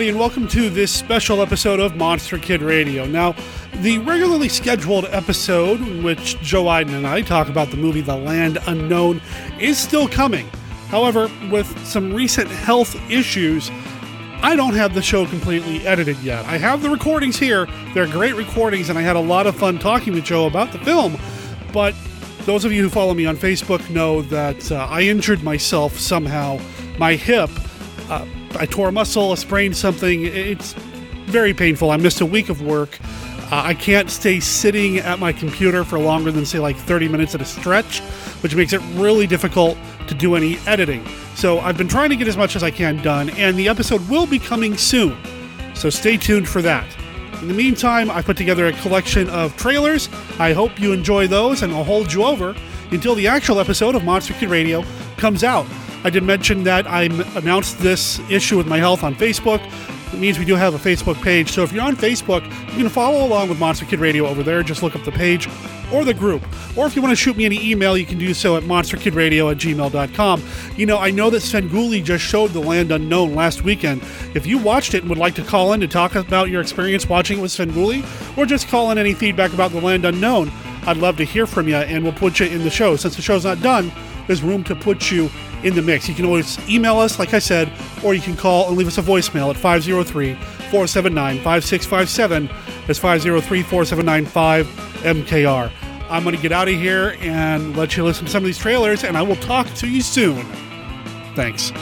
everybody, and welcome to this special episode of Monster Kid Radio. Now, the regularly scheduled episode, in which Joe Iden and I talk about the movie The Land Unknown, is still coming. However, with some recent health issues, I don't have the show completely edited yet. I have the recordings here. They're great recordings, and I had a lot of fun talking with Joe about the film. But those of you who follow me on Facebook know that uh, I injured myself somehow. My hip, uh, I tore a muscle, I sprained something. It's very painful. I missed a week of work. Uh, I can't stay sitting at my computer for longer than, say, like 30 minutes at a stretch, which makes it really difficult to do any editing. So I've been trying to get as much as I can done, and the episode will be coming soon. So stay tuned for that. In the meantime, I put together a collection of trailers. I hope you enjoy those, and I'll hold you over until the actual episode of Monster Kid Radio comes out. I did mention that I announced this issue with my health on Facebook. It means we do have a Facebook page. So if you're on Facebook, you can follow along with Monster Kid Radio over there. Just look up the page or the group. Or if you want to shoot me any email, you can do so at monsterkidradio at gmail.com. You know, I know that Svengoolie just showed The Land Unknown last weekend. If you watched it and would like to call in to talk about your experience watching it with Svengoolie, or just call in any feedback about The Land Unknown, I'd love to hear from you and we'll put you in the show. Since the show's not done, there's room to put you in the mix. You can always email us, like I said, or you can call and leave us a voicemail at 503 479 5657. That's 503 479 5MKR. I'm going to get out of here and let you listen to some of these trailers, and I will talk to you soon. Thanks.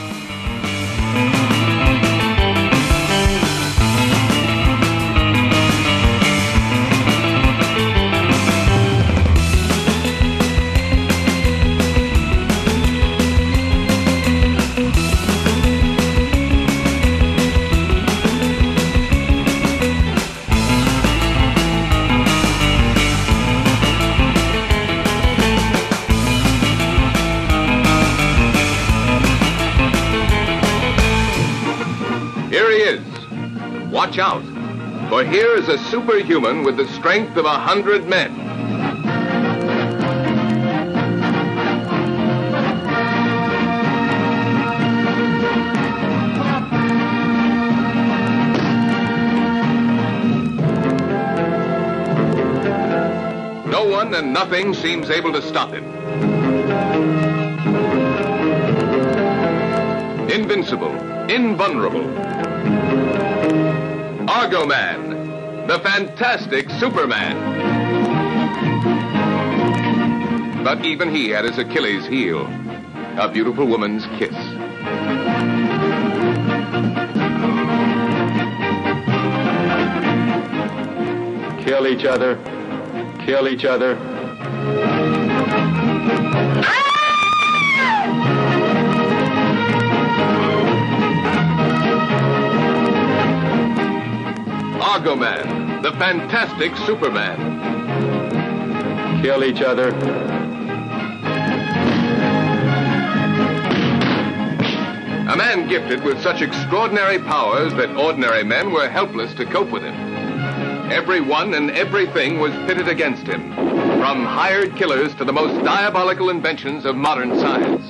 Out, for here is a superhuman with the strength of a hundred men. No one and nothing seems able to stop him. Invincible, invulnerable. Argo Man, the fantastic Superman. But even he had his Achilles heel, a beautiful woman's kiss. Kill each other. Kill each other. Man, the fantastic Superman. Kill each other. A man gifted with such extraordinary powers that ordinary men were helpless to cope with him. Everyone and everything was pitted against him, from hired killers to the most diabolical inventions of modern science.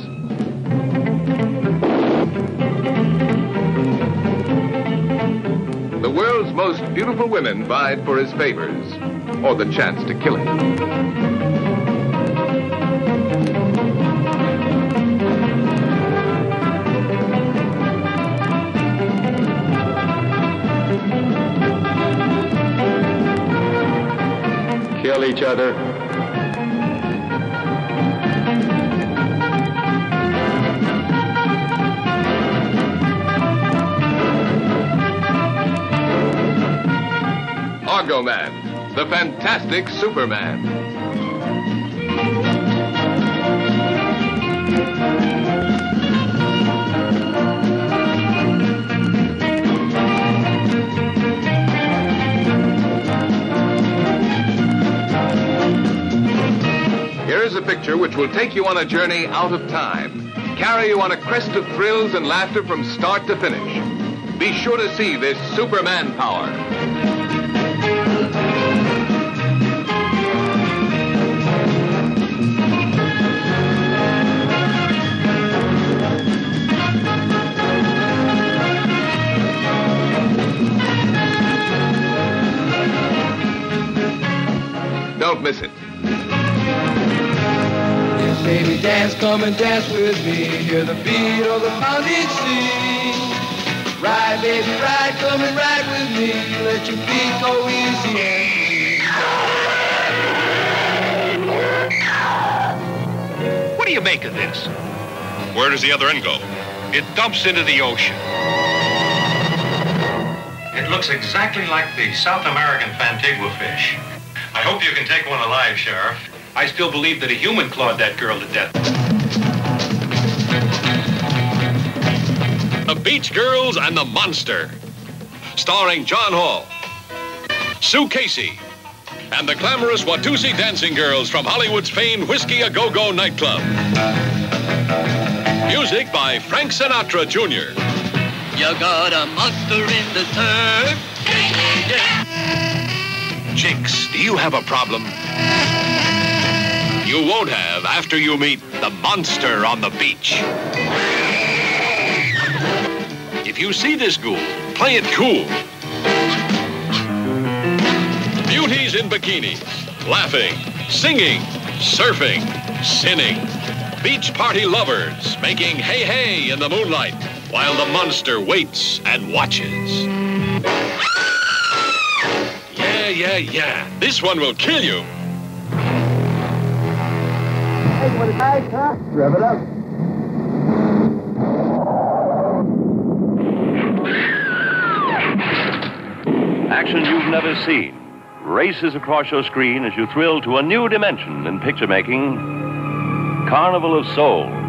Beautiful women vied for his favors, or the chance to kill him. Kill each other. Argo Man, the fantastic Superman. Here is a picture which will take you on a journey out of time, carry you on a crest of thrills and laughter from start to finish. Be sure to see this Superman power. Miss it. Yes, baby, dance, come and dance with me. Hear the beat of the pounding sea. Ride, baby, ride, come and ride with me. Let your feet go easy. What do you make of this? Where does the other end go? It dumps into the ocean. It looks exactly like the South American Fantigua fish. I hope you can take one alive, Sheriff. I still believe that a human clawed that girl to death. The Beach Girls and the Monster. Starring Jon Hall, Sue Casey, and the glamorous Watusi dancing girls from Hollywood's famed Whiskey A Go Go nightclub. Music by Frank Sinatra Jr. You got a monster in the turf. Jinx, do you have a problem? You won't have after you meet the monster on the beach. If you see this ghoul, play it cool. Beauties in bikinis, laughing, singing, surfing, sinning. Beach party lovers making hey hey in the moonlight while the monster waits and watches. Yeah, yeah, yeah. This one will kill you. Hey, what a nice huh? Rev it up. Action you've never seen races across your screen as you thrill to a new dimension in picture making Carnival of Souls.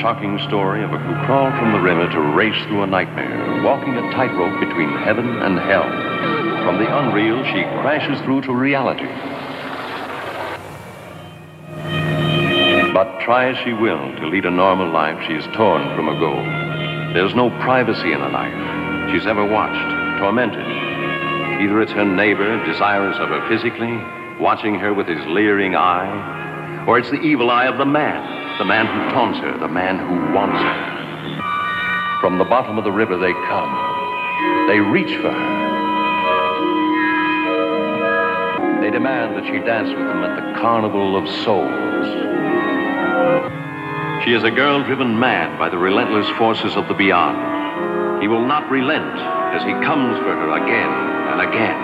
Shocking story of a who crawled from the river to race through a nightmare, walking a tightrope between heaven and hell. From the unreal, she crashes through to reality. But try as she will to lead a normal life, she is torn from a goal. There's no privacy in a life she's ever watched, tormented. Either it's her neighbor, desirous of her physically, watching her with his leering eye, or it's the evil eye of the man, the man who taunts her, the man who wants her. From the bottom of the river they come. They reach for her. They demand that she dance with them at the Carnival of Souls. She is a girl driven mad by the relentless forces of the beyond. He will not relent as he comes for her again and again.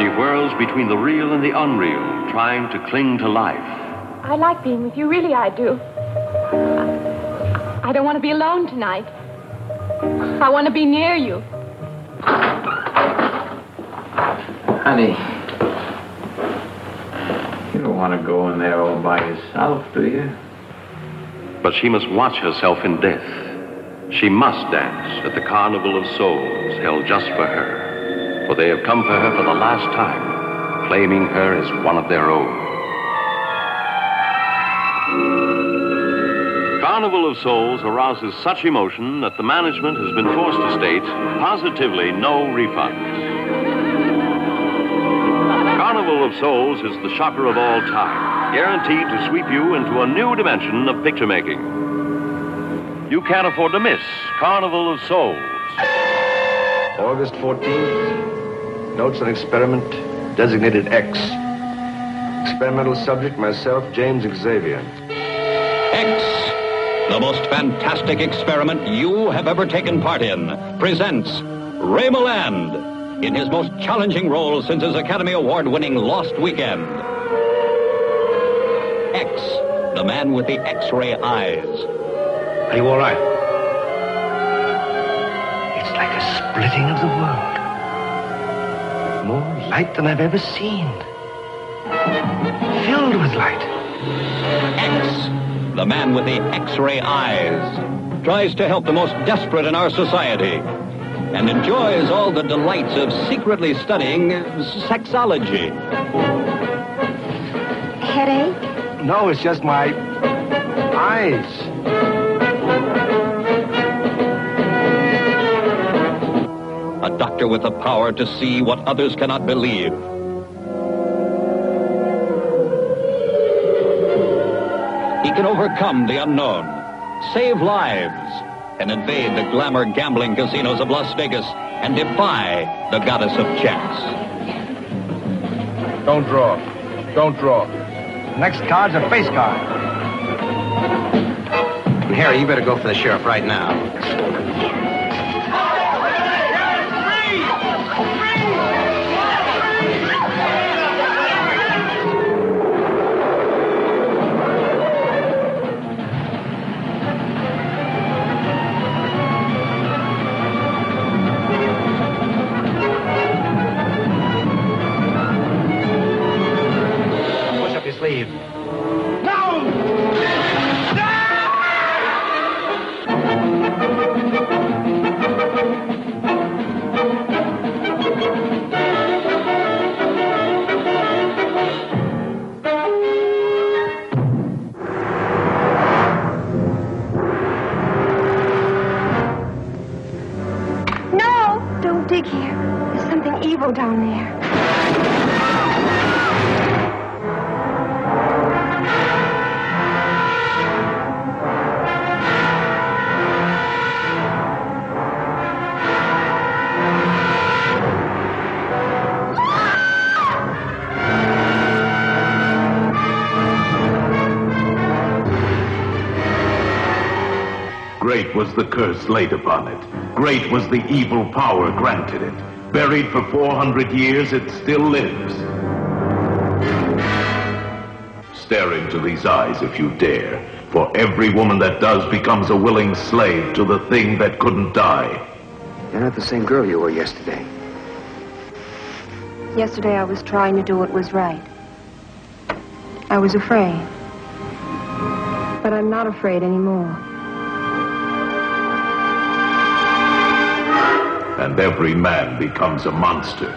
She whirls between the real and the unreal, trying to cling to life. I like being with you, really, I do. I don't want to be alone tonight. I want to be near you. Honey, you don't want to go in there all by yourself, do you? But she must watch herself in death. She must dance at the Carnival of Souls held just for her. For they have come for her for the last time, claiming her as one of their own. Carnival of Souls arouses such emotion that the management has been forced to state positively no refunds. Carnival of Souls is the shocker of all time, guaranteed to sweep you into a new dimension of picture making. You can't afford to miss Carnival of Souls. August 14th. Notes on experiment designated X. Experimental subject, myself, James Xavier. X, the most fantastic experiment you have ever taken part in, presents Ray Milland in his most challenging role since his Academy Award winning Lost Weekend. X, the man with the X ray eyes. Are you all right? It's like a splitting of the world. More light than I've ever seen. Filled with light. X, the man with the X ray eyes, tries to help the most desperate in our society and enjoys all the delights of secretly studying sexology. Headache? No, it's just my eyes. A doctor with the power to see what others cannot believe. Can overcome the unknown, save lives, and invade the glamour gambling casinos of Las Vegas and defy the goddess of chance. Don't draw. Don't draw. Next card's a face card. And Harry, you better go for the sheriff right now. Sleeve. No! Don't dig here. There's something evil down there. Was the curse laid upon it. Great was the evil power granted it. Buried for 400 years, it still lives. Stare into these eyes if you dare, for every woman that does becomes a willing slave to the thing that couldn't die. You're not the same girl you were yesterday. Yesterday I was trying to do what was right. I was afraid. But I'm not afraid anymore. And every man becomes a monster.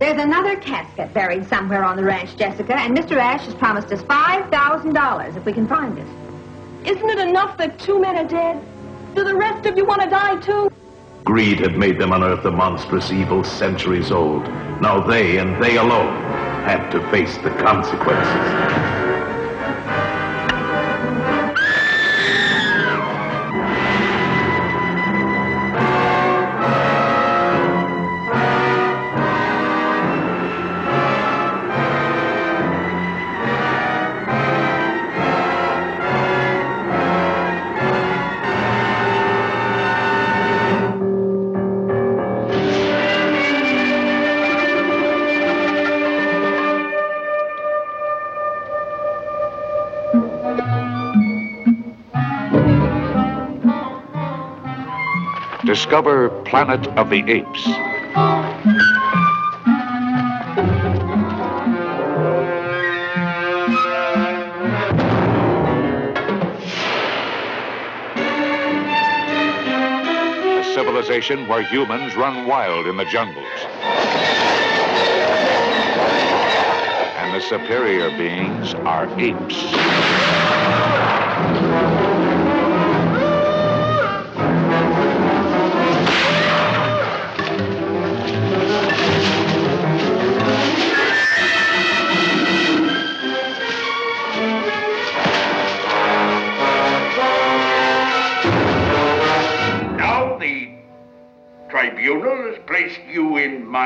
There's another casket buried somewhere on the ranch, Jessica, and Mr. Ash has promised us $5,000 if we can find it. Isn't it enough that two men are dead? Do the rest of you want to die too? Greed had made them unearth a monstrous evil centuries old. Now they, and they alone, had to face the consequences. Discover Planet of the Apes. A civilization where humans run wild in the jungles. And the superior beings are apes.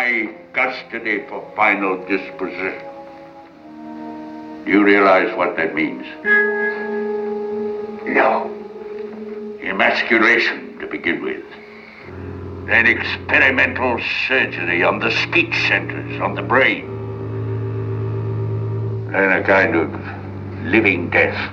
My custody for final disposition. Do you realize what that means? No. Emasculation to begin with. Then experimental surgery on the speech centers, on the brain. Then a kind of living death.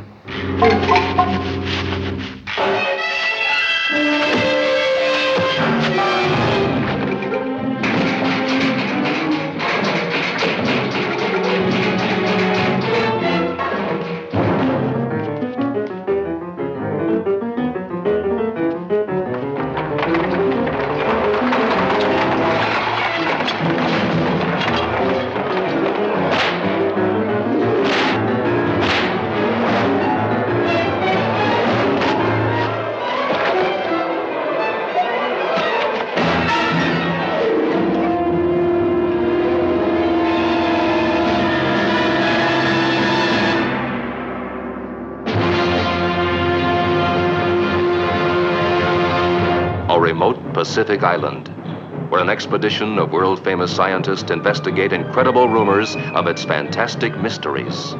Pacific Island, where an expedition of world famous scientists investigate incredible rumors of its fantastic mysteries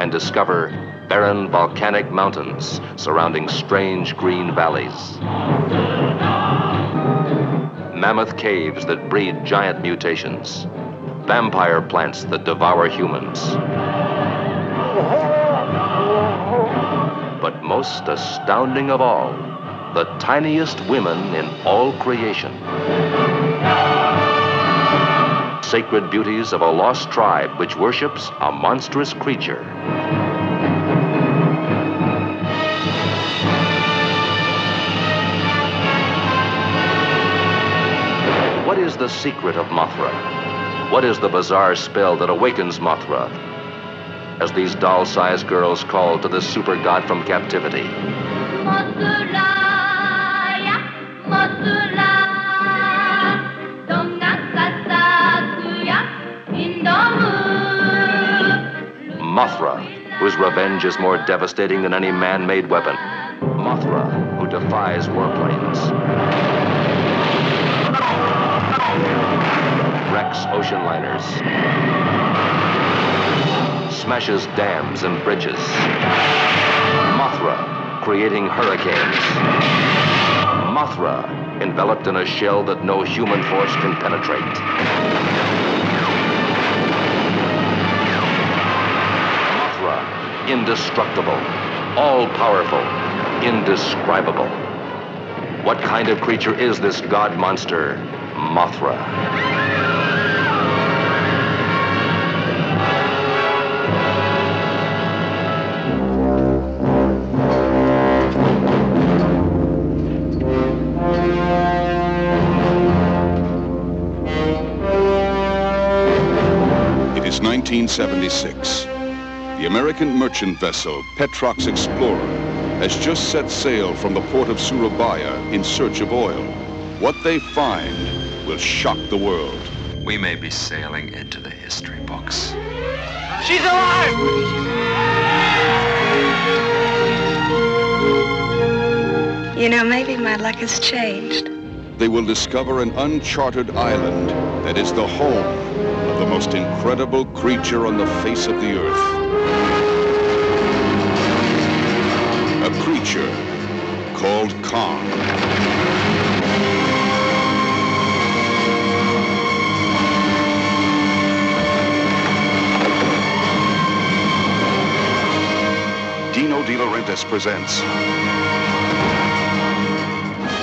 and discover barren volcanic mountains surrounding strange green valleys. Mammoth caves that breed giant mutations. Vampire plants that devour humans. But most astounding of all, the tiniest women in all creation. Sacred beauties of a lost tribe which worships a monstrous creature. What is the secret of Mothra? What is the bizarre spell that awakens Mothra? As these doll-sized girls call to the super god from captivity. Mothra, whose revenge is more devastating than any man-made weapon. Mothra, who defies warplanes. Wrecks ocean liners. Smashes dams and bridges. Mothra, creating hurricanes. Mothra, enveloped in a shell that no human force can penetrate. Indestructible, all powerful, indescribable. What kind of creature is this god monster, Mothra? It is 1976. The American merchant vessel Petrox Explorer has just set sail from the port of Surabaya in search of oil. What they find will shock the world. We may be sailing into the history books. She's alive! You know, maybe my luck has changed. They will discover an uncharted island that is the home the most incredible creature on the face of the earth. A creature called Kong. Dino De Laurentiis presents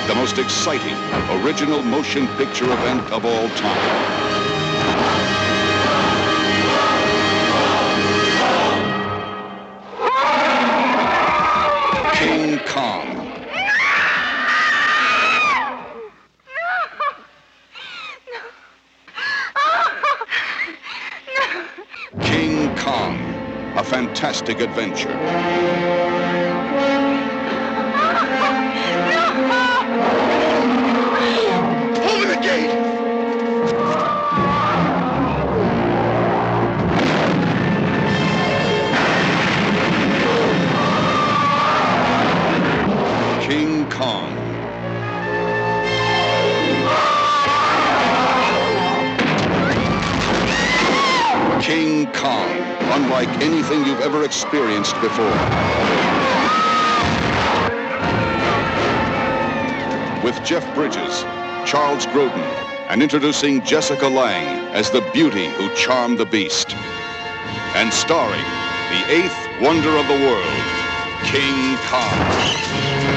the most exciting original motion picture event of all time. Fantastic adventure. Experienced before. with Jeff Bridges, Charles Grodin, and introducing Jessica Lange as the beauty who charmed the beast. And starring the eighth wonder of the world, King Kong.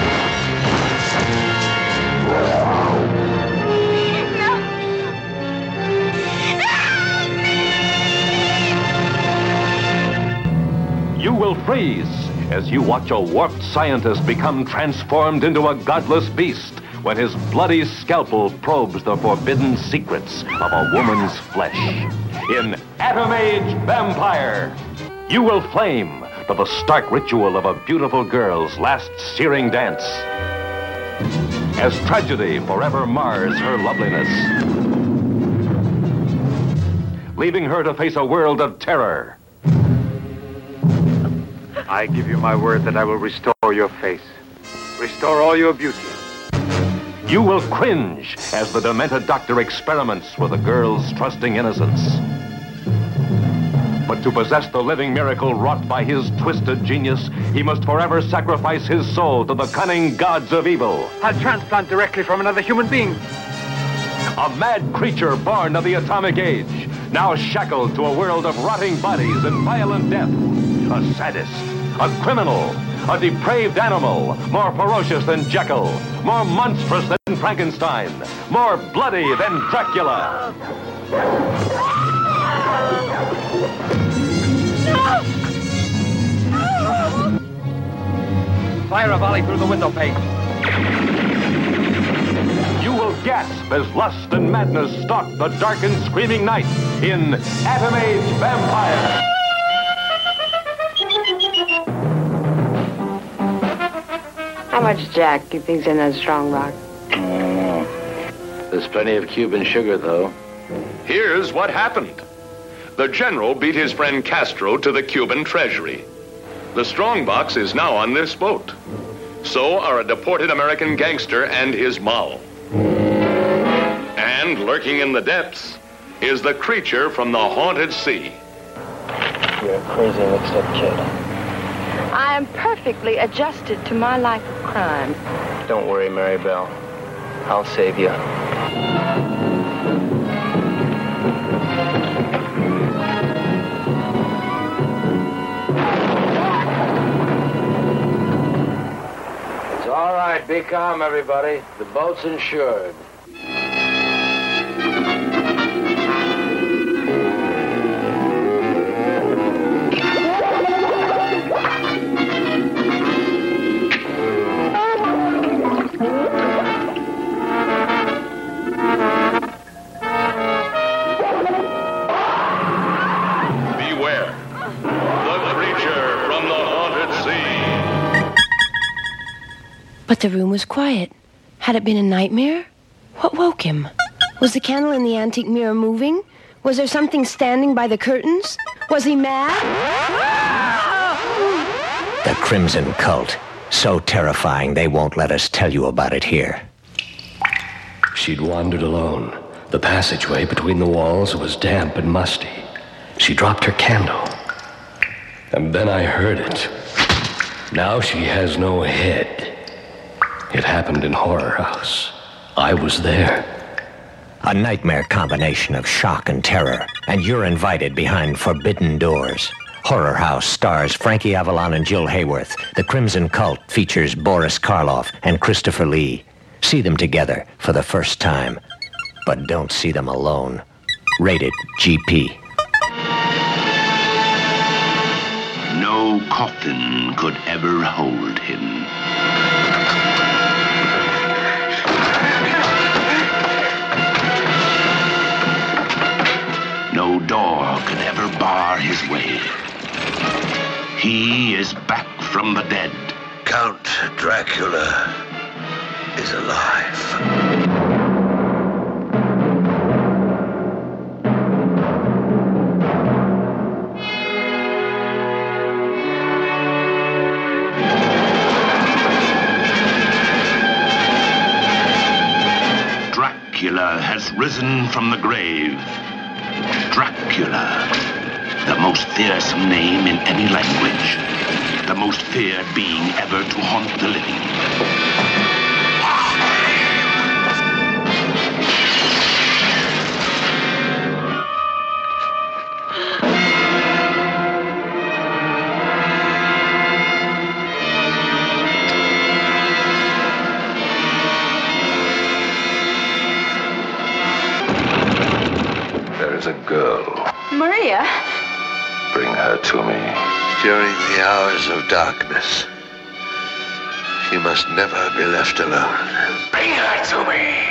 Will freeze as you watch a warped scientist become transformed into a godless beast when his bloody scalpel probes the forbidden secrets of a woman's flesh. In Atom Age Vampire, you will flame to the stark ritual of a beautiful girl's last searing dance. As tragedy forever mars her loveliness, leaving her to face a world of terror. I give you my word that I will restore your face, restore all your beauty. You will cringe as the demented doctor experiments with a girl's trusting innocence. But to possess the living miracle wrought by his twisted genius, he must forever sacrifice his soul to the cunning gods of evil. A transplant directly from another human being. A mad creature born of the atomic age, now shackled to a world of rotting bodies and violent death. A sadist, a criminal, a depraved animal, more ferocious than Jekyll, more monstrous than Frankenstein, more bloody than Dracula. Fire a volley through the window pane. You will gasp as lust and madness stalk the dark and screaming night in Atom Age Vampire. Much Jack do you think's in that strong rock? Oh, there's plenty of Cuban sugar, though. Here's what happened. The general beat his friend Castro to the Cuban treasury. The strongbox is now on this boat. So are a deported American gangster and his moll. And lurking in the depths is the creature from the haunted sea. You're a crazy mixed-up kid. I am perfectly adjusted to my life of crime. Don't worry, Mary Bell. I'll save you. It's all right. Be calm, everybody. The boat's insured. But the room was quiet. Had it been a nightmare? What woke him? Was the candle in the antique mirror moving? Was there something standing by the curtains? Was he mad? The Crimson Cult. So terrifying they won't let us tell you about it here. She'd wandered alone. The passageway between the walls was damp and musty. She dropped her candle. And then I heard it. Now she has no head. It happened in Horror House. I was there. A nightmare combination of shock and terror, and you're invited behind forbidden doors. Horror House stars Frankie Avalon and Jill Haworth. The Crimson Cult features Boris Karloff and Christopher Lee. See them together for the first time, but don't see them alone. Rated GP. No coffin could ever hold him. No door could ever bar his way. He is back from the dead. Count Dracula is alive. Dracula has risen from the grave. Dracula, the most fearsome name in any language. The most feared being ever to haunt the living. Maria? Bring her to me. During the hours of darkness, she must never be left alone. Bring her to me!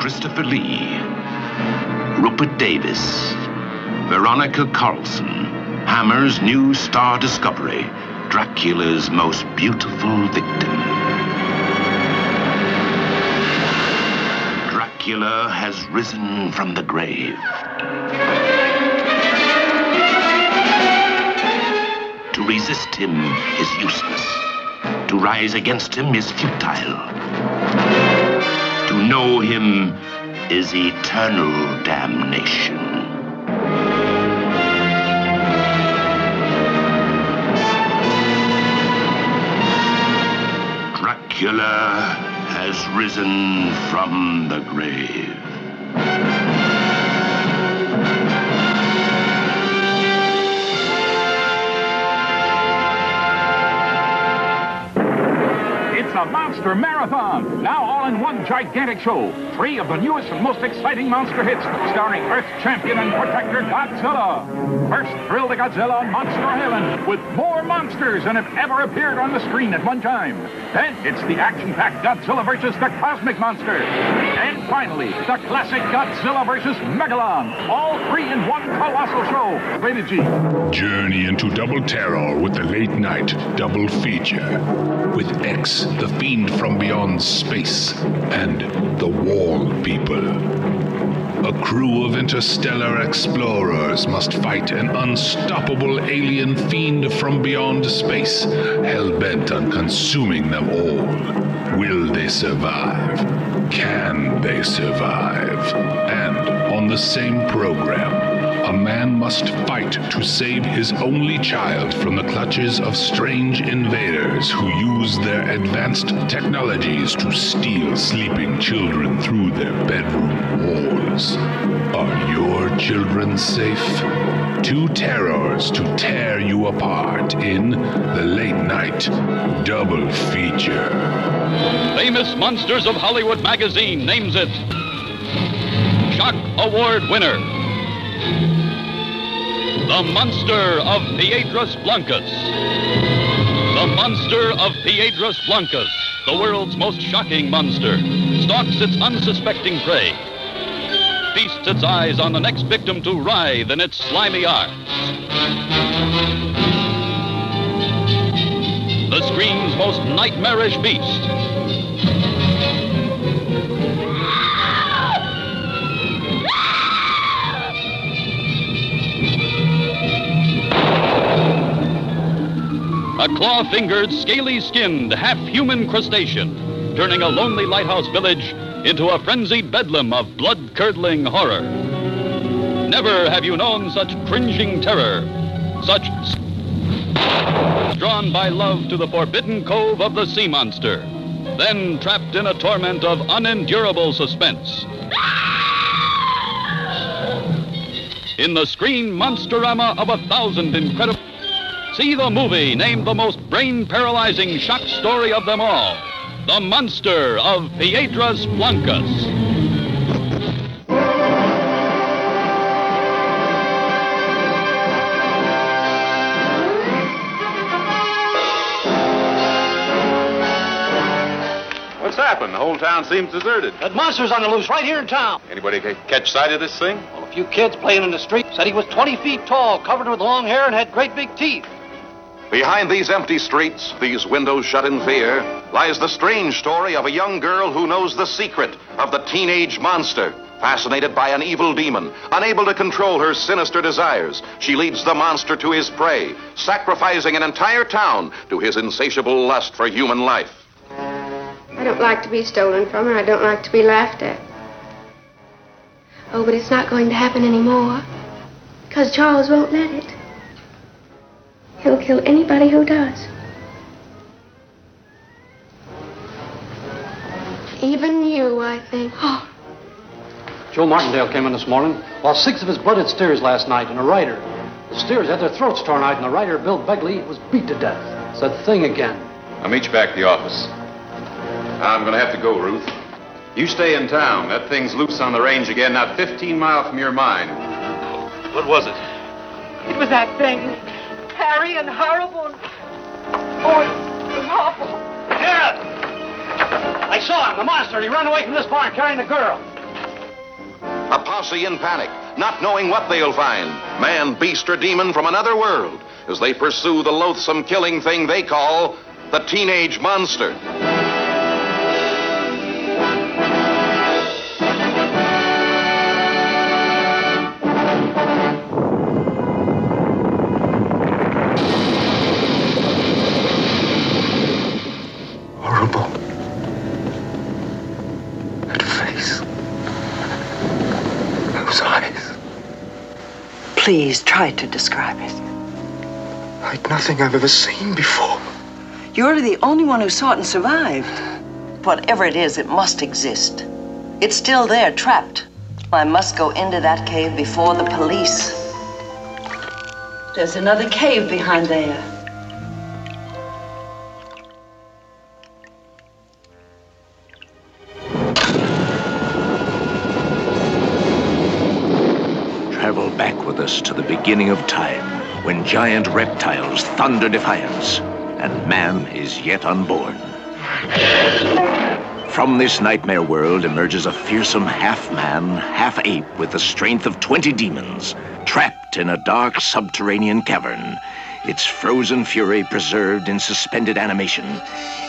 Christopher Lee, Rupert Davies, Veronica Carlson, Hammer's new star discovery, Dracula's most beautiful victim. Dracula has risen from the grave. To resist him is useless. To rise against him is futile. To know him is eternal damnation. Dracula has risen from the grave. It's a monster marathon. Now all in one gigantic show. Three of the newest and most exciting monster hits, starring Earth champion and protector Godzilla. First, thrill the Godzilla on Monster Island with more monsters than have ever appeared on the screen at one time. Then it's the action-packed Godzilla versus the Cosmic Monster. And finally, the classic Godzilla versus Megalon. All three in one colossal show. Rated G. Journey into double terror with the late night double feature. With X, the fiend from beyond space, and the Wall People. A crew of interstellar explorers must fight an unstoppable alien fiend from beyond space, hell bent on consuming them all. Will they survive? Can they survive? And on the same program, a man must fight to save his only child from the clutches of strange invaders who use their advanced technologies to steal sleeping children through their bedroom walls. Are your children safe? Two terrors to tear you apart in the late night double feature. Famous Monsters of Hollywood magazine names it Shock Award winner. The Monster of Piedras Blancas. The Monster of Piedras Blancas, the world's most shocking monster, stalks its unsuspecting prey, feasts its eyes on the next victim to writhe in its slimy arms. The screen's most nightmarish beast. A claw fingered, scaly skinned, half human crustacean, turning a lonely lighthouse village into a frenzied bedlam of blood curdling horror. Never have you known such cringing terror, such drawn by love to the forbidden cove of the sea monster, then trapped in a torment of unendurable suspense. In the screen monsterama of a thousand incredible. See the movie named the most brain paralyzing shock story of them all The Monster of Piedras Blancas. What's happened? The whole town seems deserted. That monster's on the loose right here in town. Anybody ca- catch sight of this thing? Well, a few kids playing in the street said he was 20 feet tall, covered with long hair, and had great big teeth. Behind these empty streets, these windows shut in fear, lies the strange story of a young girl who knows the secret of the teenage monster. Fascinated by an evil demon, unable to control her sinister desires, she leads the monster to his prey, sacrificing an entire town to his insatiable lust for human life. I don't like to be stolen from her. I don't like to be laughed at. Oh, but it's not going to happen anymore. Because Charles won't let it. He'll kill anybody who does. Even you, I think. Oh, Joe Martindale came in this morning, while six of his blooded steers last night, and a rider. The steers had their throats torn out, and the rider, Bill Begley, was beat to death. It's that thing again. I'll meet you back at the office. I'm going to have to go, Ruth. You stay in town. That thing's loose on the range again, not 15 miles from your mine. What was it? It was that thing. Harry and horrible. And... Oh, it was awful. Sheriff! I saw him, the monster. He ran away from this barn carrying the girl. A posse in panic, not knowing what they'll find man, beast, or demon from another world as they pursue the loathsome killing thing they call the teenage monster. Please try to describe it. Like nothing I've ever seen before. You're the only one who saw it and survived. Whatever it is, it must exist. It's still there, trapped. I must go into that cave before the police. There's another cave behind there. Back with us to the beginning of time, when giant reptiles thunder defiance, and man is yet unborn. From this nightmare world emerges a fearsome half man, half ape with the strength of 20 demons, trapped in a dark subterranean cavern. Its frozen fury preserved in suspended animation.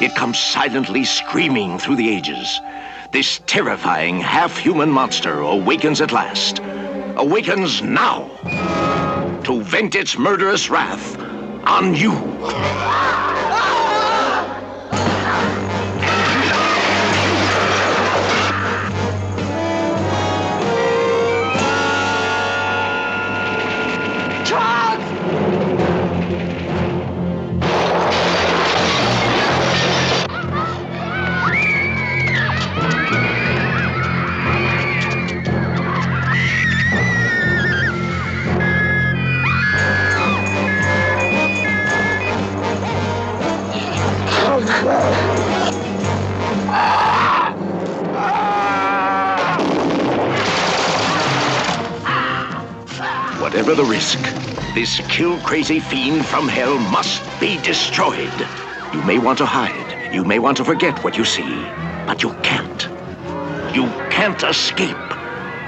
It comes silently screaming through the ages. This terrifying half human monster awakens at last. Awakens now to vent its murderous wrath on you. Whatever the risk, this kill-crazy fiend from hell must be destroyed. You may want to hide, you may want to forget what you see, but you can't. You can't escape.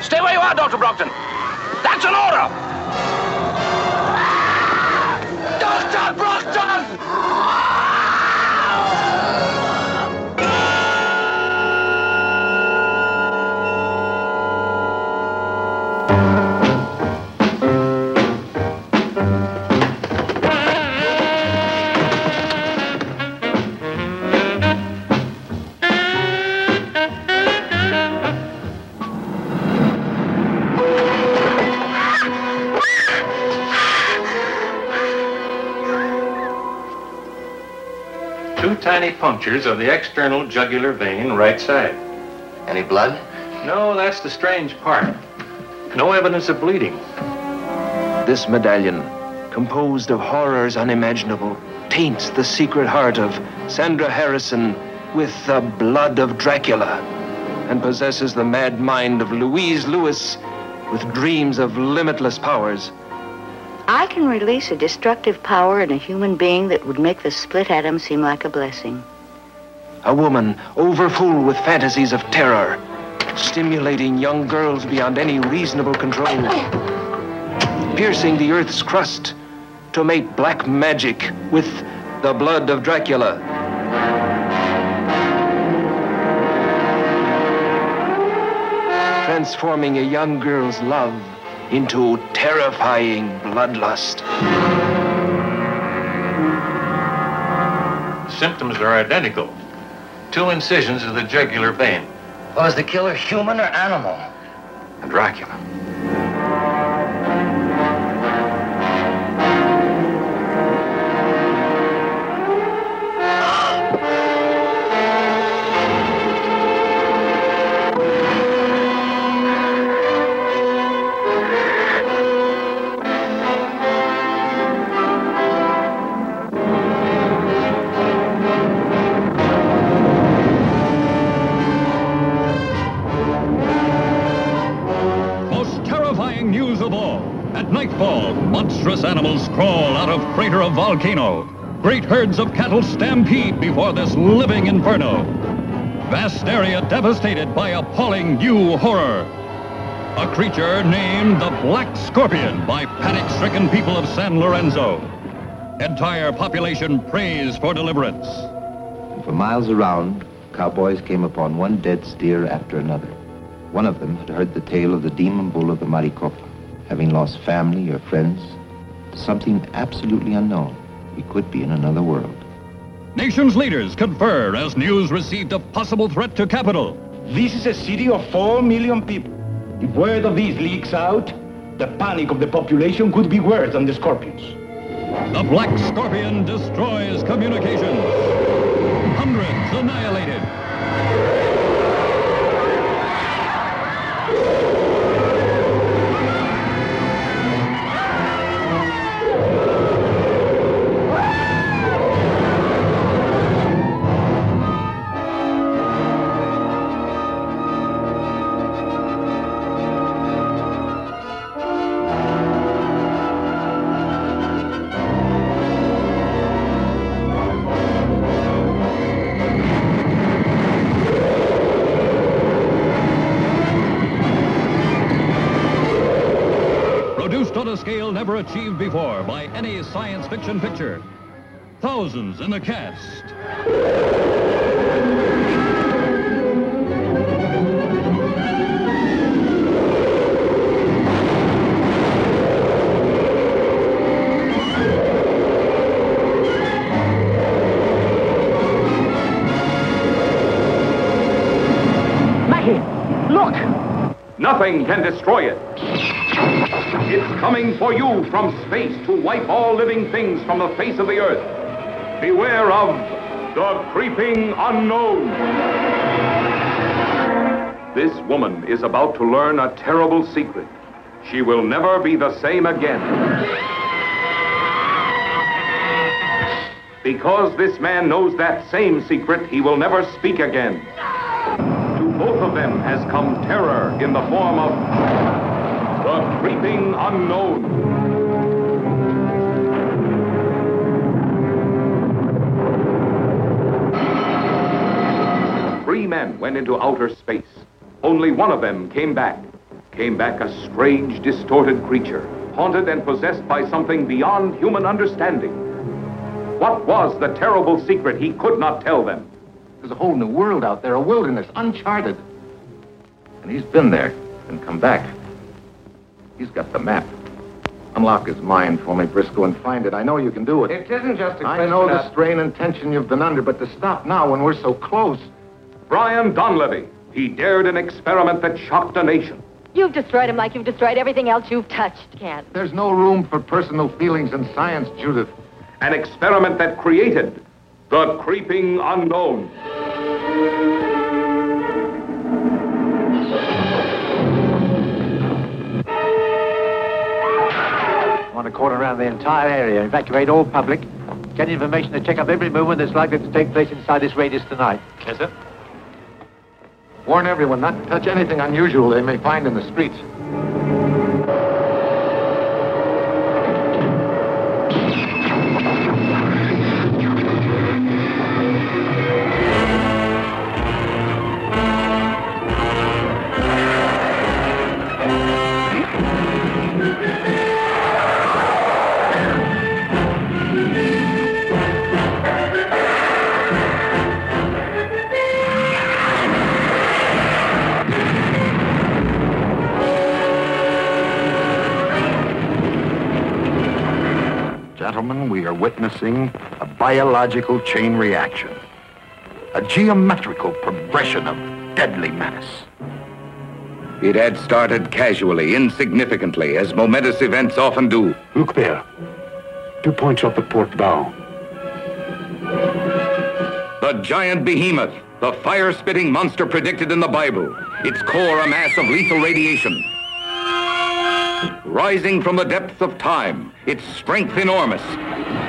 Stay where you are, Dr. Brockton. That's an order. Ah! Dr. Brockton! Tiny punctures of the external jugular vein, right side. Any blood? No, that's the strange part. No evidence of bleeding. This medallion, composed of horrors unimaginable, taints the secret heart of Sandra Harrison with the blood of Dracula and possesses the mad mind of Louise Lewis with dreams of limitless powers. I can release a destructive power in a human being that would make the split atom seem like a blessing. A woman overfull with fantasies of terror, stimulating young girls beyond any reasonable control, piercing the earth's crust to make black magic with the blood of Dracula. Transforming a young girl's love into terrifying bloodlust. Symptoms are identical. Two incisions of the jugular vein. Was the killer human or animal? A Dracula. Animals crawl out of crater of volcano. Great herds of cattle stampede before this living inferno. Vast area devastated by appalling new horror. A creature named the Black Scorpion by panic-stricken people of San Lorenzo. Entire population prays for deliverance. For miles around, cowboys came upon one dead steer after another. One of them had heard the tale of the demon bull of the Maricopa. Having lost family or friends, something absolutely unknown, we could be in another world. Nation's leaders confer as news received of possible threat to capital. This is a city of four million people. If word of this leaks out, The panic of the population could be worse than the scorpions. The Black Scorpion destroys communications. Hundreds annihilated. Never achieved before by any science fiction picture. Thousands in the cast. Mackie, look! Nothing can destroy it. It's coming for you from space to wipe all living things from the face of the earth. Beware of the creeping unknown. This woman is about to learn a terrible secret. She will never be the same again. Because this man knows that same secret, he will never speak again. To both of them has come terror in the form of the creeping unknown. Three men went into outer space. Only one of them came back. Came back a strange, distorted creature, haunted and possessed by something beyond human understanding. What was the terrible secret he could not tell them? There's a whole new world out there, a wilderness, uncharted. And he's been there and come back. He's got the map. Unlock his mind for me, Briscoe, and find it. I know you can do it. It isn't just a I question I know the of- strain and tension you've been under, but to stop now when we're so close. Brian Donlevy. He dared an experiment that shocked a nation. You've destroyed him like you've destroyed everything else you've touched, Ken. There's no room for personal feelings in science, Judith. An experiment that created the creeping unknown. Want to cordon around the entire area, evacuate all public, get information to check up every movement that's likely to take place inside this radius tonight. Yes, sir. Warn everyone not to touch anything unusual they may find in the streets. Witnessing a biological chain reaction, a geometrical progression of deadly menace. It had started casually, insignificantly, as momentous events often do. Look there. Two points off the port bow. The giant behemoth, the fire-spitting monster predicted in the Bible, its core a mass of lethal radiation. Rising from the depths of time, its strength enormous,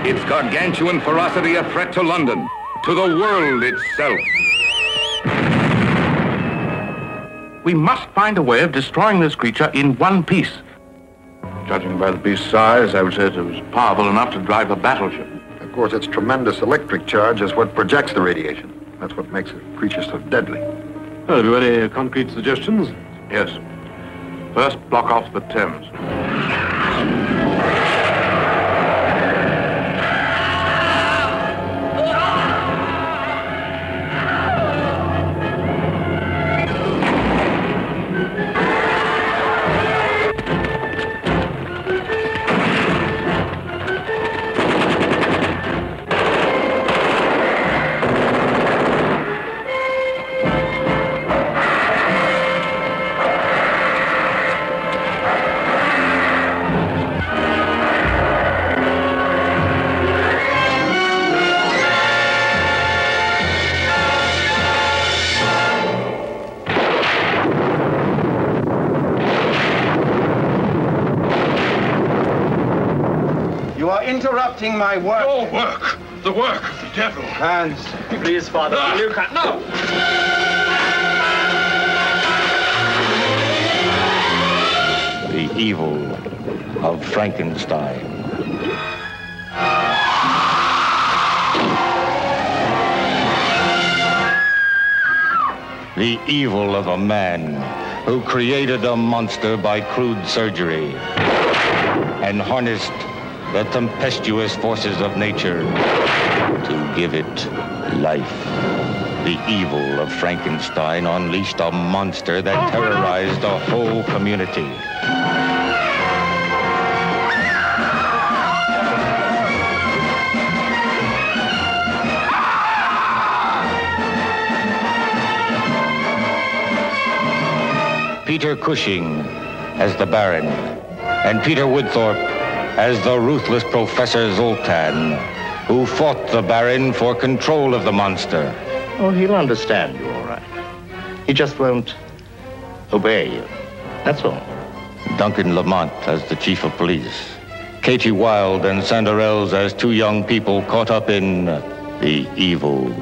its gargantuan ferocity a threat to London, to the world itself. We must find a way of destroying this creature in one piece. Judging by the beast's size, I would say it was powerful enough to drive a battleship. Of course, its tremendous electric charge is what projects the radiation. That's what makes the creature so deadly. Uh, well, have you any concrete suggestions? Yes. First, block off the Thames. Devil. Hans. Please, Father. Ah. You can't. No! The evil of Frankenstein. The evil of a man who created a monster by crude surgery and harnessed the tempestuous forces of nature to give it life. The evil of Frankenstein unleashed a monster that terrorized a whole community. Peter Cushing as the Baron, and Peter Woodthorpe as the ruthless Professor Zoltan, who fought the Baron for control of the monster. Oh, he'll understand you all right. He just won't obey you. That's all. Duncan Lamont as the chief of police. Katy Wild and Sandor Elès as two young people caught up in the evil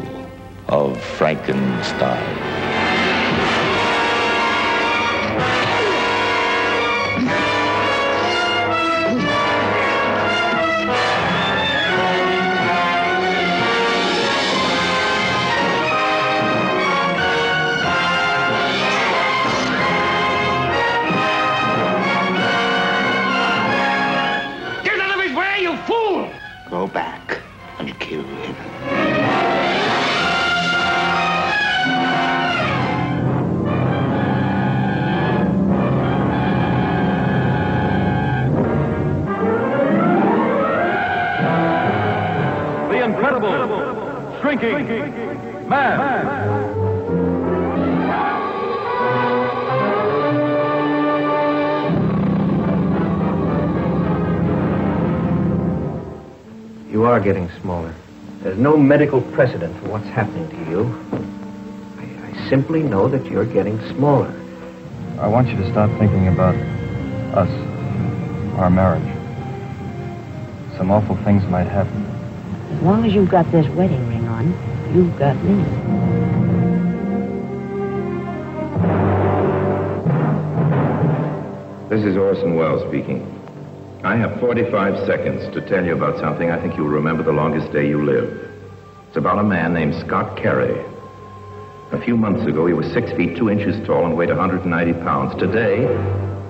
of Frankenstein. Precedent for what's happening to you. I, I simply know that you're getting smaller. I want you to stop thinking about us, our marriage. Some awful things might happen. As long as you've got this wedding ring on, you've got me. This is Orson Welles speaking. I have 45 seconds to tell you about something I think you'll remember the longest day you live. About a man named Scott Carey. A few months ago, he was six feet two inches tall and weighed 190 pounds. Today,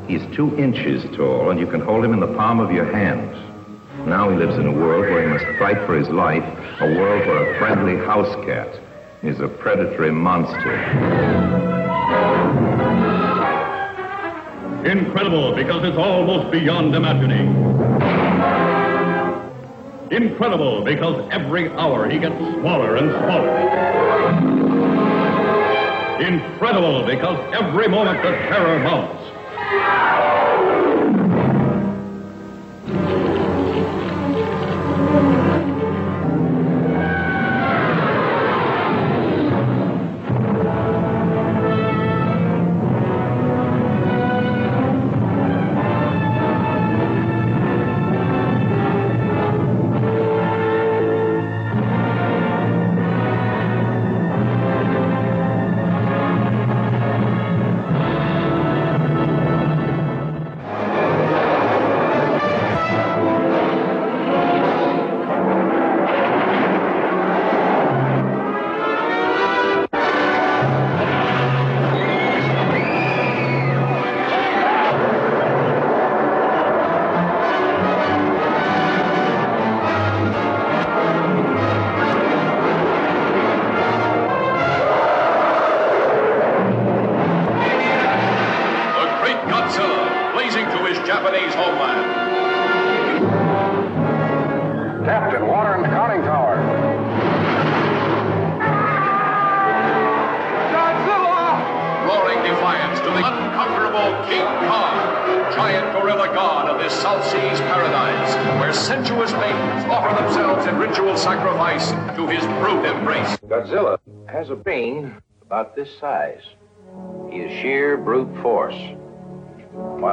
he's two inches tall, and you can hold him in the palm of your hand. Now he lives in a world where he must fight for his life, a world where a friendly house cat is a predatory monster. Incredible because it's almost beyond imagining. Incredible because every hour he gets smaller and smaller. Incredible because every moment the terror mounts.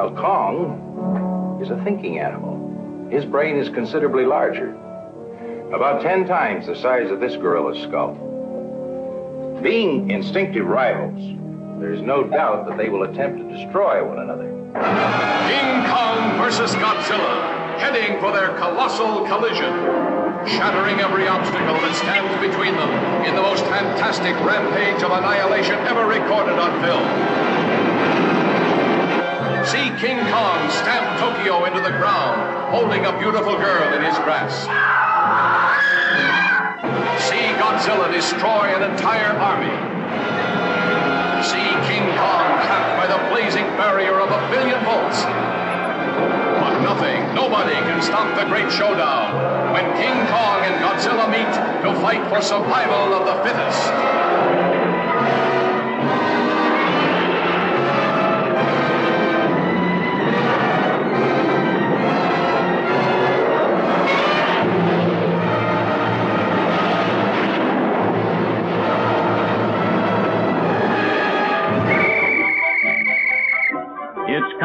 While Kong is a thinking animal. His brain is considerably larger. About ten times the size of this gorilla's skull. Being instinctive rivals, there's no doubt that they will attempt to destroy one another. King Kong versus Godzilla, heading for their colossal collision, shattering every obstacle that stands between them in the most fantastic rampage of annihilation ever recorded on film. See King Kong stamp Tokyo into the ground, holding a beautiful girl in his grasp. See Godzilla destroy an entire army. See King Kong trapped by the blazing barrier of a billion volts. But nothing, nobody can stop the great showdown when King Kong and Godzilla meet to fight for survival of the fittest.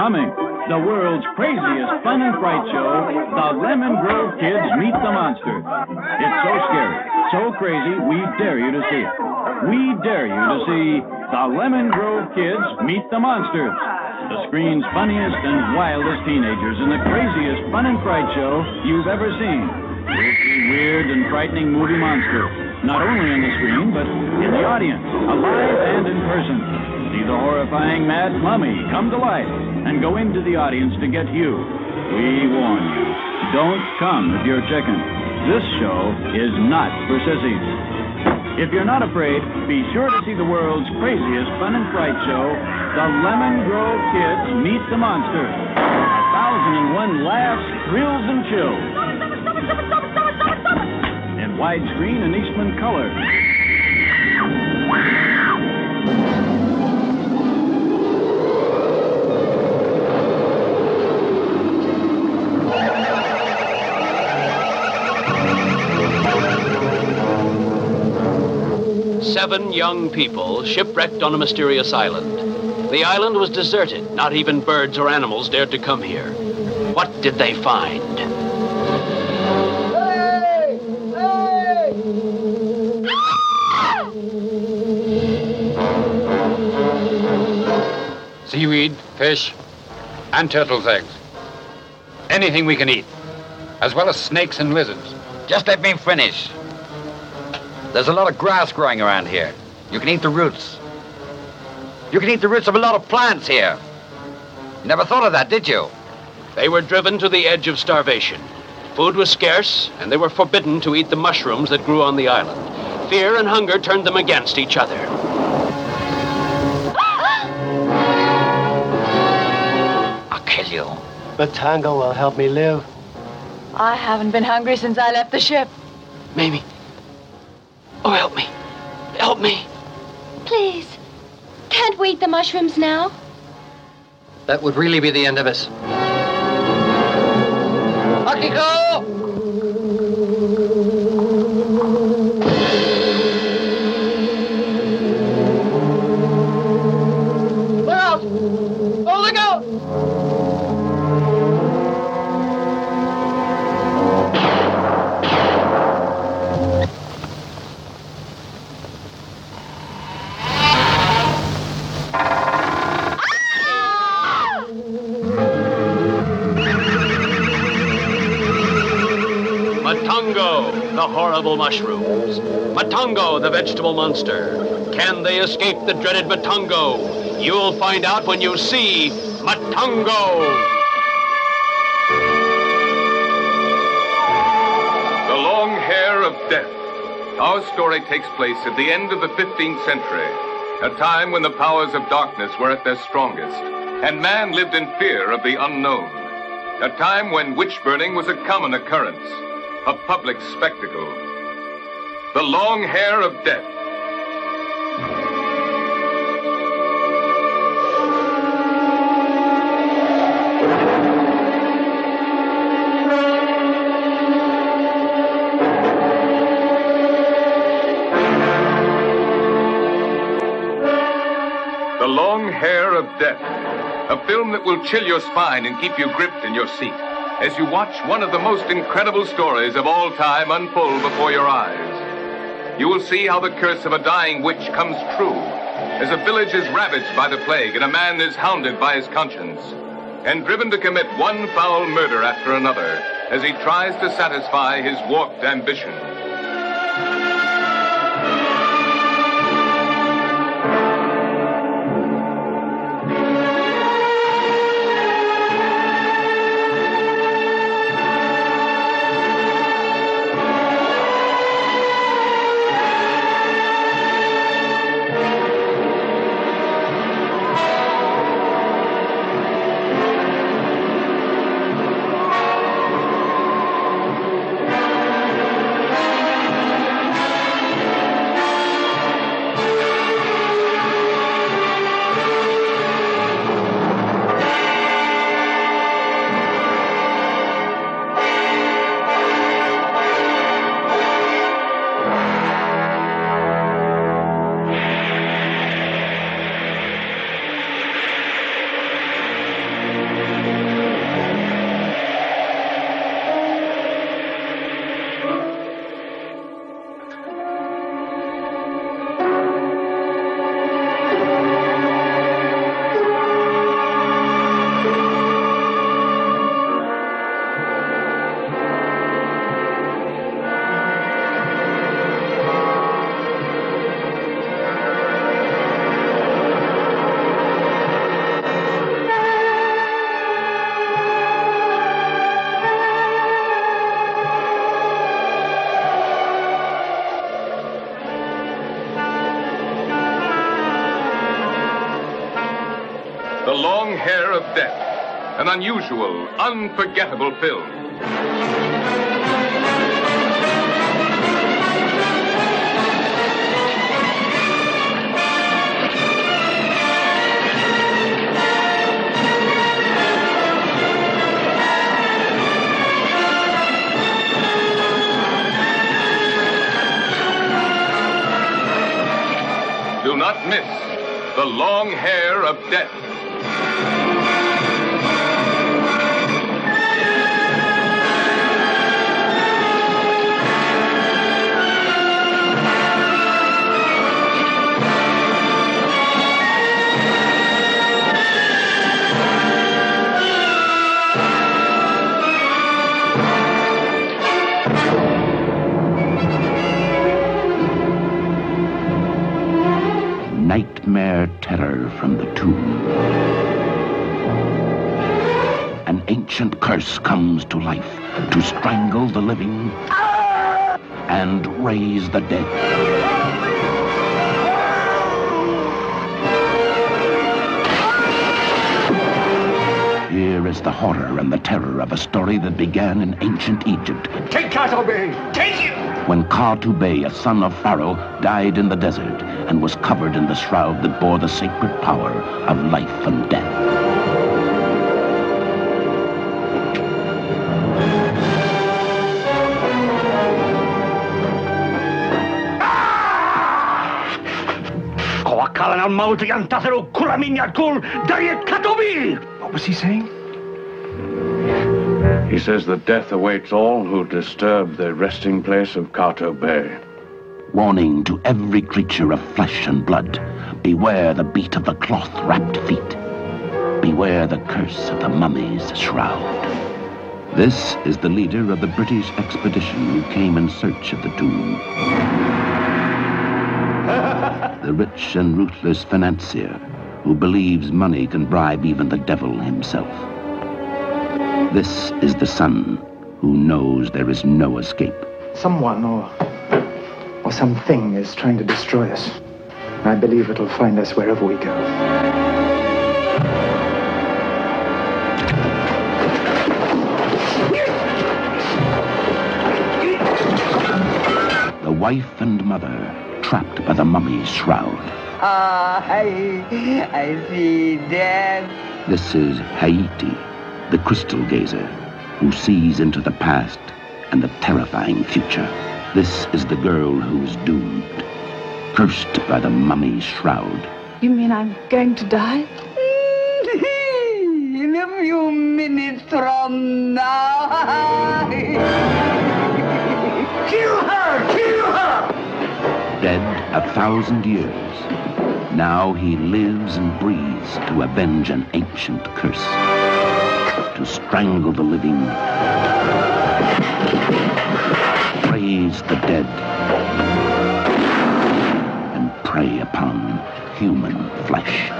Coming. The world's craziest fun and fright show, The Lemon Grove Kids Meet the Monsters. It's so scary, so crazy, we dare you to see it. We dare you to see The Lemon Grove Kids Meet the Monsters. The screen's funniest and wildest teenagers in the craziest fun and fright show you've ever seen. You'll see weird and frightening movie monsters, not only on the screen, but in the audience, alive and in person. See the horrifying mad mummy come to life and go into the audience to get you. We warn you, don't come if you're chicken. This show is not for sissies. If you're not afraid, be sure to see the world's craziest fun and fright show, The Lemon Grove Kids Meet the Monsters. A thousand and one laughs, thrills, and chills. In widescreen and Eastman color. Seven young people shipwrecked on a mysterious island. The island was deserted. Not even birds or animals dared to come here. What did they find? Seaweed, fish, and turtles' eggs. Anything we can eat, as well as snakes and lizards. Just let me finish. There's a lot of grass growing around here. You can eat the roots. You can eat the roots of a lot of plants here. You never thought of that, did you? They were driven to the edge of starvation. Food was scarce, and they were forbidden to eat the mushrooms that grew on the island. Fear and hunger turned them against each other. I'll kill you. But Tango will help me live. I haven't been hungry since I left the ship. Mamie. Oh, help me. Help me. Please. Can't we eat the mushrooms now? That would really be the end of us. Akiko! The horrible mushrooms. Matango, the vegetable monster. Can they escape the dreaded Matango? You'll find out when you see Matango. The Long Hair of Death. Our story takes place at the end of the 15th century, a time when the powers of darkness were at their strongest, and man lived in fear of the unknown. A time when witch burning was a common occurrence, a public spectacle. The Long Hair of Death. The Long Hair of Death. A film that will chill your spine and keep you gripped in your seat. As you watch one of the most incredible stories of all time unfold before your eyes. You will see how the curse of a dying witch comes true as a village is ravaged by the plague and a man is hounded by his conscience and driven to commit one foul murder after another as he tries to satisfy his warped ambition. An unusual, unforgettable film. Do not miss The Long Hair of Death. Comes to life to strangle the living and raise the dead. Here is the horror and the terror of a story that began in ancient Egypt Take Kah-To-Bey! Take him! when Kah-To-Bey, a son of Pharaoh, died in the desert and was covered in the shroud that bore the sacred power of life and death. Coacalan al mauti antasero kulaminyat kul katobi! What was he saying? He says that death awaits all who disturb the resting place of Kah-To-Bey. Warning to every creature of flesh and blood beware the beat of the cloth wrapped feet. Beware the curse of the mummy's shroud. This is the leader of the British expedition who came in search of the tomb. Rich and ruthless financier who believes money can bribe even the devil himself. This is the son who knows there is no escape. Someone or or something is trying to destroy us. I believe it'll find us wherever we go. The wife and mother trapped by the mummy's shroud. Ah, I, I see death. This is Haiti, the crystal gazer, who sees into the past and the terrifying future. This is the girl who's doomed, cursed by the mummy's shroud. You mean I'm going to die? In a few minutes from now. a thousand years. Now he lives and breathes to avenge an ancient curse, to strangle the living, raise the dead, and prey upon human flesh.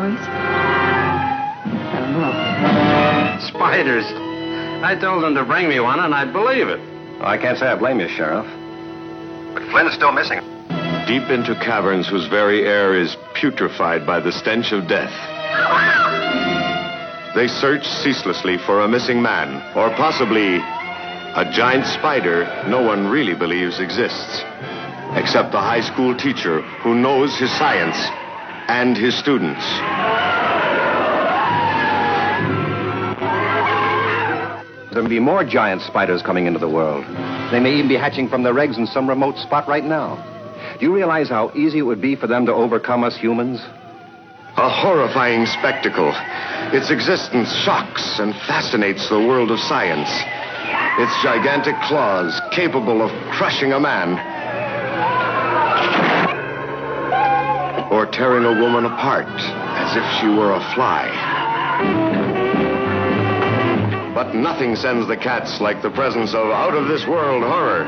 What's that noise? Spiders. I told them to bring me one, and I'd believe it. I can't say I blame you, Sheriff. But Flynn's still missing. Deep into caverns whose very air is putrefied by the stench of death. They search ceaselessly for a missing man, or possibly a giant spider no one really believes exists, except the high school teacher who knows his science and his students. There may be more giant spiders coming into the world. They may even be hatching from their eggs in some remote spot right now. Do you realize how easy it would be for them to overcome us humans? A horrifying spectacle. Its existence shocks and fascinates the world of science. Its gigantic claws capable of crushing a man. Or tearing a woman apart as if she were a fly. But nothing sends the cats like the presence of out of this world horror.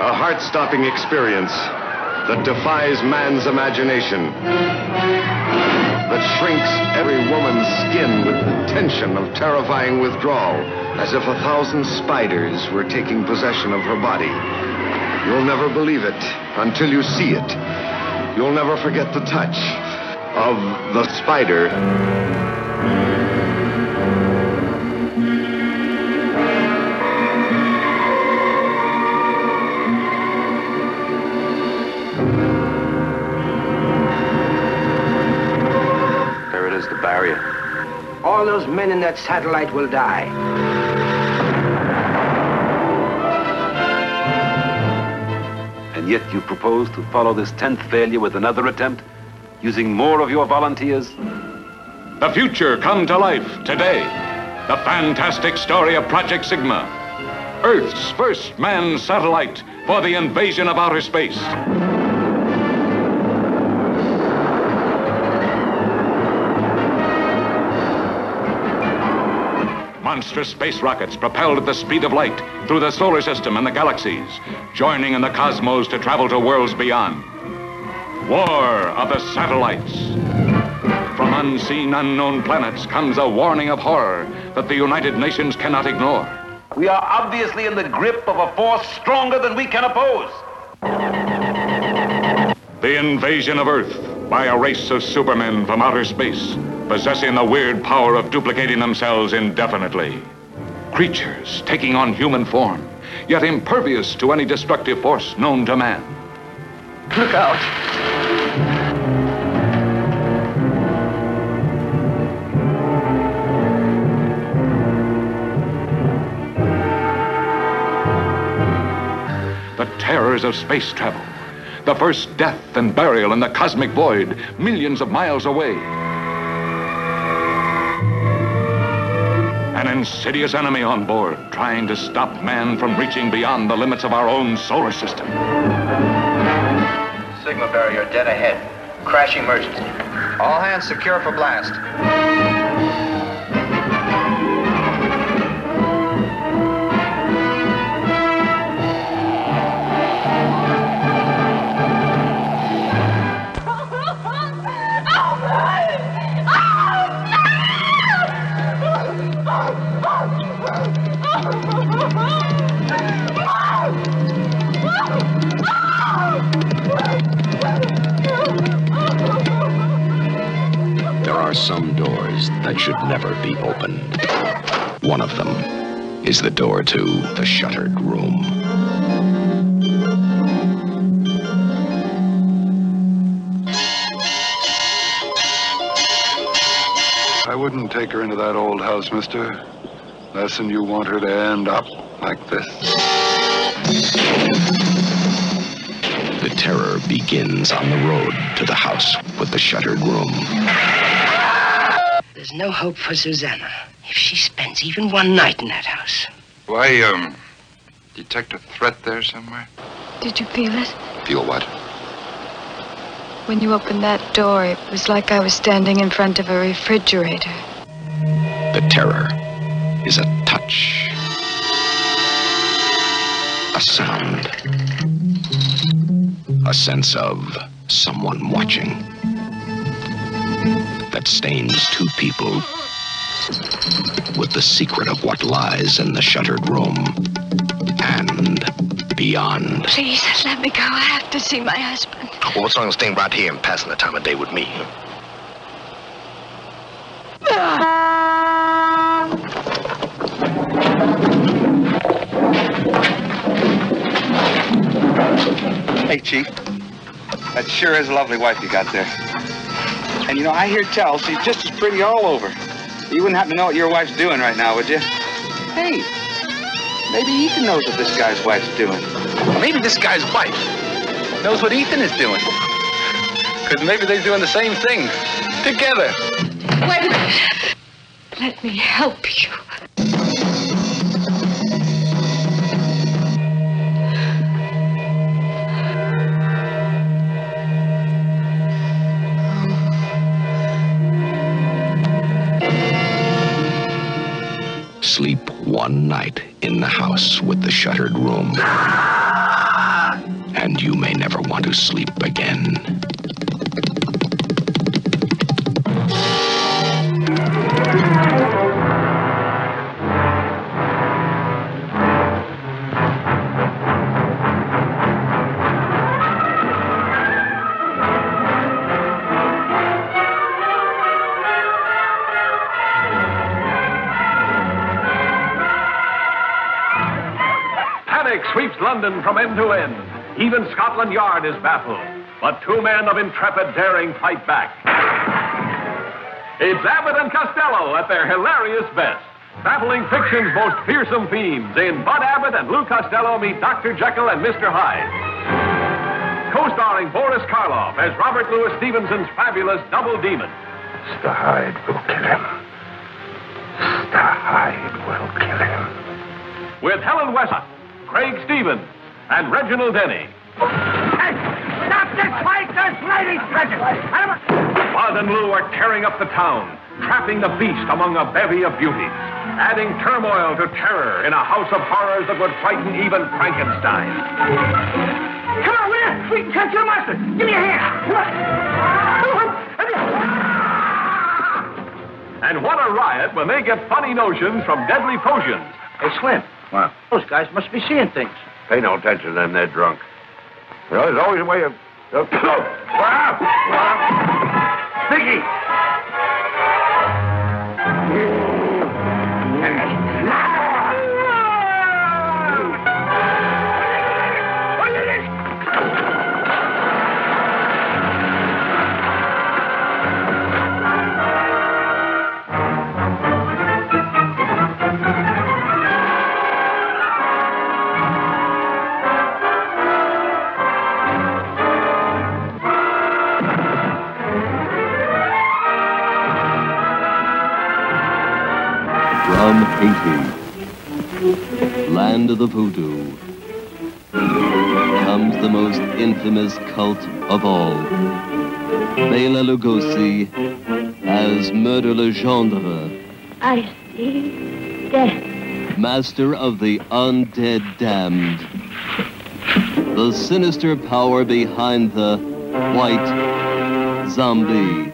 A heart stopping experience that defies man's imagination, that shrinks every woman's skin with the tension of terrifying withdrawal, as if a thousand spiders were taking possession of her body. You'll never believe it until you see it. You'll never forget the touch of the spider. There it is, the barrier. All those men in that satellite will die. And yet you propose to follow this tenth failure with another attempt, using more of your volunteers? The future come to life today. The fantastic story of Project Sigma. Earth's first manned satellite for the invasion of outer space. Monstrous space rockets propelled at the speed of light through the solar system and the galaxies, joining in the cosmos to travel to worlds beyond. War of the satellites. From unseen, unknown planets comes a warning of horror that the United Nations cannot ignore. We are obviously in the grip of a force stronger than we can oppose. The invasion of Earth by a race of supermen from outer space, possessing the weird power of duplicating themselves indefinitely. Creatures taking on human form, yet impervious to any destructive force known to man. Look out! The terrors of space travel. The first death and burial in the cosmic void, millions of miles away. Insidious enemy on board, trying to stop man from reaching beyond the limits of our own solar system. Sigma barrier dead ahead. Crash emergency. All hands secure for blast. Are some doors that should never be opened. One of them is the door to the shuttered room. I wouldn't take her into that old house, mister. Lesson you want her to end up like this. The terror begins on the road to the house with the shuttered room. There's no hope for Susanna if she spends even one night in that house. Why, um, detect a threat there somewhere? Did you feel it? Feel what? When you opened that door, it was like I was standing in front of a refrigerator. The terror is a touch, a sound, a sense of someone watching that stains two people with the secret of what lies in the shuttered room and beyond. Please, let me go. I have to see my husband. Well, what's wrong with staying right here and passing the time of day with me? Hey, Chief. That sure is a lovely wife you got there. And you know, I hear tell she's just as pretty all over. You wouldn't happen to know what your wife's doing right now, would you? Hey, maybe Ethan knows what this guy's wife's doing. Maybe this guy's wife knows what Ethan is doing. Because maybe they're doing the same thing together. Wait a minute. Let me help you. Sleep one night in the house with the shuttered room. And you may never want to sleep again. London from end to end. Even Scotland Yard is baffled. But two men of intrepid daring fight back. It's Abbott and Costello at their hilarious best. Battling fiction's most fearsome themes in Bud Abbott and Lou Costello meet Dr. Jekyll and Mr. Hyde. Co-starring Boris Karloff as Robert Louis Stevenson's fabulous double demon. Mr. Hyde will kill him. Mr. Hyde will kill him. With Helen Westcott, Craig Stevens, and Reginald Denny. Stop this fight! There's ladies present! Bud and Lou are tearing up the town, trapping the beast among a bevy of beauties, adding turmoil to terror in a house of horrors that would frighten even Frankenstein. Come on, will? We can catch your monster. Give me a hand. And what a riot when they get funny notions from deadly potions. Hey, Slim. What? Those guys must be seeing things. Pay no attention to them, they're drunk. Well, there's always a way of. of From Haiti, land of the voodoo, comes the most infamous cult of all. Bela Lugosi as Murder Legendre, I see death. master of the undead damned. The sinister power behind the white zombie.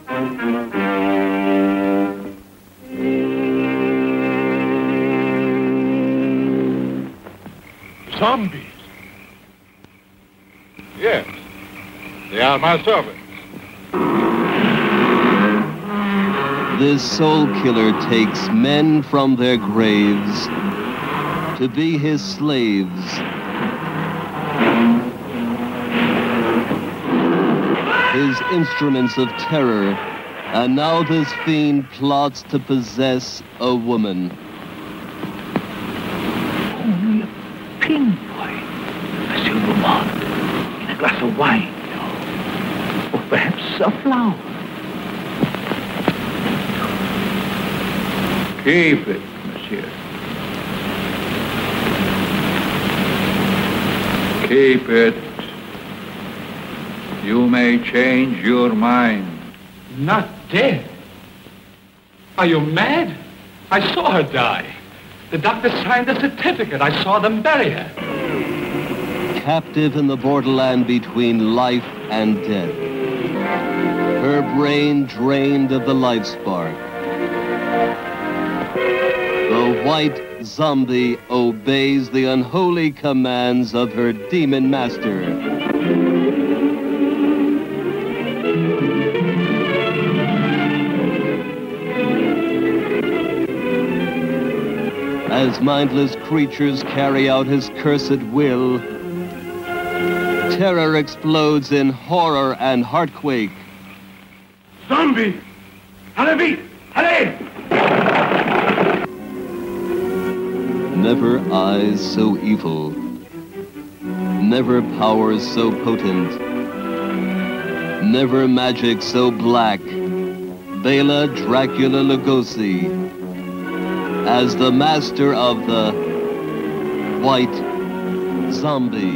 Zombies? Yes. They are my servants. This soul killer takes men from their graves to be his slaves. His instruments of terror And now this fiend plots to possess a woman. Pinpoint, Monsieur Beaumont, in a glass of wine, you. Or perhaps a flower. Keep it, monsieur. Keep it. You may change your mind. Not dead. Are you mad? I saw her die. The doctor signed the certificate. I saw them bury her. Captive in the borderland between life and death. Her brain drained of the life spark. The white zombie obeys the unholy commands of her demon master. As mindless creatures carry out his cursed will, terror explodes in horror and heartquake. Zombie! Allez vite! Allez! Never eyes so evil. Never powers so potent. Never magic so black. Bela Dracula Lugosi as the master of the White Zombie.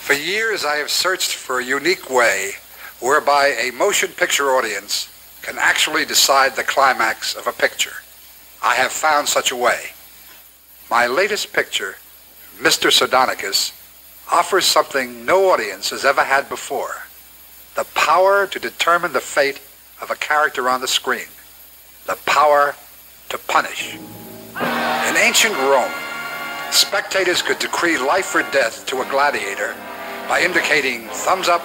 For years, I have searched for a unique way whereby a motion picture audience can actually decide the climax of a picture. I have found such a way. My latest picture, Mr. Sardonicus, offers something no audience has ever had before. The power to determine the fate of a character on the screen. The power to punish. In ancient Rome, spectators could decree life or death to a gladiator by indicating thumbs up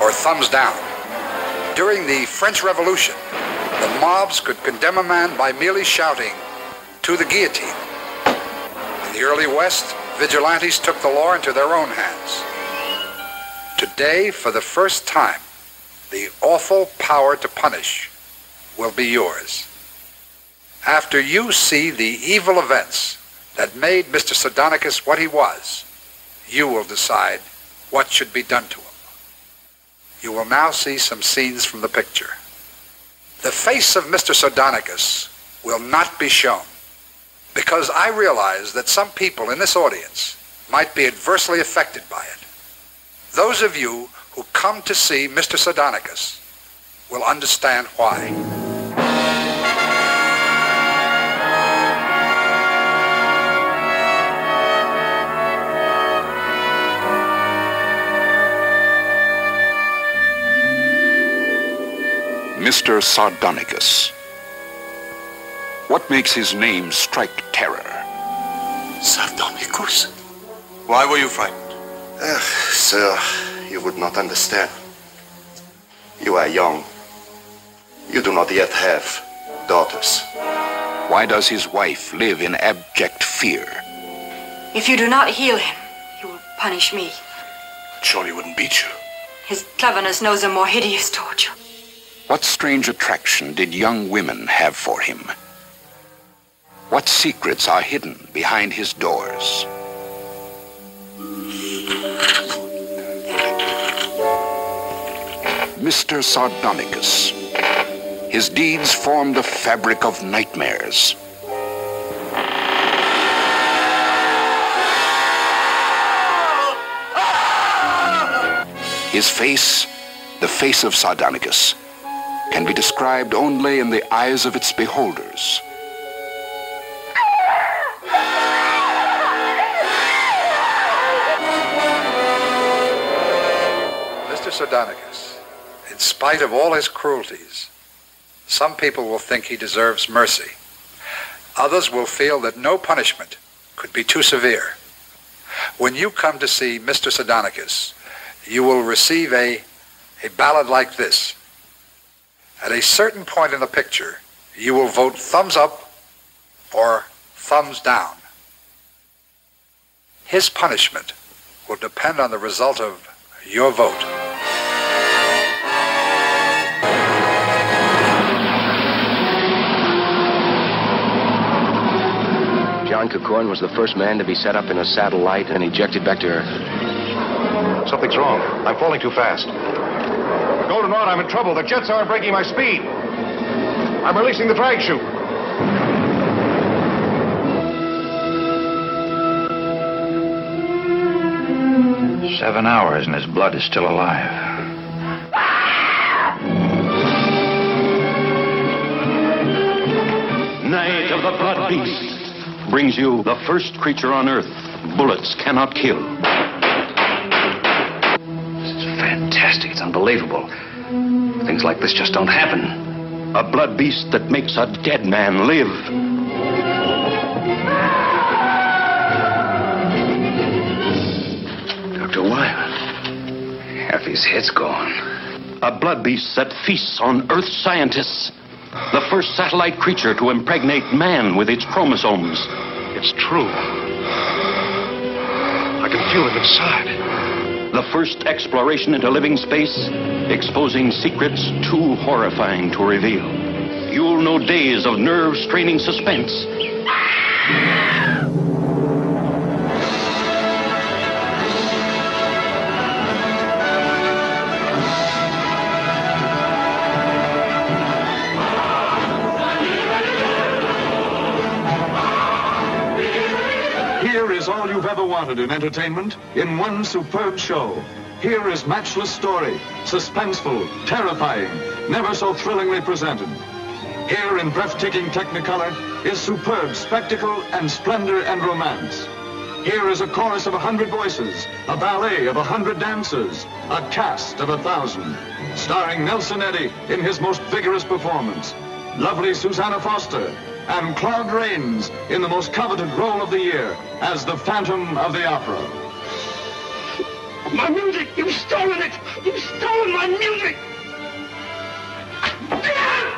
or thumbs down. During the French Revolution, the mobs could condemn a man by merely shouting, to the guillotine. In the early West, vigilantes took the law into their own hands. Today, for the first time, the awful power to punish will be yours. After you see the evil events that made Mr. Sardonicus what he was, you will decide what should be done to him. You will now see some scenes from the picture. The face of Mr. Sardonicus will not be shown because I realize that some people in this audience might be adversely affected by it. Those of you who come to see Mr. Sardonicus will understand why. Mr. Sardonicus. What makes his name strike terror? Sardonicus? Why were you frightened? Uh, sir, you would not understand. You are young. You do not yet have daughters. Why does his wife live in abject fear? If you do not heal him, he will punish me. Surely wouldn't beat you. His cleverness knows a more hideous torture. What strange attraction did young women have for him? What secrets are hidden behind his doors? Mr. Sardonicus. His deeds formed a fabric of nightmares. His face, the face of Sardonicus, can be described only in the eyes of its beholders. Mr. Sardonicus, in spite of all his cruelties, some people will think he deserves mercy. Others will feel that no punishment could be too severe. When you come to see Mr. Sardonicus, you will receive a, a ballad like this. At a certain point in the picture, you will vote thumbs up or thumbs down. His punishment will depend on the result of your vote. John Corcoran was the first man to be set up in a satellite and ejected back to Earth. Something's wrong. I'm falling too fast. Golden Rod, I'm in trouble. The jets aren't breaking my speed. I'm releasing the drag chute. Seven hours and his blood is still alive. Night of the Blood Beast brings you the first creature on Earth bullets cannot kill. Unbelievable. Things like this just don't happen. A blood beast that makes a dead man live. Dr. Wyman. Half his head's gone. A blood beast that feasts on Earth scientists. The first satellite creature to impregnate man with its chromosomes. It's true. I can feel it inside. The first exploration into living space, exposing secrets too horrifying to reveal. You'll know days of nerve straining suspense. Ever wanted in entertainment in one superb show. Here is matchless story, suspenseful, terrifying, never so thrillingly presented. Here in breathtaking technicolor is superb spectacle and splendor and romance. Here is a chorus of a hundred voices, a ballet of a hundred dancers, a cast of a thousand, starring Nelson Eddy in his most vigorous performance, lovely Susanna Foster, and Claude Rains in the most coveted role of the year as the Phantom of the Opera. My music! You've stolen it! You've stolen my music! Ah!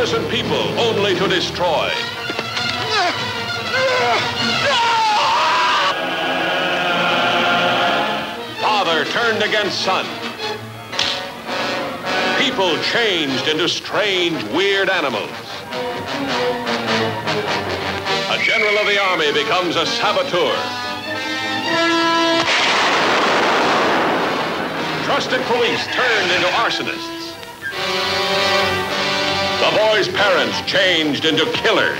Innocent people only to destroy. Father turned against son. People changed into strange, weird animals. A general of the army becomes a saboteur. Trusted police turned into arsonists. The boy's parents changed into killers.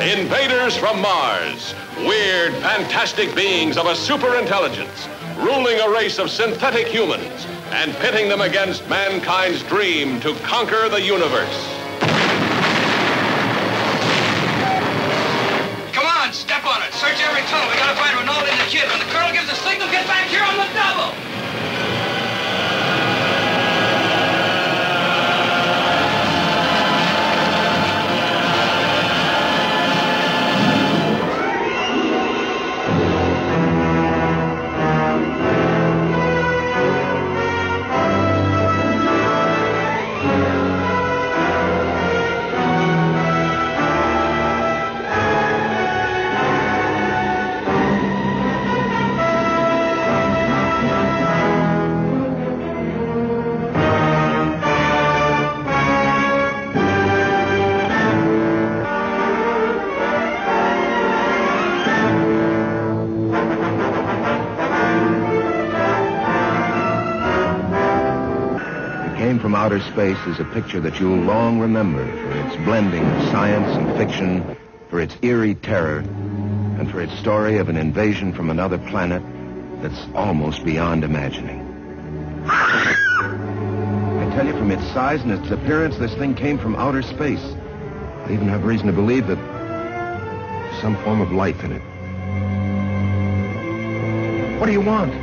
Invaders from Mars. Weird, fantastic beings of a superintelligence, ruling a race of synthetic humans and pitting them against mankind's dream to conquer the universe. Space is a picture that you'll long remember for its blending of science and fiction, for its eerie terror, and for its story of an invasion from another planet that's almost beyond imagining. I tell you, from its size and its appearance, this thing came from outer space. I even have reason to believe that there's some form of life in it. What do you want?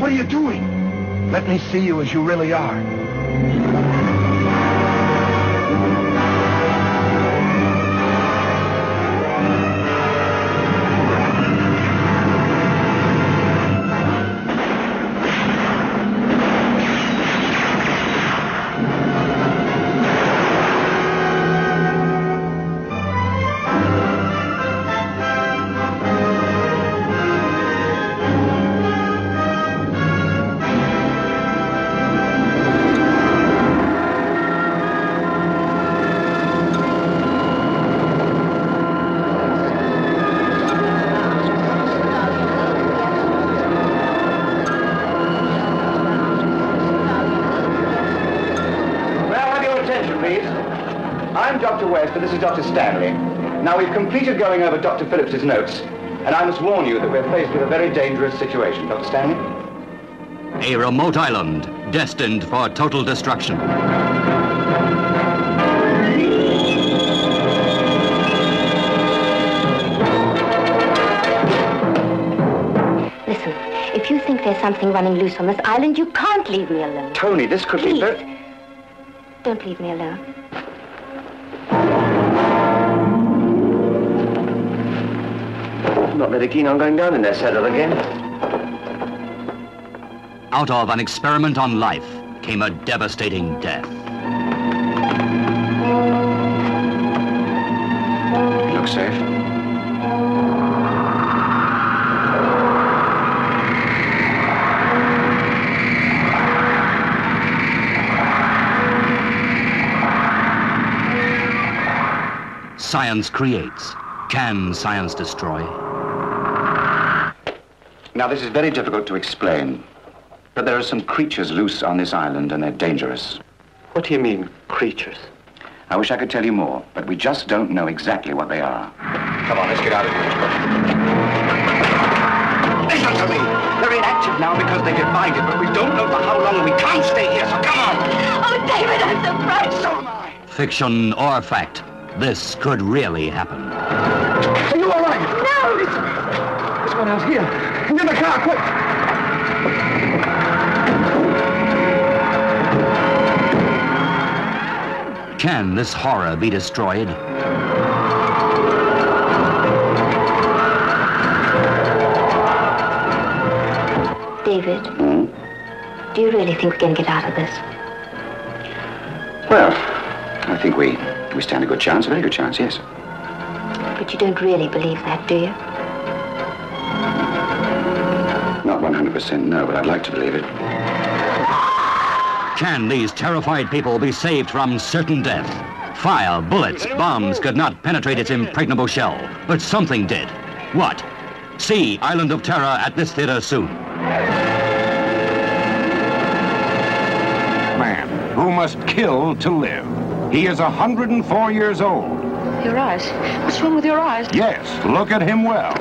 What are you doing? Let me see you as you really are. Dr. Stanley. Now, we've completed going over Dr. Phillips's notes, and I must warn you that we're faced with a very dangerous situation. Dr. Stanley? A remote island destined for total destruction. Listen, if you think there's something running loose on this island, you can't leave me alone. Tony, this could be Please. very... Don't leave me alone. Not very keen on going down in their saddle again. Out of an experiment on life came a devastating death. You look safe. Science creates. Can science destroy? Now, this is very difficult to explain, but there are some creatures loose on this island, and they're dangerous. What do you mean, creatures? I wish I could tell you more, but we just don't know exactly what they are. Come on, let's get out of here. Listen to me! They're inactive now because they defined it, but we don't know for how long, and we can't stay here, so come on! Oh, David, I'm so frightened. So am I. Fiction or fact, this could really happen. Are you all right? No! There's one out here. Get in the car, quick! Can this horror be destroyed? David, hmm? do you really think we can get out of this? Well, I think we, we stand a good chance, a very good chance, yes. But you don't really believe that, do you? 100% no, but I'd like to believe it. Can these terrified people be saved from certain death? Fire, bullets, bombs could not penetrate its impregnable shell, but something did. What? See Island of Terror at this theater soon. Man who must kill to live. He is 104 years old. Your eyes. What's wrong with your eyes? Yes, look at him well.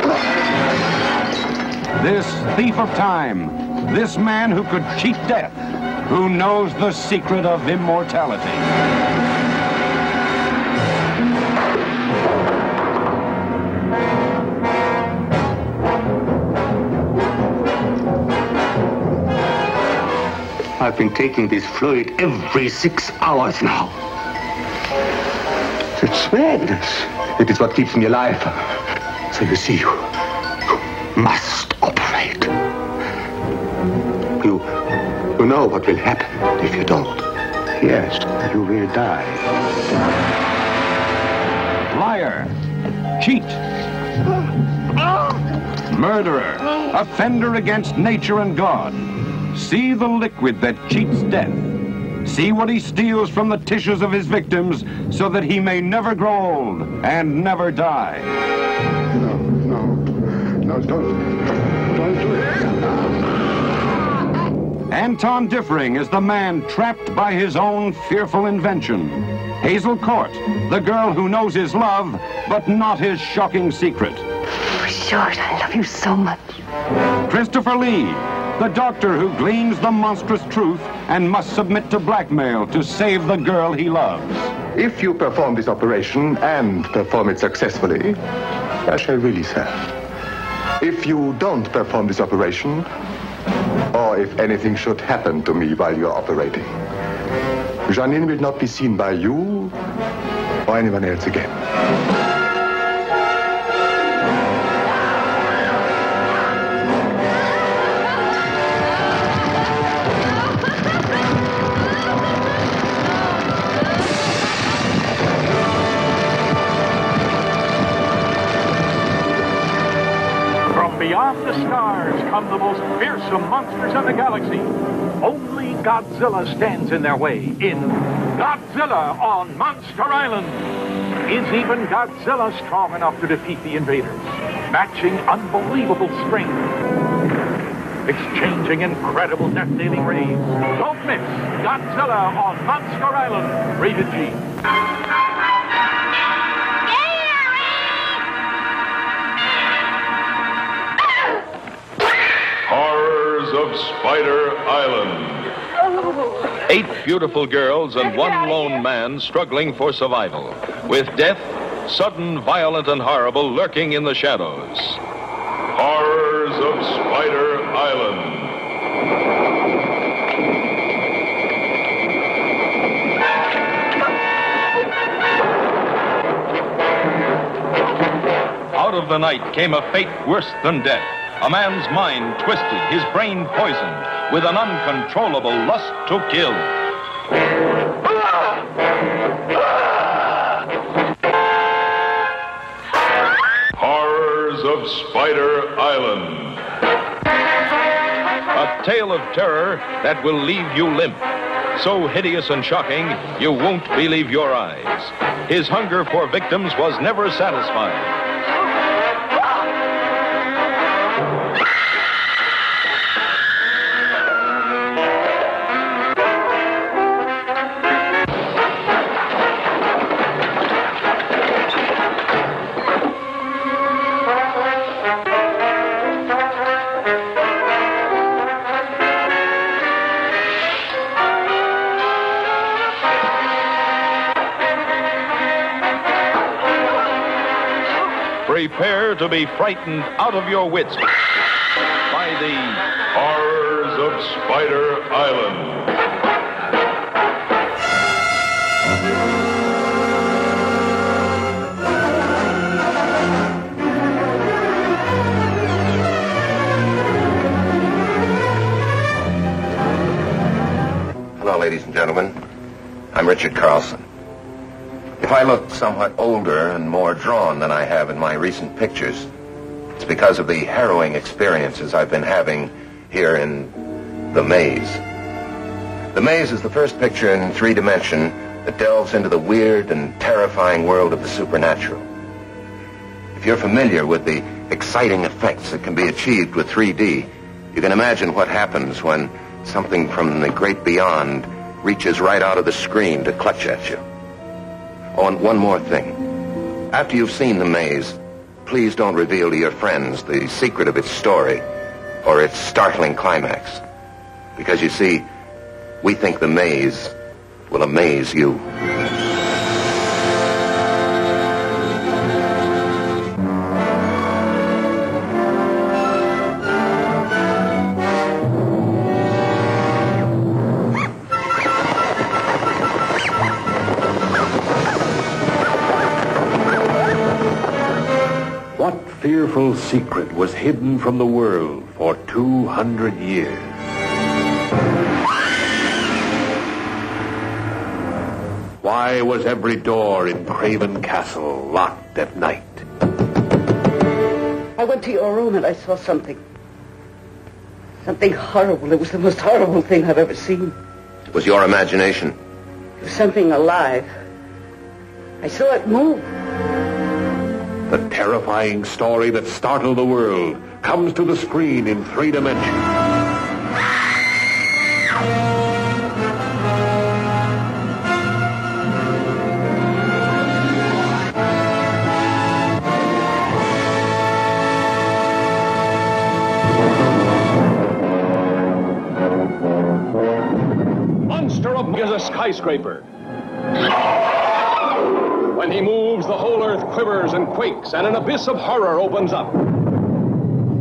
This thief of time, this man who could cheat death, who knows the secret of immortality. I've been taking this fluid every six hours now. It's madness. It is what keeps me alive. So you see, you must know what will happen if you don't. Yes, you will die. Liar, cheat, murderer, offender against nature and God. See the liquid that cheats death. See what he steals from the tissues of his victims so that he may never grow old and never die. No, no, no, don't, don't do it. Anton Diffring is the man trapped by his own fearful invention. Hazel Court, the girl who knows his love, but not his shocking secret. Short, I love you so much. Christopher Lee, the doctor who gleans the monstrous truth and must submit to blackmail to save the girl he loves. If you perform this operation and perform it successfully, I shall release her. If you don't perform this operation, or if anything should happen to me while you're operating, Janine will not be seen by you or anyone else again. From beyond the stars come the most fearsome monsters in the galaxy. Only Godzilla stands in their way in Godzilla on Monster Island. Is even Godzilla strong enough to defeat the invaders? Matching unbelievable strength. Exchanging incredible death-dealing rays. Don't miss Godzilla on Monster Island. Rated G. of Spider Island. Oh. Eight beautiful girls and one lone man struggling for survival, with death, sudden, violent, and horrible, lurking in the shadows. Horrors of Spider Island. Out of the night came a fate worse than death. A man's mind twisted, his brain poisoned, with an uncontrollable lust to kill. Horrors of Spider Island. A tale of terror that will leave you limp. So hideous and shocking, you won't believe your eyes. His hunger for victims was never satisfied. To be frightened out of your wits by the horrors of Spider Island. Hello, ladies and gentlemen. I'm Richard Carlson. If I look somewhat older and more drawn than I have in my recent pictures, it's because of the harrowing experiences I've been having here in The Maze. The Maze is the first picture in three dimension that delves into the weird and terrifying world of the supernatural. If you're familiar with the exciting effects that can be achieved with 3D, you can imagine what happens when something from the great beyond reaches right out of the screen to clutch at you. And one more thing. After you've seen The Maze, please don't reveal to your friends the secret of its story or its startling climax. Because you see, we think The Maze will amaze you. Secret was hidden from the world for 200 years? Why was every door in Craven Castle locked at night? I went to your room and I saw something. Something horrible. It was the most horrible thing I've ever seen. It was your imagination. It was something alive. I saw it move. The terrifying story that startled the world comes to the screen in three dimensions. skyscraper. The whole earth quivers and quakes, and an abyss of horror opens up.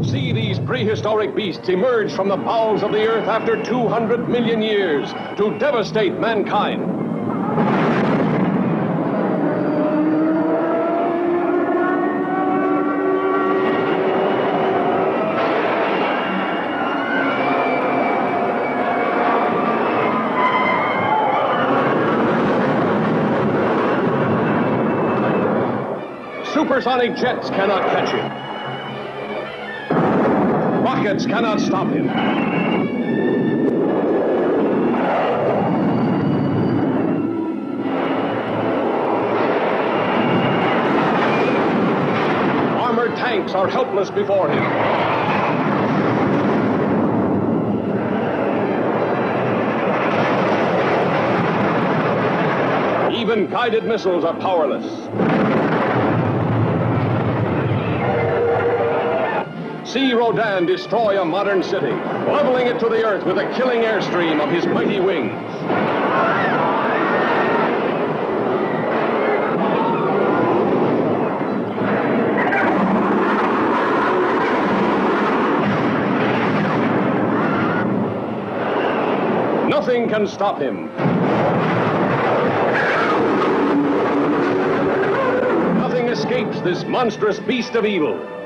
See these prehistoric beasts emerge from the bowels of the earth after 200 million years to devastate mankind. Supersonic jets cannot catch him. Rockets cannot stop him. Armored tanks are helpless before him. Even guided missiles are powerless. See Rodan destroy a modern city, leveling it to the earth with a killing airstream of his mighty wings. Nothing can stop him. Nothing escapes this monstrous beast of evil.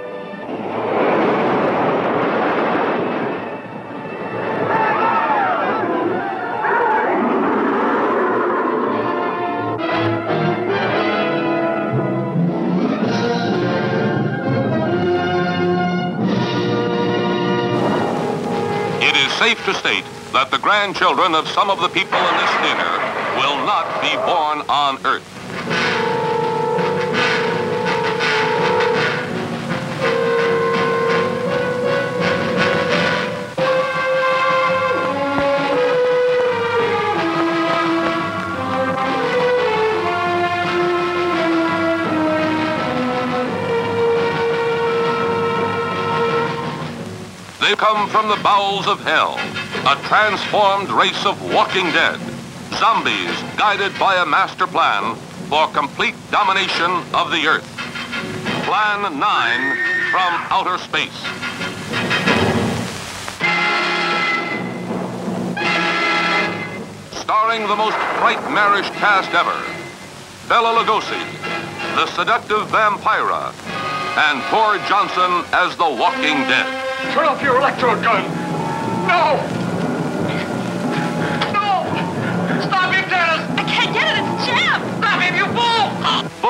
To state that the grandchildren of some of the people in this theater will not be born on Earth. They come from the bowels of hell, a transformed race of walking dead, zombies guided by a master plan for complete domination of the earth. Plan 9 from outer space. Starring the most nightmarish cast ever, Bela Lugosi, the seductive Vampira, and Tor Johnson as the Walking Dead. Turn off your electro gun. No!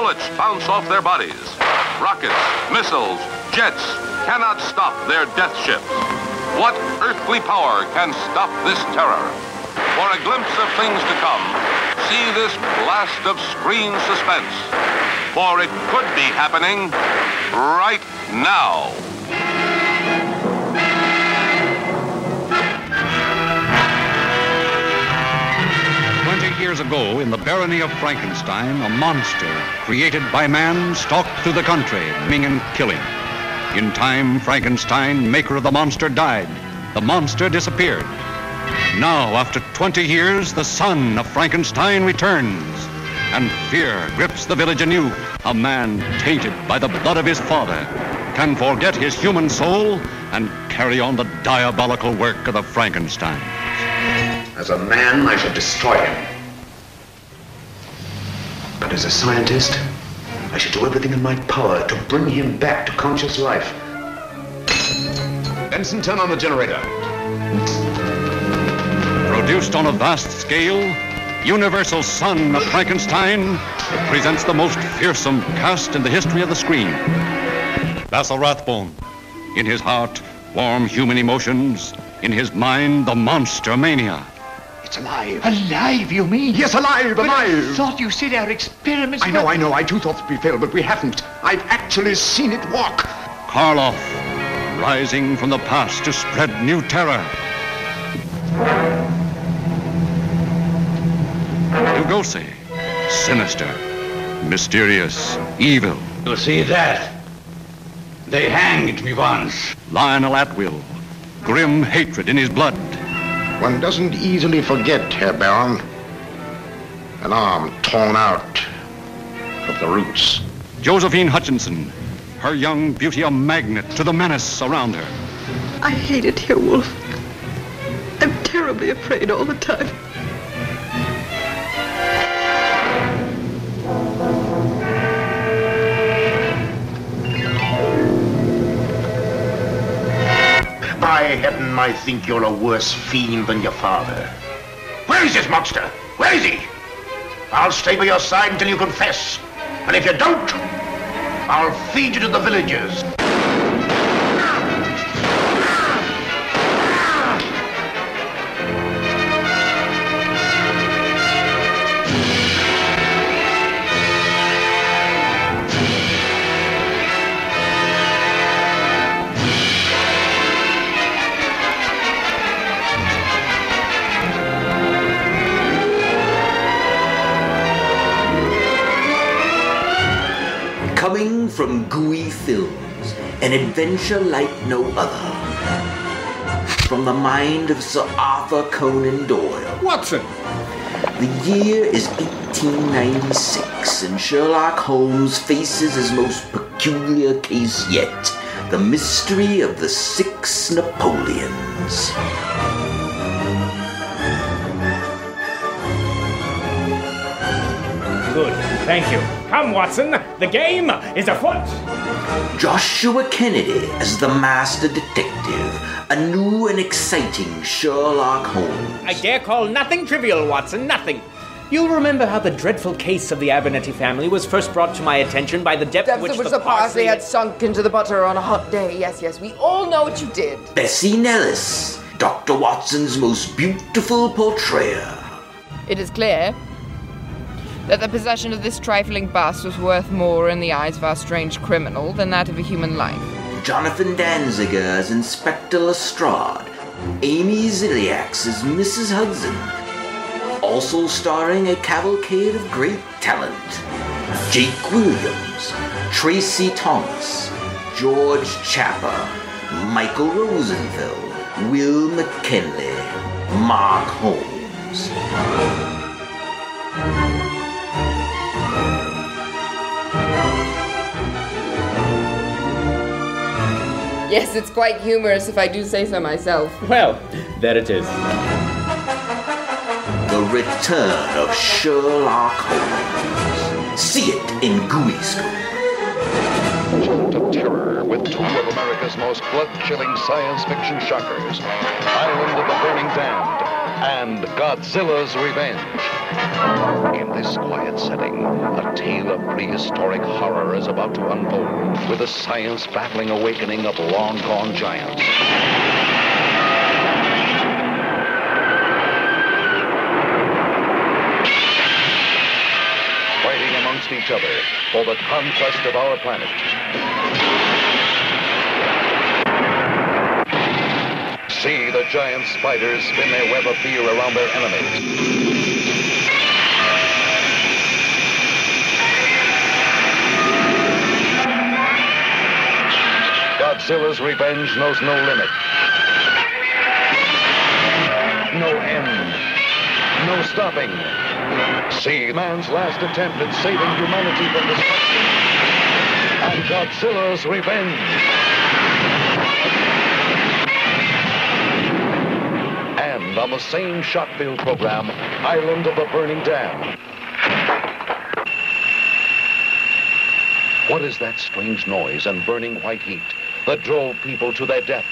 Bullets bounce off their bodies. Rockets, missiles, jets cannot stop their death ships. What earthly power can stop this terror? For a glimpse of things to come, see this blast of screen suspense. For it could be happening right now. Years ago, in the barony of Frankenstein, a monster created by man stalked through the country, maiming and killing. In time, Frankenstein, maker of the monster, died. The monster disappeared. Now, after 20 years, the son of Frankenstein returns, and fear grips the village anew. A man tainted by the blood of his father can forget his human soul and carry on the diabolical work of the Frankenstein. As a man, I should destroy him. But as a scientist, I should do everything in my power to bring him back to conscious life. Benson, turn on the generator. Produced on a vast scale, Universal Son of Frankenstein presents the most fearsome cast in the history of the screen. Basil Rathbone. In his heart, warm human emotions. In his mind, the monster mania. It's alive. Alive, you mean? Yes, alive, But I alive. thought you said our experiments I know, I know. I too thought we failed, but we haven't. I've actually seen it walk. Karloff, rising from the past to spread new terror. Lugosi, sinister, mysterious, evil. You see that? They hanged me once. Lionel Atwill, grim hatred in his blood. One doesn't easily forget, Herr Baron. An arm torn out of the roots. Josephine Hutchinson, her young beauty a magnet to the menace around her. I hate it here, Wolf. I'm terribly afraid all the time. By heaven, I think you're a worse fiend than your father. Where is this monster? Where is he? I'll stay by your side until you confess. And if you don't, I'll feed you to the villagers. From Gooey Films, an adventure like no other. From the mind of Sir Arthur Conan Doyle. Watson! The year is 1896, and Sherlock Holmes faces his most peculiar case yet the mystery of the six Napoleons. Good. Thank you. Come, Watson. The game is afoot. Joshua Kennedy as the master detective, a new and exciting Sherlock Holmes. I dare call nothing trivial, Watson. Nothing. You'll remember how the dreadful case of the Abernethy family was first brought to my attention by the depth, Depths which of which the the parsley had sunk into the butter on a hot day. Yes, yes, we all know what you did. Bessie Nellis, Dr. Watson's most beautiful portrayer. It is clear that the possession of this trifling bust was worth more in the eyes of our strange criminal than that of a human life. Jonathan Danziger as Inspector Lestrade, Amy Ziliax as Mrs. Hudson, also starring a cavalcade of great talent. Jake Williams, Tracy Thomas, George Chapper, Michael Rosenfeld, Will McKinley, Mark Holmes. Yes, it's quite humorous if I do say so myself. Well, there it is. The Return of Sherlock Holmes. See it in Gooey School. of terror with two of America's most blood-chilling science fiction shockers, Island of the Burning Damned and Godzilla's Revenge. In this quiet setting, a tale of prehistoric horror is about to unfold with the science-battling awakening of long-gone giants. Fighting amongst each other for the conquest of our planet. See the giant spiders spin their web of fear around their enemies. Godzilla's revenge knows no limit. No end. No stopping. See man's last attempt at saving humanity from destruction. And Godzilla's revenge. And on the same shot-filled program, Island of the Burning Damned. What is that strange noise and burning white heat that drove people to their death?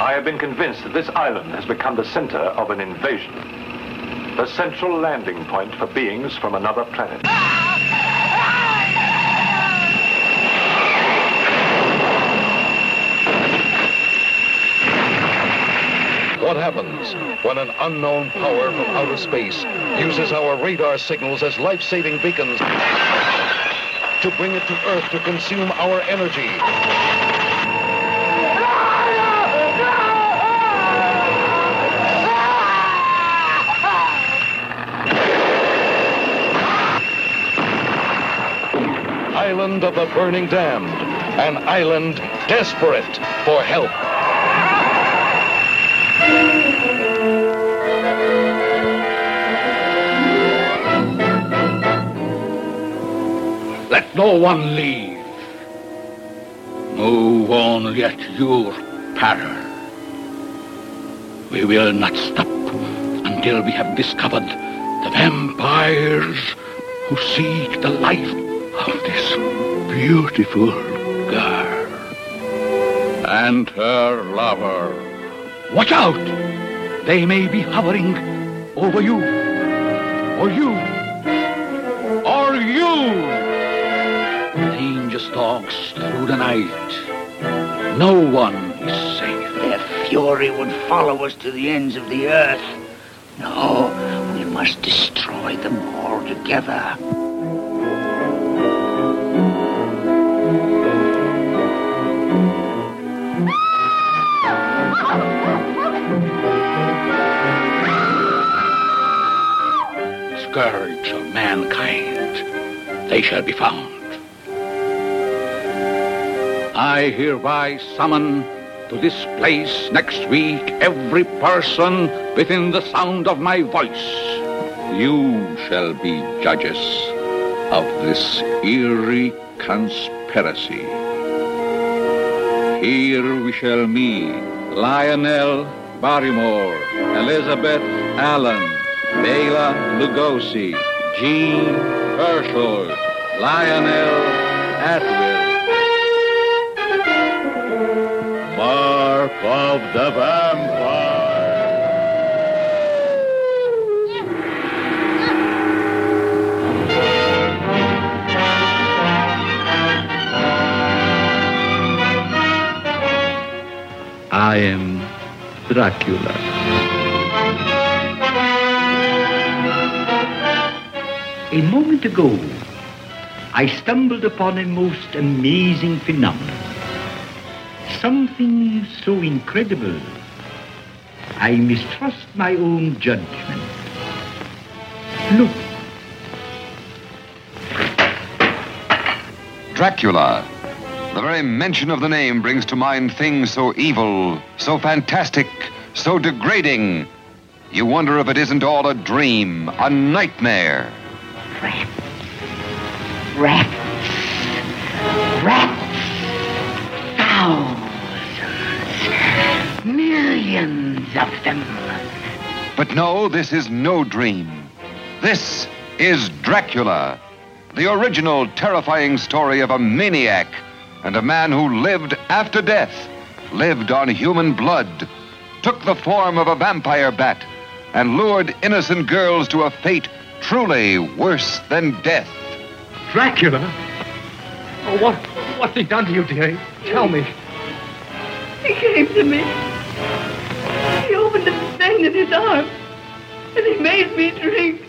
I have been convinced that this island has become the center of an invasion. The central landing point for beings from another planet. What happens when an unknown power from outer space uses our radar signals as life-saving beacons to bring it to Earth to consume our energy? Island of the Burning Damned an island desperate for help. No one leave. Move on, let your power. We will not stop until we have discovered the vampires who seek the life of this beautiful girl. And her lover. Watch out! They may be hovering over you. Or you. Or you! Danger stalks through the night. No one is safe. Their fury would follow us to the ends of the earth. No, we must destroy them all together. Scourge of mankind, they shall be found. I hereby summon to this place next week every person within the sound of my voice. You shall be judges of this eerie conspiracy. Here we shall meet Lionel Barrymore, Elizabeth Allan, Bela Lugosi, Jean Hersholt, Lionel Atwill, of the Vampire. I am Dracula. A moment ago, I stumbled upon a most amazing phenomenon. Something so incredible, I mistrust my own judgment. Look, Dracula. The very mention of the name brings to mind things so evil, so fantastic, so degrading. You wonder if it isn't all a dream, a nightmare. rats, rats, thousands, millions of them. But no, this is no dream. This is Dracula, the original terrifying story of a maniac and a man who lived after death, lived on human blood, took the form of a vampire bat, and lured innocent girls to a fate truly worse than death. Dracula? Oh, what, what's he done to you, dearie? Tell me. He came to me. He opened a vein in his arm, and he made me drink.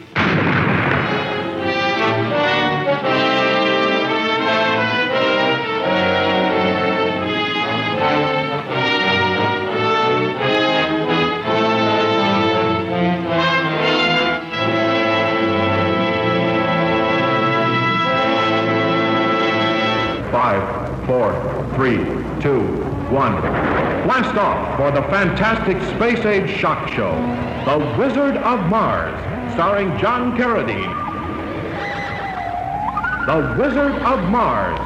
Five, four, three, two, one. Blast off for the fantastic space age shock show, The Wizard of Mars, starring John Carradine. The Wizard of Mars.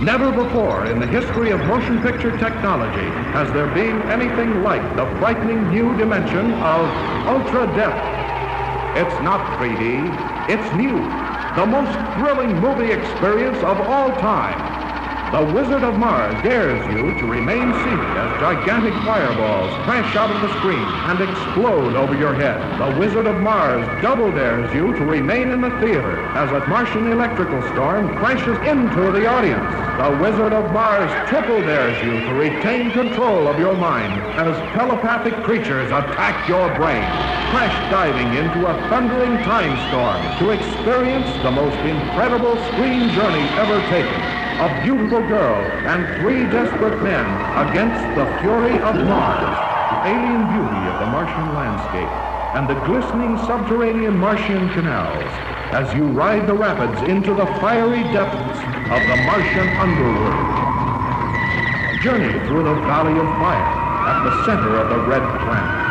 Never before in the history of motion picture technology has there been anything like the frightening new dimension of ultra depth. It's not 3D, it's new. The most thrilling movie experience of all time. The Wizard of Mars dares you to remain seated as gigantic fireballs crash out of the screen and explode over your head. The Wizard of Mars double dares you to remain in the theater as a Martian electrical storm crashes into the audience. The Wizard of Mars triple dares you to retain control of your mind as telepathic creatures attack your brain, crash diving into a thundering time storm to experience the most incredible screen journey ever taken a beautiful girl and three desperate men against the fury of Mars, the alien beauty of the Martian landscape, and the glistening subterranean Martian canals as you ride the rapids into the fiery depths of the Martian underworld. Journey through the Valley of Fire at the center of the Red Planet.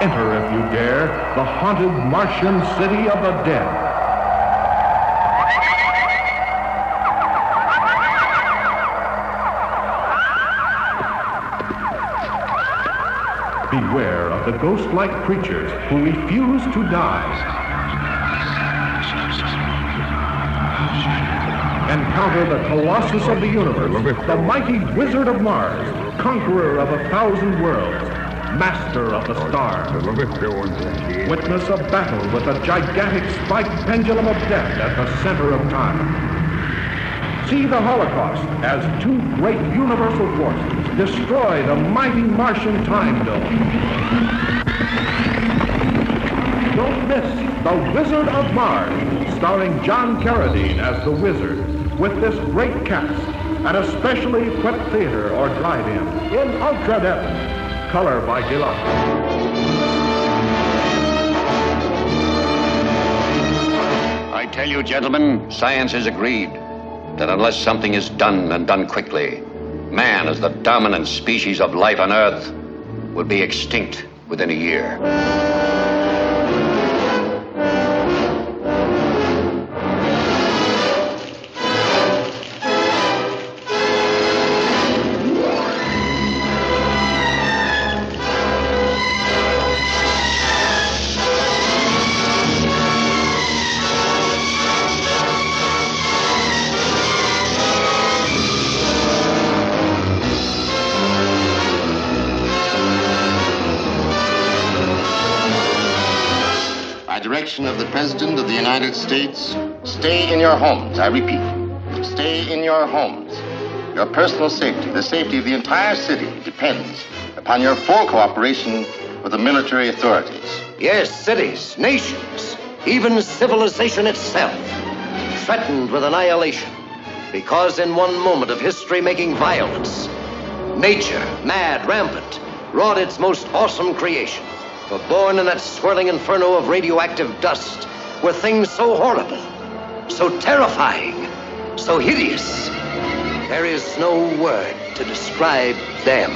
Enter, if you dare, the haunted Martian city of the dead. Beware of the ghost-like creatures who refuse to die. Encounter the Colossus of the universe, the mighty Wizard of Mars, conqueror of a thousand worlds, master of the stars. Witness a battle with a gigantic spiked pendulum of death at the center of time. See the Holocaust as two great universal forces destroy the mighty Martian time dome. Don't miss The Wizard of Mars, starring John Carradine as the Wizard, with this great cast at a specially equipped theater or drive-in in Ultra Depth, color by Deluxe. I tell you, gentlemen, science has agreed that unless something is done and done quickly, man as the dominant species of life on Earth will be extinct within a year. Direction of the President of the United States, stay in your homes. I repeat, stay in your homes. Your personal safety, the safety of the entire city, depends upon your full cooperation with the military authorities. Yes, cities, nations, even civilization itself, threatened with annihilation. Because in one moment of history making violence, nature, mad, rampant, wrought its most awesome creation. For born in that swirling inferno of radioactive dust were things so horrible, so terrifying, so hideous. There is no word to describe them.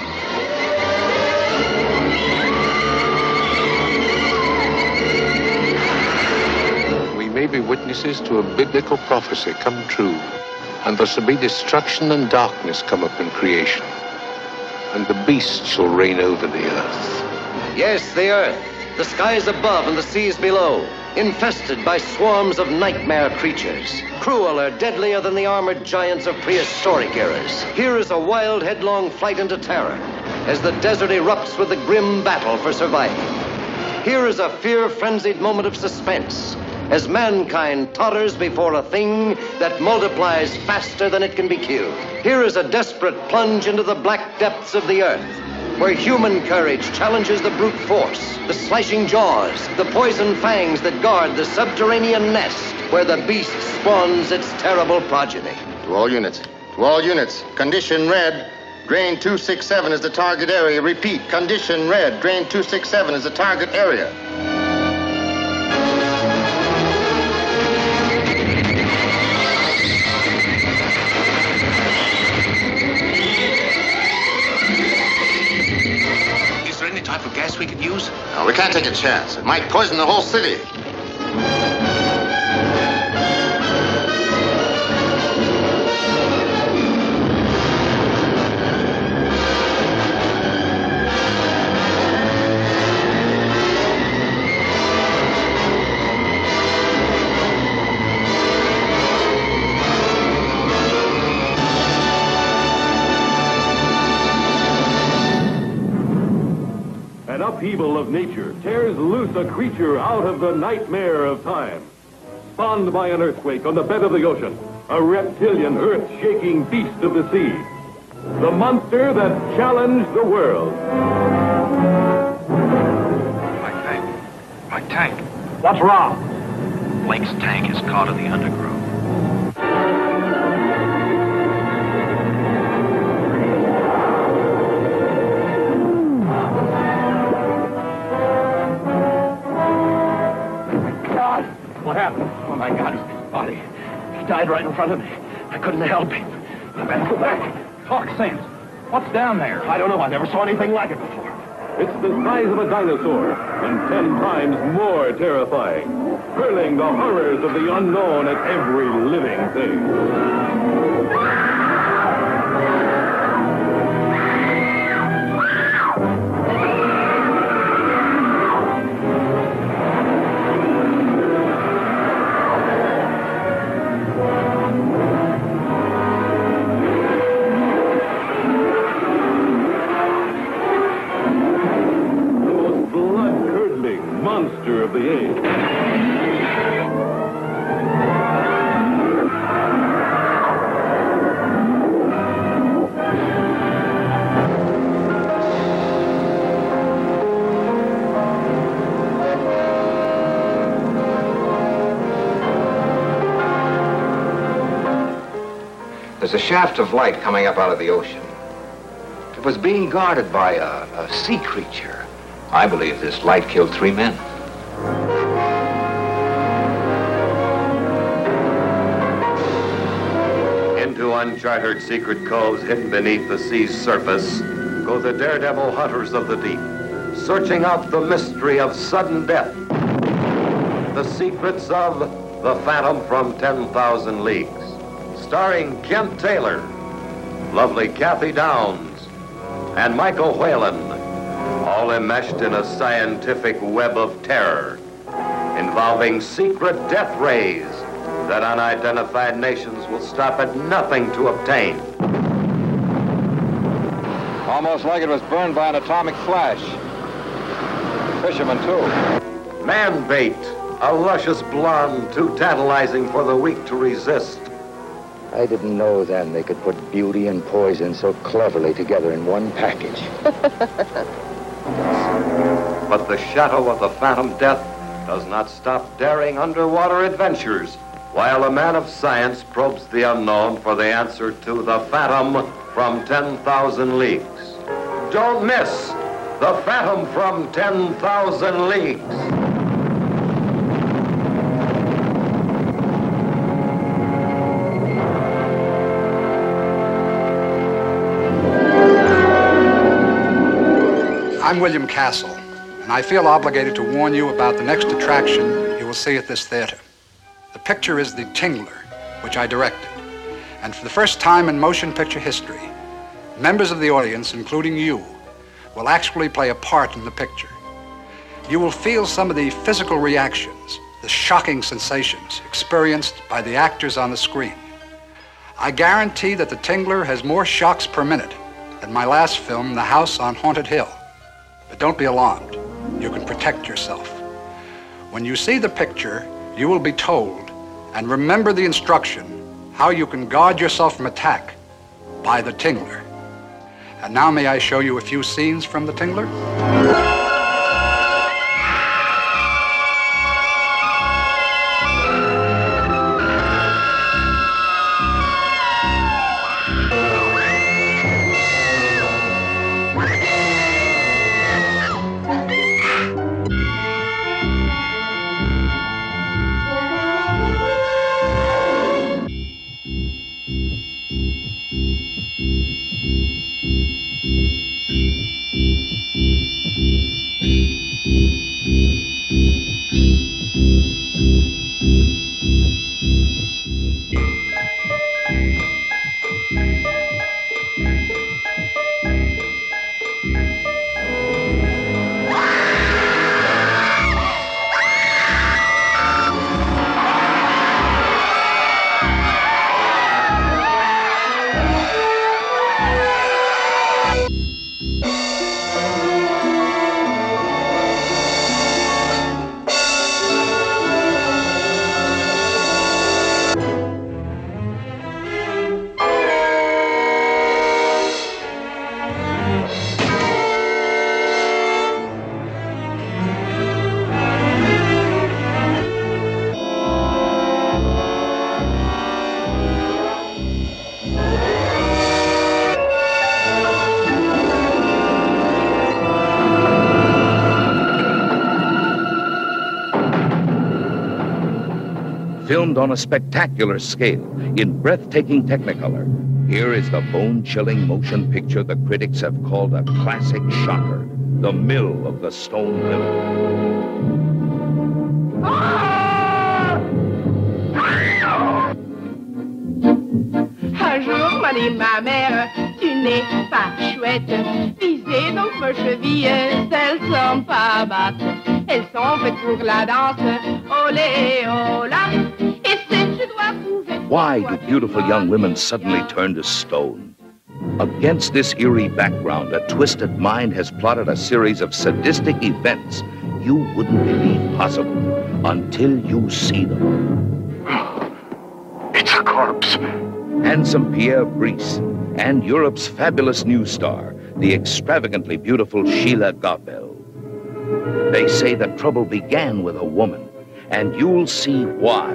We may be witnesses to a biblical prophecy come true, and there shall be destruction and darkness come upon creation, and the beast shall reign over the earth. Yes, the earth, the skies above and the seas below, infested by swarms of nightmare creatures, crueler, deadlier than the armored giants of prehistoric eras. Here is a wild, headlong flight into terror as the desert erupts with the grim battle for survival. Here is a fear frenzied moment of suspense as mankind totters before a thing that multiplies faster than it can be killed. Here is a desperate plunge into the black depths of the earth where human courage challenges the brute force, the slashing jaws, the poison fangs that guard the subterranean nest where the beast spawns its terrible progeny. To all units, to all units, condition red. Drain 267 is the target area. Repeat, condition red. Drain 267 is the target area. Type of gas we could use? No, we can't take a chance. It might poison the whole city. Upheaval of nature tears loose a creature out of the nightmare of time. Spawned by an earthquake on the bed of the ocean, a reptilian, earth-shaking beast of the sea. The monster that challenged the world. My tank. My tank. What's wrong? Blake's tank is caught in the undergrowth. Died right in front of me. I couldn't help him. I better go back. Talk sense. What's down there? I don't know. I never saw anything like it before. It's the size of a dinosaur and ten times more terrifying, hurling the horrors of the unknown at every living thing. A shaft of light coming up out of the ocean. It was being guarded by a, a sea creature. I believe this light killed three men. Into uncharted secret coves hidden beneath the sea's surface go the daredevil hunters of the deep, searching out the mystery of sudden death, the secrets of the Phantom from 10,000 Leagues, starring Kent Taylor, lovely Cathy Downs, and Michael Whalen, all enmeshed in a scientific web of terror involving secret death rays that unidentified nations will stop at nothing to obtain. Almost like it was burned by an atomic flash. Fishermen, too. Man bait, a luscious blonde too tantalizing for the weak to resist. I didn't know then they could put beauty and poison so cleverly together in one package. But the shadow of the Phantom Death does not stop daring underwater adventures while a man of science probes the unknown for the answer to the Phantom from 10,000 Leagues. Don't miss the Phantom from 10,000 Leagues. William Castle, and I feel obligated to warn you about the next attraction you will see at this theater. The picture is The Tingler, which I directed. And for the first time in motion picture history, members of the audience, including you, will actually play a part in the picture. You will feel some of the physical reactions, the shocking sensations experienced by the actors on the screen. I guarantee that The Tingler has more shocks per minute than my last film, The House on Haunted Hill. But don't be alarmed. You can protect yourself. When you see the picture, you will be told, and remember the instruction, how you can guard yourself from attack by the Tingler. And now may I show you a few scenes from the Tingler? On a spectacular scale in breathtaking Technicolor. Here is the bone chilling motion picture the critics have called a classic shocker The Mill of the Stone Women. Ah! Un jour, m'a dit ma mère, tu n'es pas chouette. Visez donc vos chevilles, elles sont pas battes. Elles sont faites pour la danse, olé, ola. Why do beautiful young women suddenly turn to stone? Against this eerie background, a twisted mind has plotted a series of sadistic events you wouldn't believe possible until you see them. It's a corpse. Handsome Pierre Brice and Europe's fabulous new star, the extravagantly beautiful Scilla Gabel. They say the trouble began with a woman, and you'll see why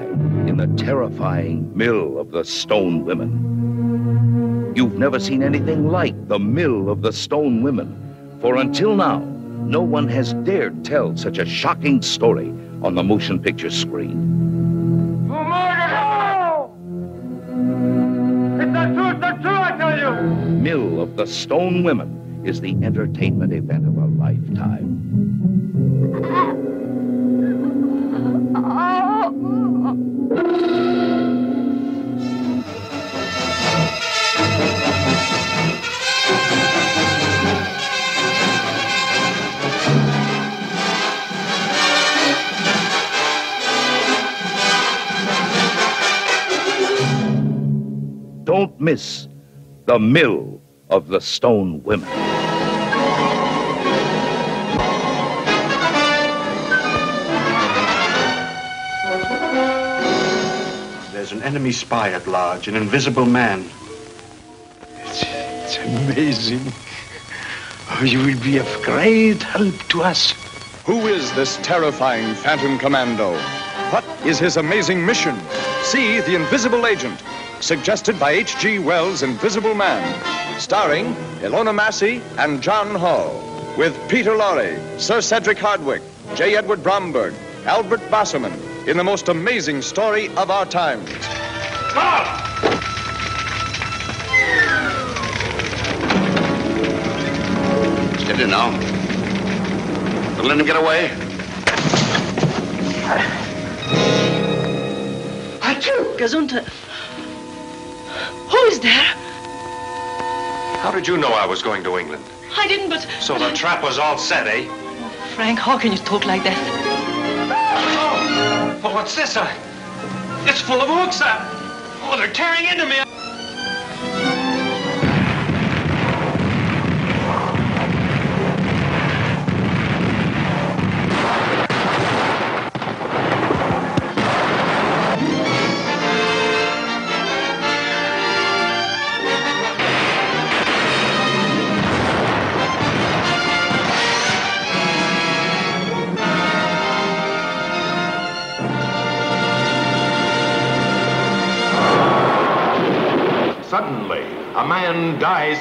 in the terrifying Mill of the Stone Women. You've never seen anything like the Mill of the Stone Women, for until now, no one has dared tell such a shocking story on the motion picture screen. It's the truth, the truth, I tell you! Mill of the Stone Women is the entertainment event of a lifetime. Ah. Don't miss the Mill of the Stone Women. There's an enemy spy at large, an invisible man. It's, it's amazing. Oh, you will be of great help to us. Who is this terrifying Phantom Commando? What is his amazing mission? See The Invisible Agent, suggested by H.G. Wells' Invisible Man, starring Ilona Massey and Jon Hall, with Peter Lorre, Sir Cedric Hardwicke, J. Edward Bromberg, Albert Bassermann, in the most amazing story of our times. Steady now. Don't let him get away. Achoo, Gesundheit. Who is there? How did you know I was going to England? I didn't, but... So the trap was all set, eh? Frank, how can you talk like that? Oh, what's this? Uh, it's full of hooks. Uh, oh, they're tearing into me.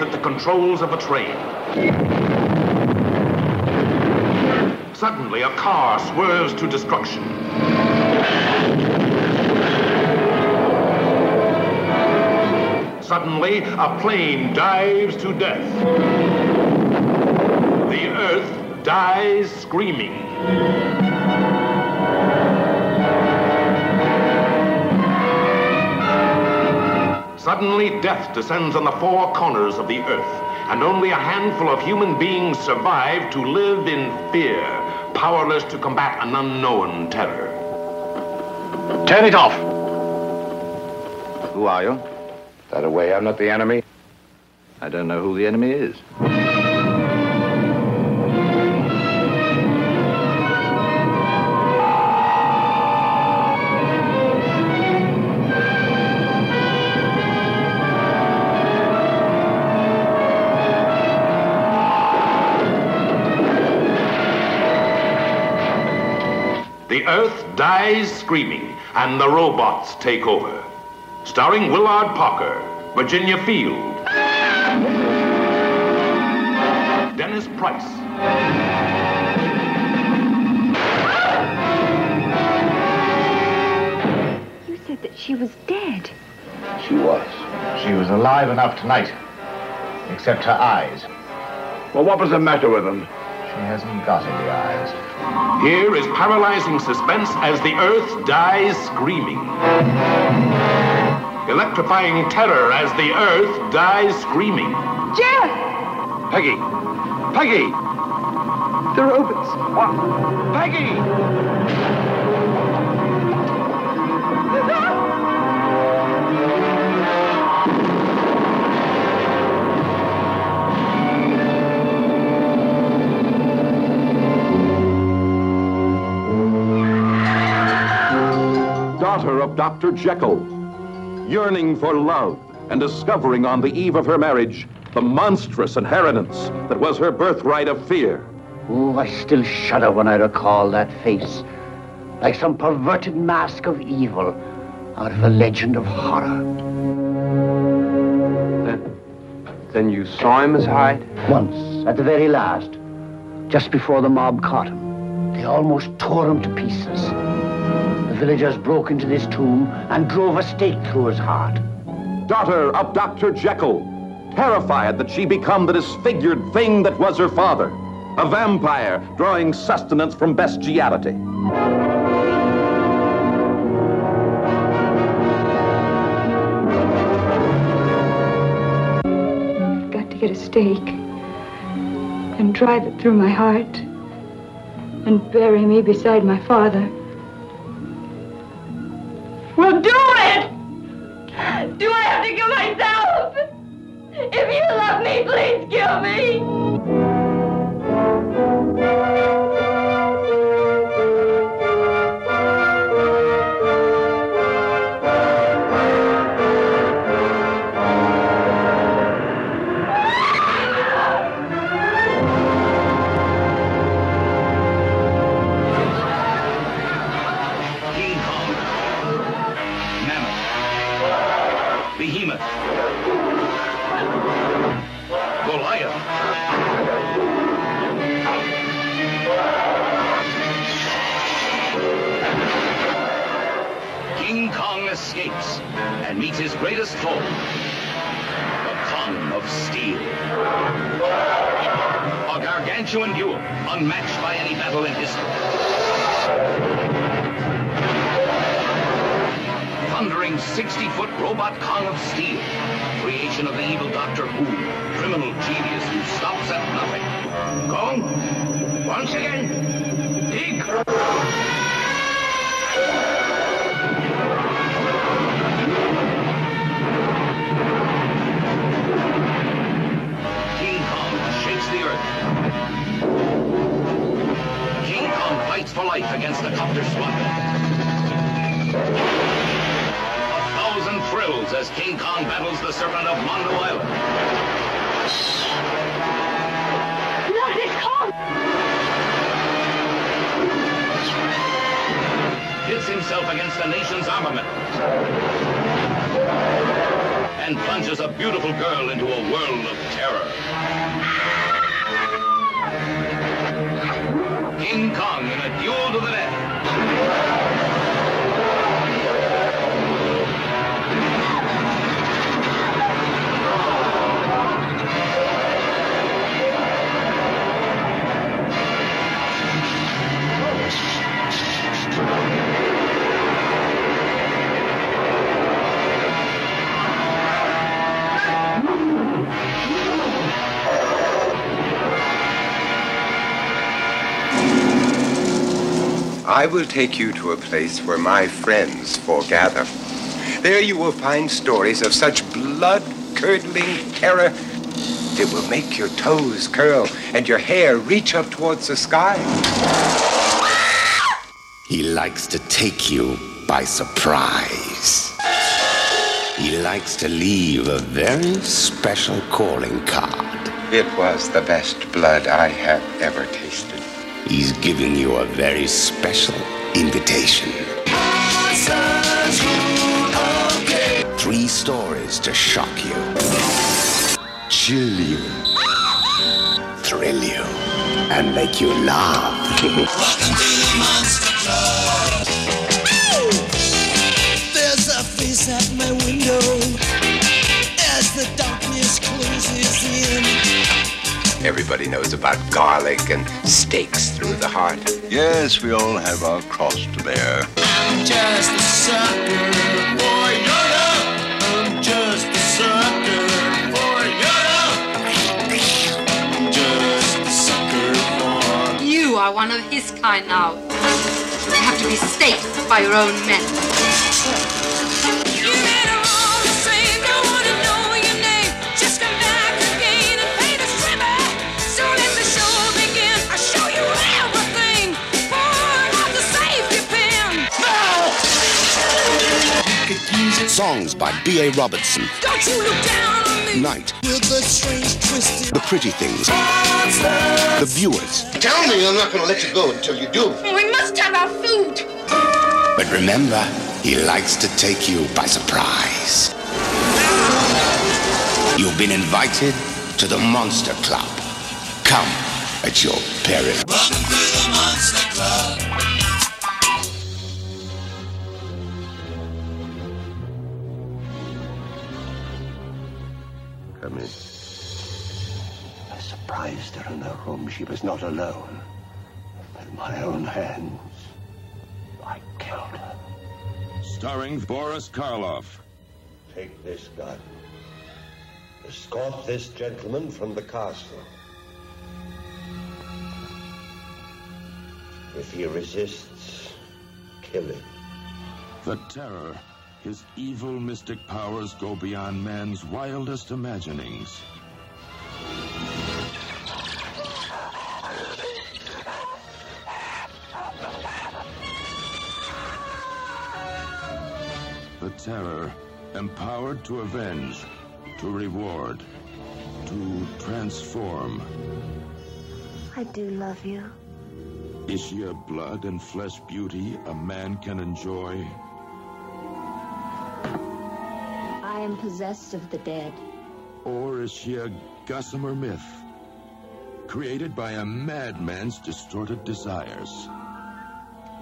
At the controls of a train. Suddenly, a car swerves to destruction. Suddenly, a plane dives to death. The earth dies screaming. Suddenly, death descends on the four corners of the earth, and only a handful of human beings survive to live in fear, powerless to combat an unknown terror. Turn it off. Who are you? That away, I'm not the enemy. I don't know who the enemy is. Dies screaming, and the robots take over. Starring Willard Parker, Virginia Field, Dennis Price, You said that she was dead. She was. She was alive enough tonight. Except her eyes. Well, what was the matter with them? She hasn't got any eyes. Here is paralyzing suspense as the earth dies screaming. Electrifying terror as the earth dies screaming. Jeff! Peggy! Peggy! The robots. What? Peggy! Ah! Daughter of Dr. Jekyll, yearning for love and discovering on the eve of her marriage the monstrous inheritance that was her birthright of fear. Oh, I still shudder when I recall that face, like some perverted mask of evil out of a legend of horror. Then, then you saw him, as Hyde? Once, at the very last, just before the mob caught him. They almost tore him to pieces. The villagers broke into this tomb and drove a stake through his heart. Daughter of Dr. Jekyll, terrified that she become the disfigured thing that was her father, a vampire drawing sustenance from bestiality. I've got to get a stake and drive it through my heart and bury me beside my father. Well, do it! Do I have to kill myself? If you love me, please kill me. I will take you to a place where my friends foregather. There you will find stories of such blood-curdling terror it will make your toes curl and your hair reach up towards the sky. He likes to take you by surprise. He likes to leave a very special calling card. It was the best blood I have ever tasted. He's giving you a very special invitation. Three stories to shock you, chill you, thrill you, and make you laugh. Everybody knows about garlic and steaks through the heart. Yes, we all have our cross to bear. I'm just a sucker for Yoda. I'm just a sucker for Yoda. I'm just a sucker for. You are one of his kind now. You have to be staked by your own men. Songs by B.A. Robertson. Don't you look down on me. Night. With the strange twisted. The Pretty Things. The Viewers. Tell me I'm not going to let you go until you do. We must have our food. But remember, he likes to take you by surprise. You've been invited to the Monster Club. Come at your peril. Welcome to the Monster Club. Come. I surprised her in her room. She was not alone. With my own hands, I killed her. Starring Boris Karloff. Take this gun. Escort this gentleman from the castle. If he resists, kill him. The Terror. His evil mystic powers go beyond man's wildest imaginings. The Terror. Empowered to avenge, to reward, to transform. I do love you. Is she a blood and flesh beauty a man can enjoy? Am possessed of the dead. Or is she a gossamer myth? Created by a madman's distorted desires.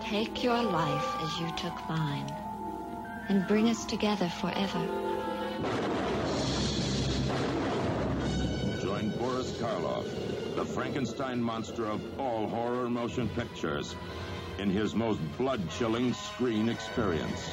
Take your life as you took mine, and bring us together forever. Join Boris Karloff, the Frankenstein monster of all horror motion pictures, in his most blood-chilling screen experience.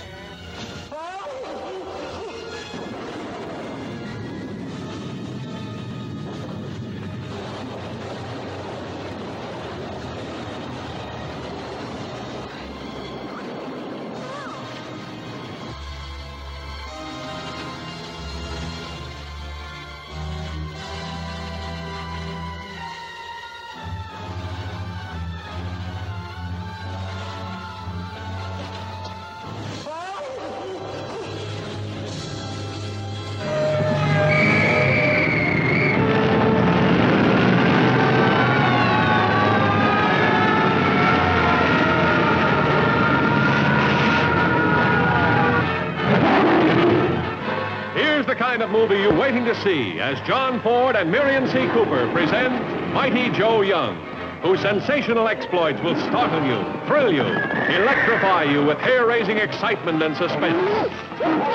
To see as John Ford and Merian C. Cooper present Mighty Joe Young, whose sensational exploits will startle you, thrill you, electrify you with hair-raising excitement and suspense.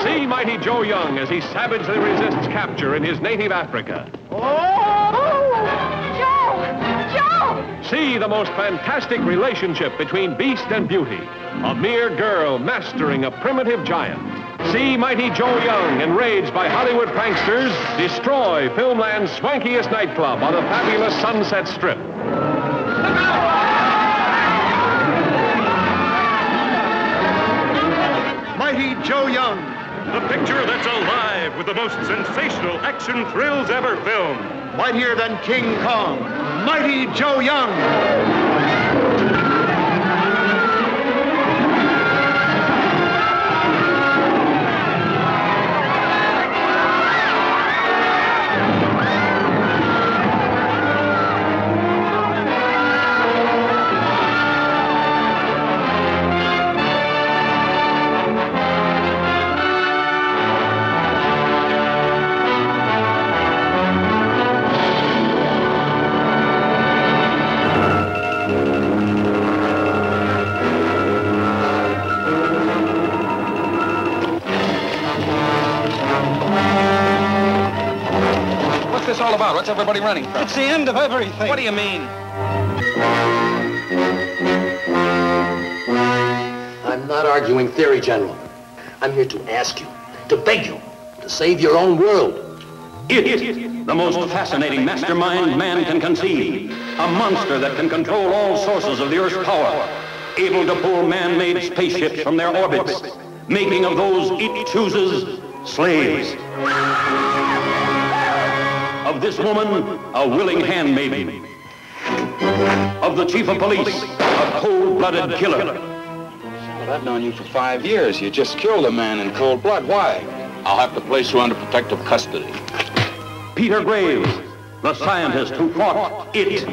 See Mighty Joe Young as he savagely resists capture in his native Africa. Oh! Joe! Joe! See the most fantastic relationship between beast and beauty. A mere girl mastering a primitive giant. See Mighty Joe Young, enraged by Hollywood pranksters, destroy Filmland's swankiest nightclub on the fabulous Sunset Strip. Mighty Joe Young. The picture that's alive with the most sensational action thrills ever filmed. Mightier than King Kong. Mighty Joe Young. Everybody running from? It's the end of everything. What do you mean? I'm not arguing theory, General. I'm here to ask you, to beg you, to save your own world. It, the most fascinating mastermind man can conceive. A monster that can control all sources of the Earth's power. Able to pull man-made spaceships from their orbits. Making of those it chooses slaves. Of this woman, a willing handmaiden. Of the chief of police, a cold-blooded killer. But I've known you for five years. You just killed a man in cold blood. Why? I'll have to place you under protective custody. Peter Graves, the scientist who fought it.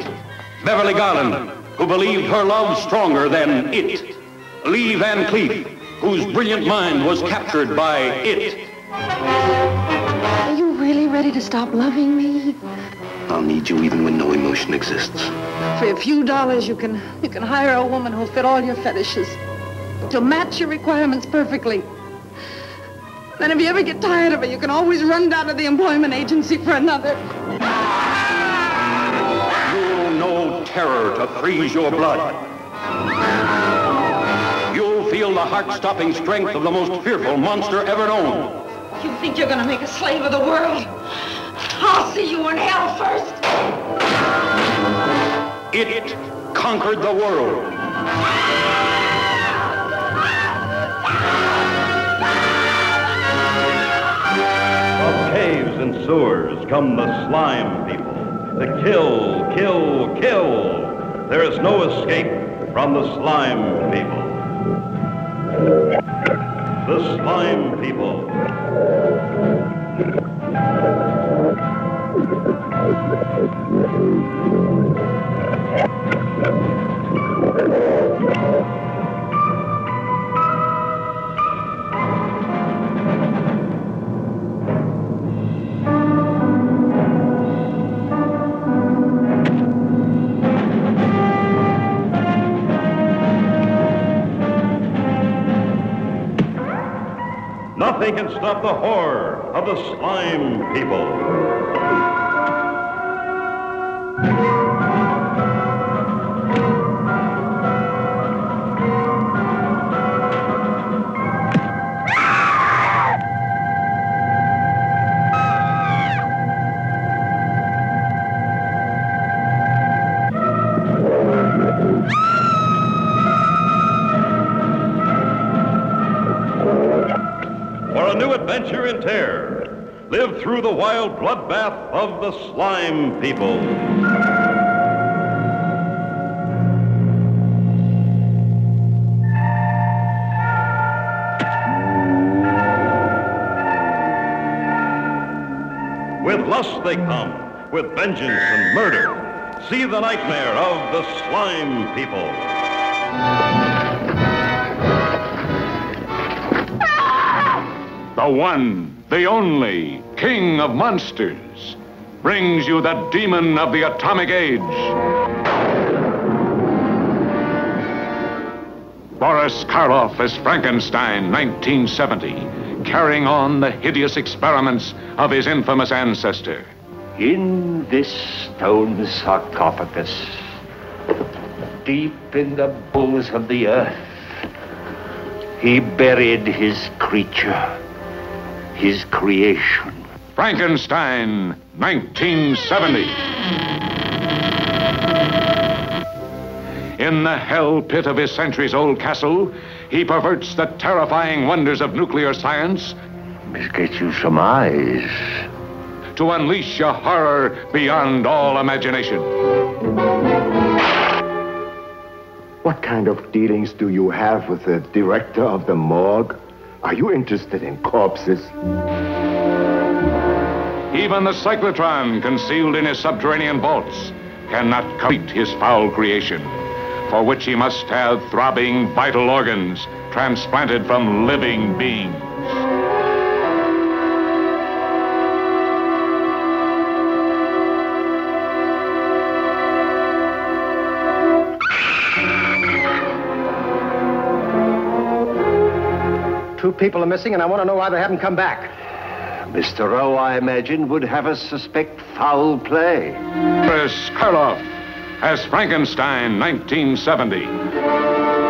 Beverly Garland, who believed her love stronger than it. Lee Van Cleef, whose brilliant mind was captured by it. Ready to stop loving me? I'll need you even when no emotion exists. For a few dollars, you can you can hire a woman who'll fit all your fetishes. She'll match your requirements perfectly. Then if you ever get tired of her, you can always run down to the employment agency for another. You'll know terror to freeze your blood. You'll feel the heart-stopping strength of the most fearful monster ever known. You think you're gonna make a slave of the world? I'll see you in hell first. It conquered the world. From caves and sewers come the slime people. To kill, kill, kill. There is no escape from the slime people. The slime people. Nothing can stop the horror of the slime people. Through the wild bloodbath of the slime people. With lust they come, with vengeance and murder. See the nightmare of the slime people. The one, the only, king of monsters, brings you the demon of the atomic age. Boris Karloff as Frankenstein, 1970, carrying on the hideous experiments of his infamous ancestor. In this stone sarcophagus, deep in the bowels of the earth, he buried his creature, his creation. Frankenstein, 1970. In the hell pit of his centuries old castle, he perverts the terrifying wonders of nuclear science. This gets you some eyes. To unleash a horror beyond all imagination. What kind of dealings do you have with the director of the morgue? Are you interested in corpses? Even the cyclotron concealed in his subterranean vaults cannot complete his foul creation, for which he must have throbbing vital organs transplanted from living beings. Two people are missing, and I want to know why they haven't come back. Mr. Rowe, I imagine, would have us suspect foul play. Boris Karloff as Frankenstein, 1970.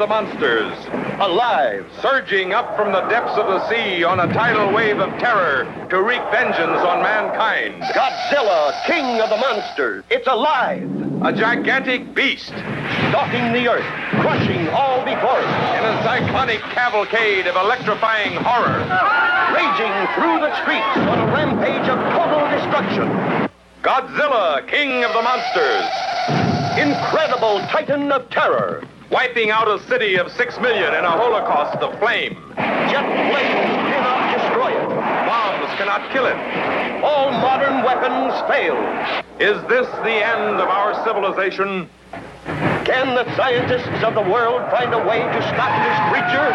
The monsters, alive, surging up from the depths of the sea on a tidal wave of terror to wreak vengeance on mankind. Godzilla, king of the monsters. It's alive. A gigantic beast, stalking the earth, crushing all before it. In a cyclonic cavalcade of electrifying horror. Raging through the streets on a rampage of total destruction. Godzilla, king of the monsters. Incredible titan of terror. Wiping out a city of six million in a holocaust of flame. Jet planes cannot destroy it. Bombs cannot kill it. All modern weapons fail. Is this the end of our civilization? Can the scientists of the world find a way to stop this creature?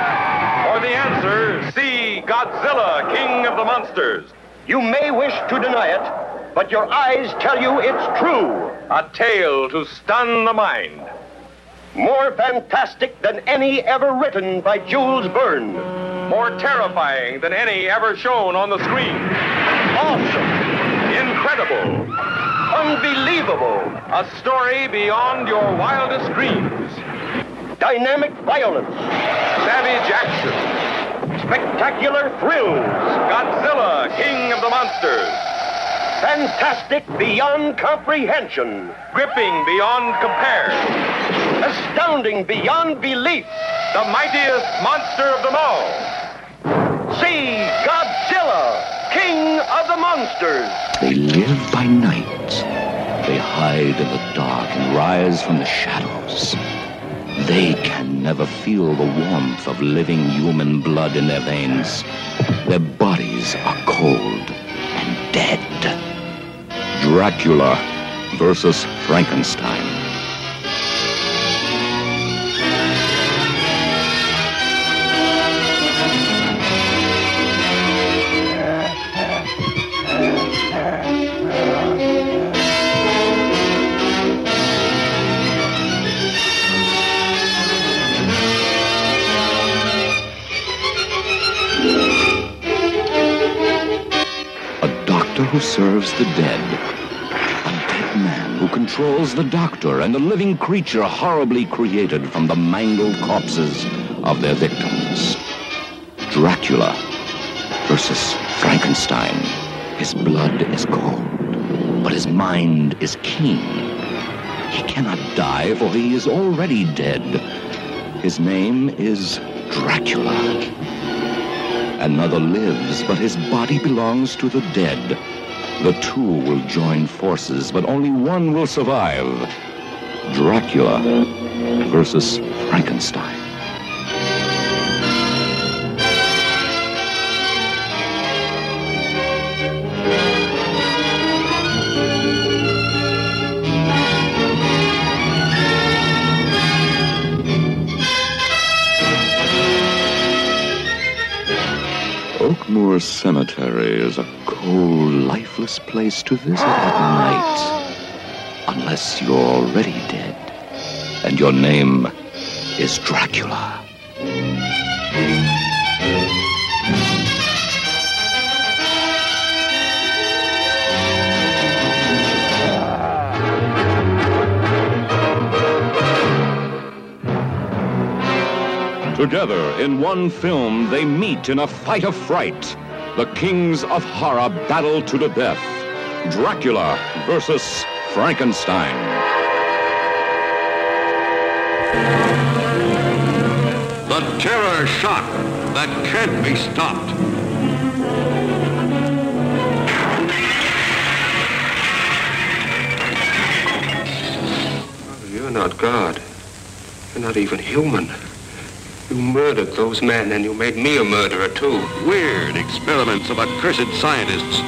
For the answer, see Godzilla, king of the monsters. You may wish to deny it, but your eyes tell you it's true. A tale to stun the mind. More fantastic than any ever written by Jules Verne. More terrifying than any ever shown on the screen. Awesome. Incredible. Unbelievable. A story beyond your wildest dreams. Dynamic violence. Savage action. Spectacular thrills. Godzilla, king of the monsters. Fantastic beyond comprehension. Gripping beyond compare. Astounding beyond belief. The mightiest monster of them all. See Godzilla, king of the monsters. They live by night. They hide in the dark and rise from the shadows. They can never feel the warmth of living human blood in their veins. Their bodies are cold and dead. Dracula versus Frankenstein. The dead. A dead man who controls the doctor and the living creature horribly created from the mangled corpses of their victims. Dracula versus Frankenstein. His blood is cold, but his mind is keen. He cannot die, for he is already dead. His name is Dracula. Another lives, but his body belongs to the dead. The two will join forces, but only one will survive. Dracula versus Frankenstein. Oakmoor Cemetery is a cold, lifeless place to visit at night. Unless you're already dead. And your name is Dracula. Together in one film, they meet in a fight of fright. The kings of horror battle to the death. Dracula versus Frankenstein. The terror shock that can't be stopped. You're not God. You're not even human. You murdered those men, and you made me a murderer, too. Weird experiments of accursed scientists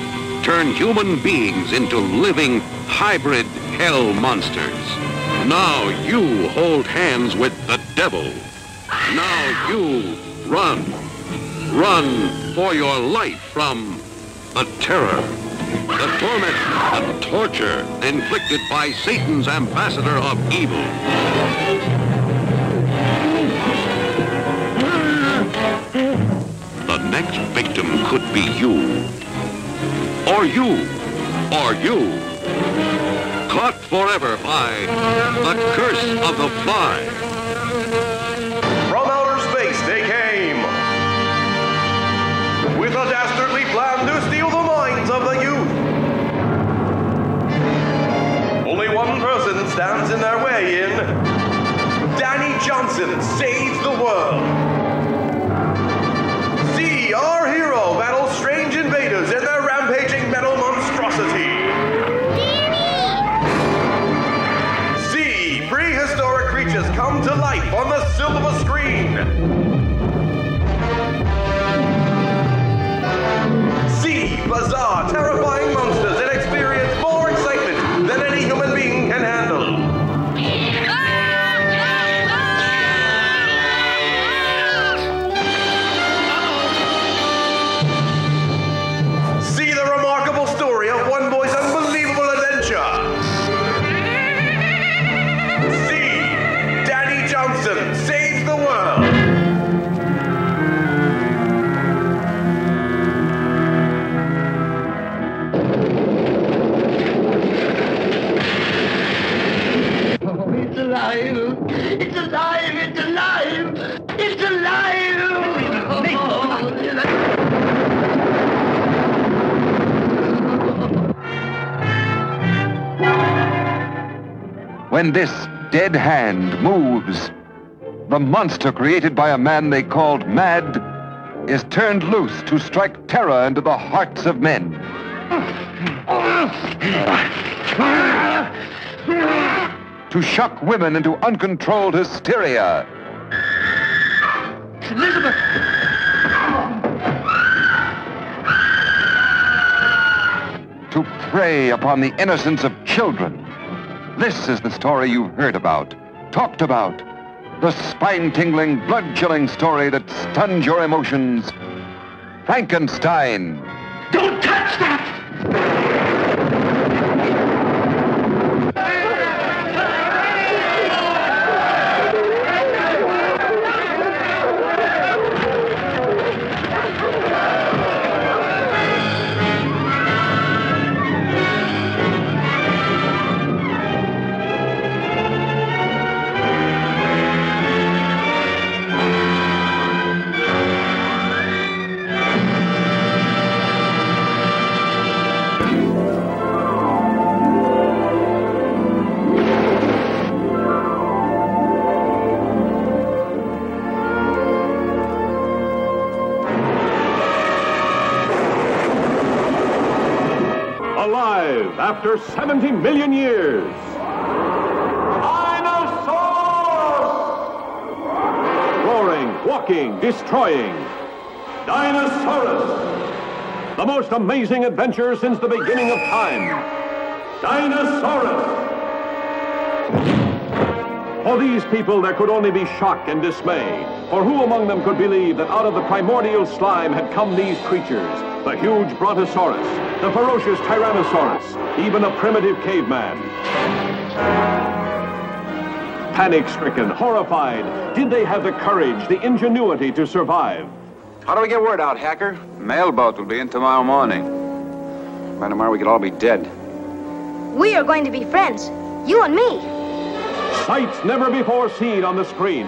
turn human beings into living hybrid hell monsters. Now you hold hands with the devil. Now you run. Run for your life from the terror, the torment, the torture inflicted by Satan's ambassador of evil. Next victim could be you. Or you. Or you. Caught forever by the curse of the fly. From outer space they came. With a dastardly plan to steal the minds of the youth. Only one person stands in their way in. Danny Johnson saves the world. Our hero battle strange invaders in their rampaging metal monstrosity. See prehistoric creatures come to life on the silver screen. See bizarre, terrifying It's alive! It's alive! It's alive! When this dead hand moves, the monster created by a man they called Mad is turned loose to strike terror into the hearts of men. To shock women into uncontrolled hysteria. Elizabeth! To prey upon the innocence of children. This is the story you've heard about, talked about. The spine-tingling, blood-chilling story that stuns your emotions. Frankenstein. Don't touch that! Destroying. Dinosaurus! The most amazing adventure since the beginning of time. Dinosaurus! For these people, there could only be shock and dismay. For who among them could believe that out of the primordial slime had come these creatures? The huge Brontosaurus, the ferocious Tyrannosaurus, even a primitive caveman. Panic stricken, horrified, did they have the courage, the ingenuity to survive? How do we get word out, Hacker? Mailboat will be in tomorrow morning. By tomorrow, we could all be dead. We are going to be friends. You and me. Sights never before seen on the screen.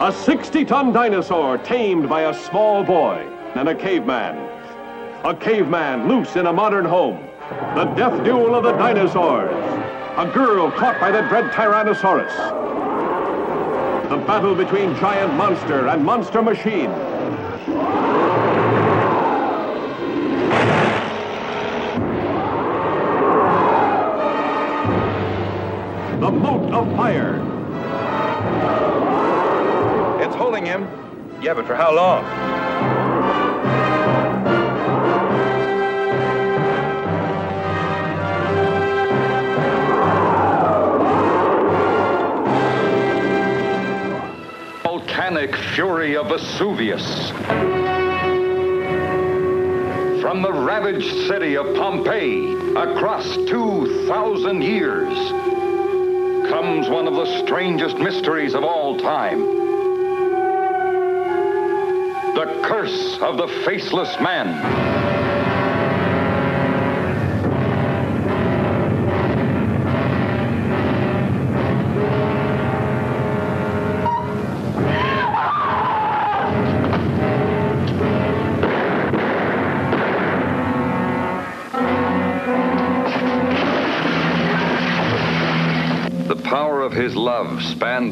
A 60 ton dinosaur tamed by a small boy and a caveman. A caveman loose in a modern home. The death duel of the dinosaurs. A girl caught by the dread Tyrannosaurus. The battle between giant monster and monster machine. The moat of fire. It's holding him. Yeah, but for how long? Volcanic fury of Vesuvius. From the ravaged city of Pompeii, across 2,000 years, comes one of the strangest mysteries of all time. The curse of the faceless man.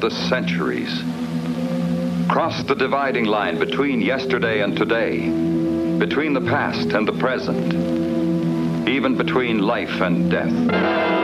The centuries, crossed the dividing line between yesterday and today, between the past and the present, even between life and death.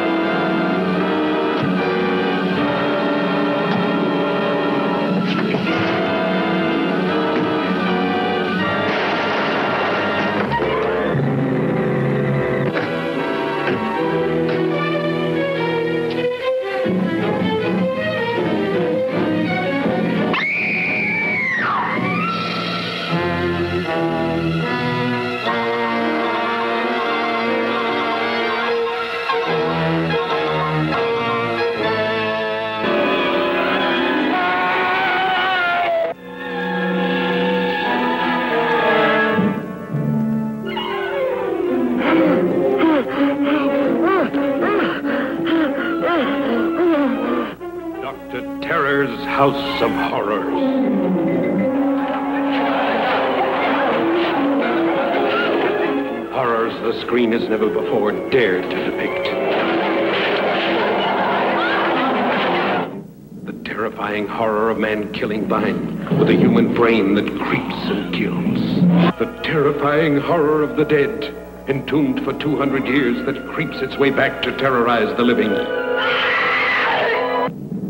Dead, entombed for 200 years, that creeps its way back to terrorize the living.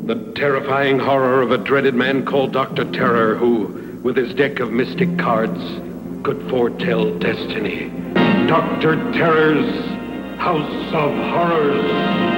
The terrifying horror of a dreaded man called Dr. Terror, who, with his deck of mystic cards, could foretell destiny. Dr. Terror's House of Horrors.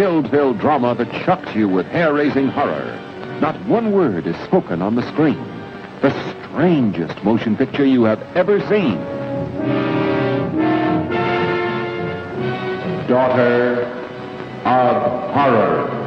Taut, chilled-filled drama that shocks you with hair-raising horror. Not one word is spoken on the screen. The strangest motion picture you have ever seen. Daughter of Horror.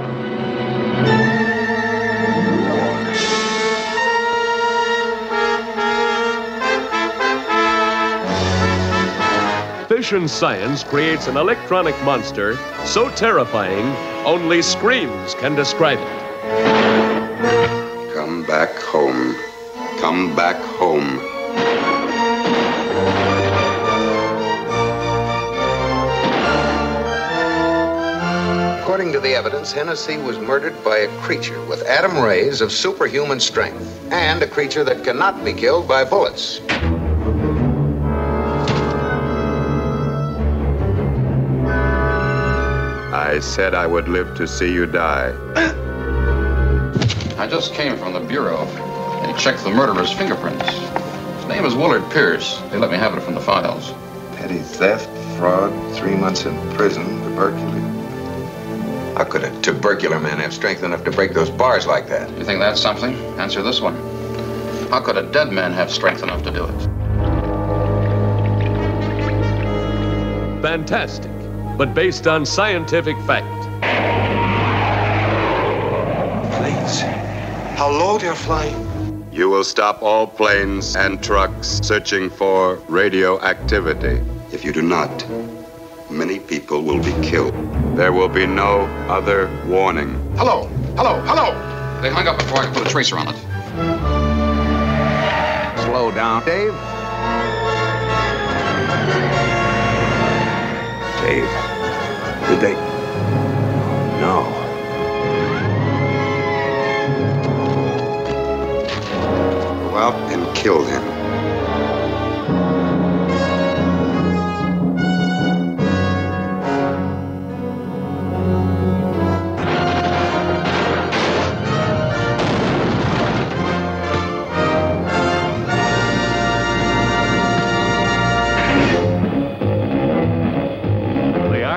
Fission Science creates an electronic monster so terrifying only screams can describe it. Come back home. Come back home. According to the evidence, Hennessy was murdered by a creature with atom rays of superhuman strength, and a creature that cannot be killed by bullets. Said I would live to see you die. I just came from the Bureau. They checked the murderer's fingerprints. His name is Willard Pierce. They let me have it from the files. Petty theft, fraud, three months in prison, tuberculosis. How could a tubercular man have strength enough to break those bars like that? You think that's something? Answer this one. How could a dead man have strength enough to do it? Fantastic, but based on scientific fact. Planes. How low they're flying. You will stop all planes and trucks searching for radioactivity. If you do not, many people will be killed. There will be no other warning. Hello! Hello! Hello! They hung up before I could put a tracer on it. Slow down, Dave. Did they? No. Go out and kill him.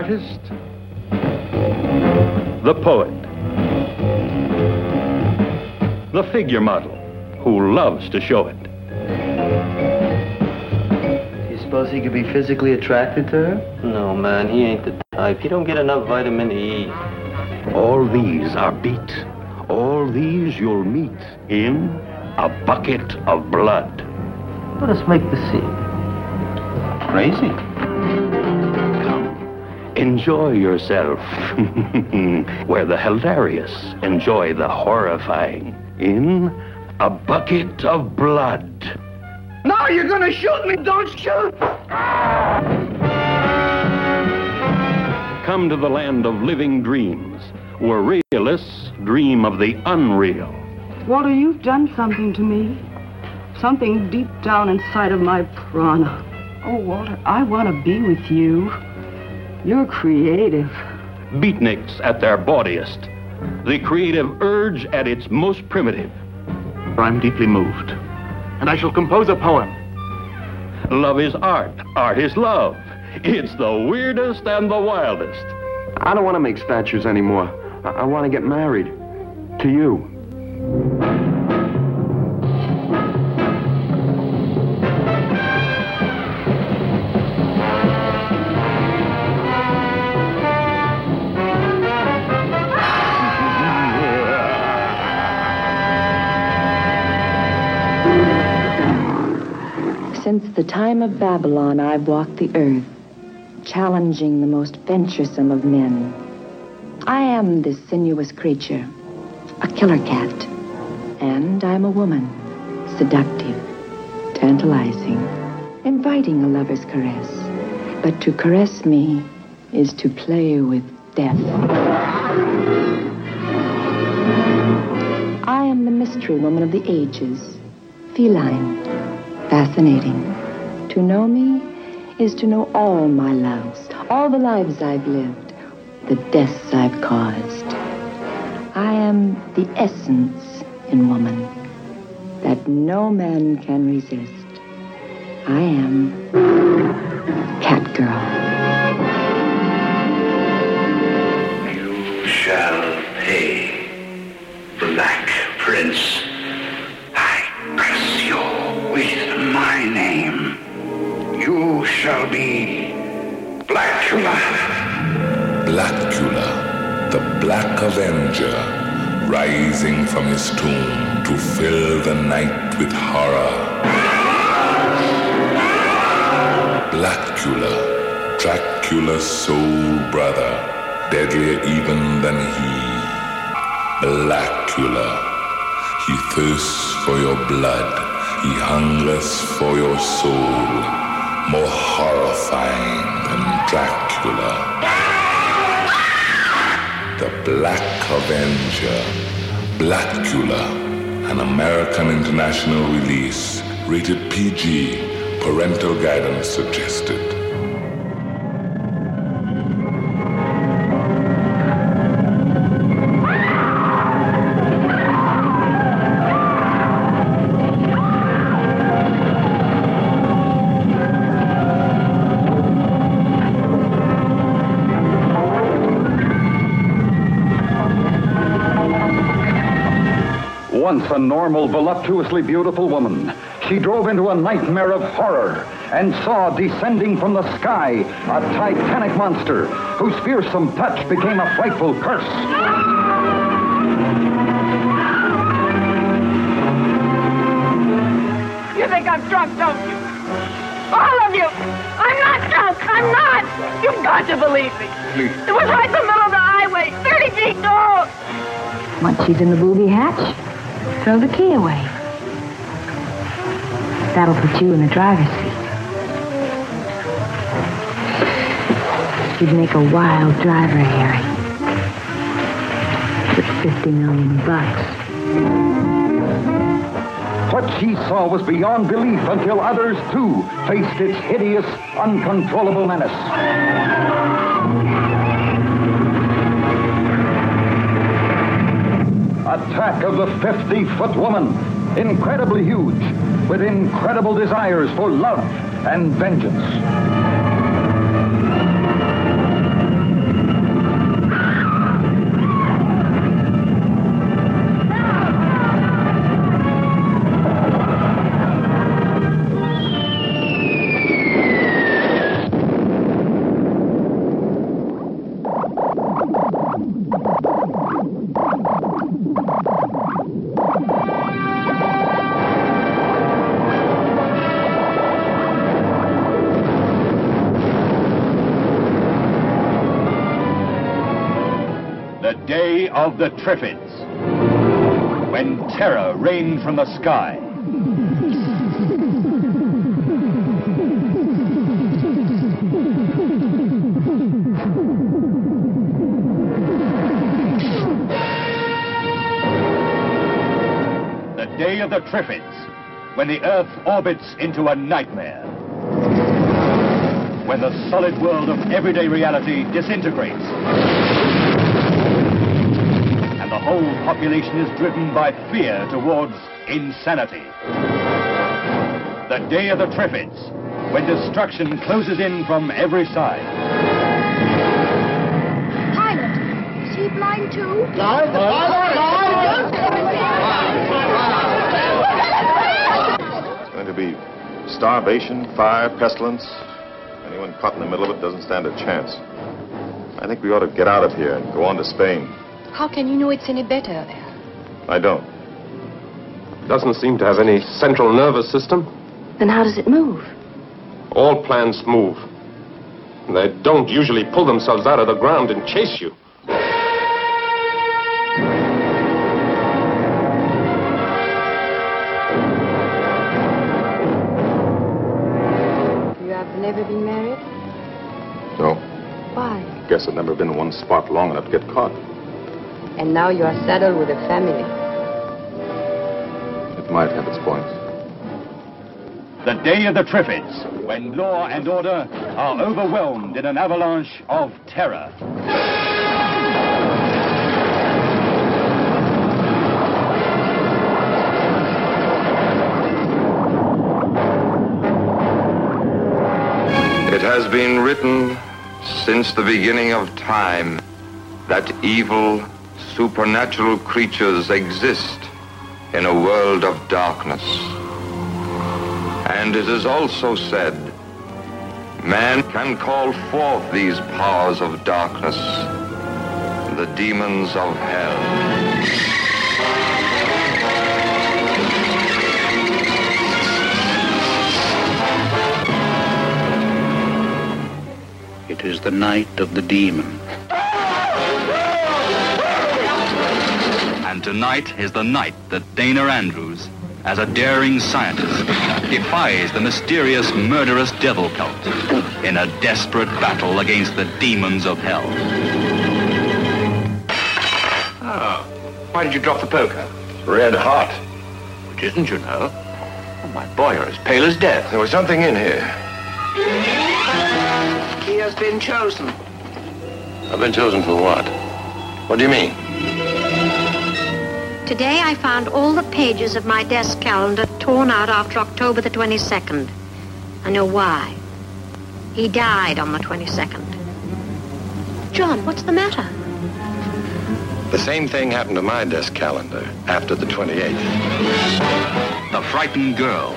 Artist, the poet, the figure model who loves to show it. You suppose he could be physically attracted to her? No, man, he ain't the type. He don't get enough vitamin E. All these are beat. All these you'll meet in a bucket of blood. Let us make the scene. Crazy. Enjoy yourself. Where the hilarious enjoy the horrifying. In a bucket of blood. No, you're gonna shoot me! Don't shoot! Come to the land of living dreams, where realists dream of the unreal. Walter, you've done something to me. Something deep down inside of my prana. Oh, Walter, I want to be with you. You're creative. Beatniks at their bawdiest. The creative urge at its most primitive. I'm deeply moved, and I shall compose a poem. Love is art. Art is love. It's the weirdest and the wildest. I don't want to make statues anymore. I, I want to get married. To you. Since the time of Babylon, I've walked the earth, challenging the most venturesome of men. I am this sinuous creature, a killer cat, and I'm a woman, seductive, tantalizing, inviting a lover's caress. But to caress me is to play with death. I am the mystery woman of the ages, feline, fascinating. To know me is to know all my loves, all the lives I've lived, the deaths I've caused. I am the essence in woman that no man can resist. I am Catgirl. You shall pay, Black Prince. Avenger, rising from his tomb to fill the night with horror. Blacula, Dracula's soul brother, deadlier even than he. Blacula, he thirsts for your blood, he hungers for your soul, more horrifying than Dracula. The Black Avenger, Blacula, an American international release, rated PG, parental guidance suggested. Once a normal, voluptuously beautiful woman, she drove into a nightmare of horror and saw descending from the sky a titanic monster whose fearsome touch became a frightful curse. You think I'm drunk, don't you? All of you! I'm not drunk! I'm not! You've got to believe me! Please. It was right in the middle of the highway, 30 feet tall! Once she's in the booby hatch, throw the key away. That'll put you in the driver's seat. You'd make a wild driver, Harry. With 50 million bucks. What she saw was beyond belief until others, too, faced its hideous, uncontrollable menace. Attack of the 50-foot woman, incredibly huge, with incredible desires for love and vengeance. Of the Triffids, when terror rained from the sky. The day of the Triffids, when the Earth orbits into a nightmare. When the solid world of everyday reality disintegrates and the whole population is driven by fear towards insanity. The day of the Triffids, when destruction closes in from every side. Pilot, is he blind too? It's going to be starvation, fire, pestilence. Anyone caught in the middle of it doesn't stand a chance. I think we ought to get out of here and go on to Spain. How can you know it's any better there? I don't. Doesn't seem to have any central nervous system. Then how does it move? All plants move. They don't usually pull themselves out of the ground and chase you. You have never been married? No. Why? Guess I've never been in one spot long enough to get caught. And now you are saddled with a family. It might have its points. The day of the Triffids, when law and order are overwhelmed in an avalanche of terror. It has been written since the beginning of time that evil, supernatural creatures exist in a world of darkness. And it is also said, man can call forth these powers of darkness, the demons of hell. It is the night of the demon. Tonight is the night that Dana Andrews, as a daring scientist, defies the mysterious murderous devil cult in a desperate battle against the demons of hell. Oh, why did you drop the poker? Red hot. Which isn't, you know. Oh, my boy, you're as pale as death. There was something in here. He has been chosen. I've been chosen for what? What do you mean? Today I found all the pages of my desk calendar torn out after October the 22nd. I know why. He died on the 22nd. John, what's the matter? The same thing happened to my desk calendar after the 28th. The frightened girl.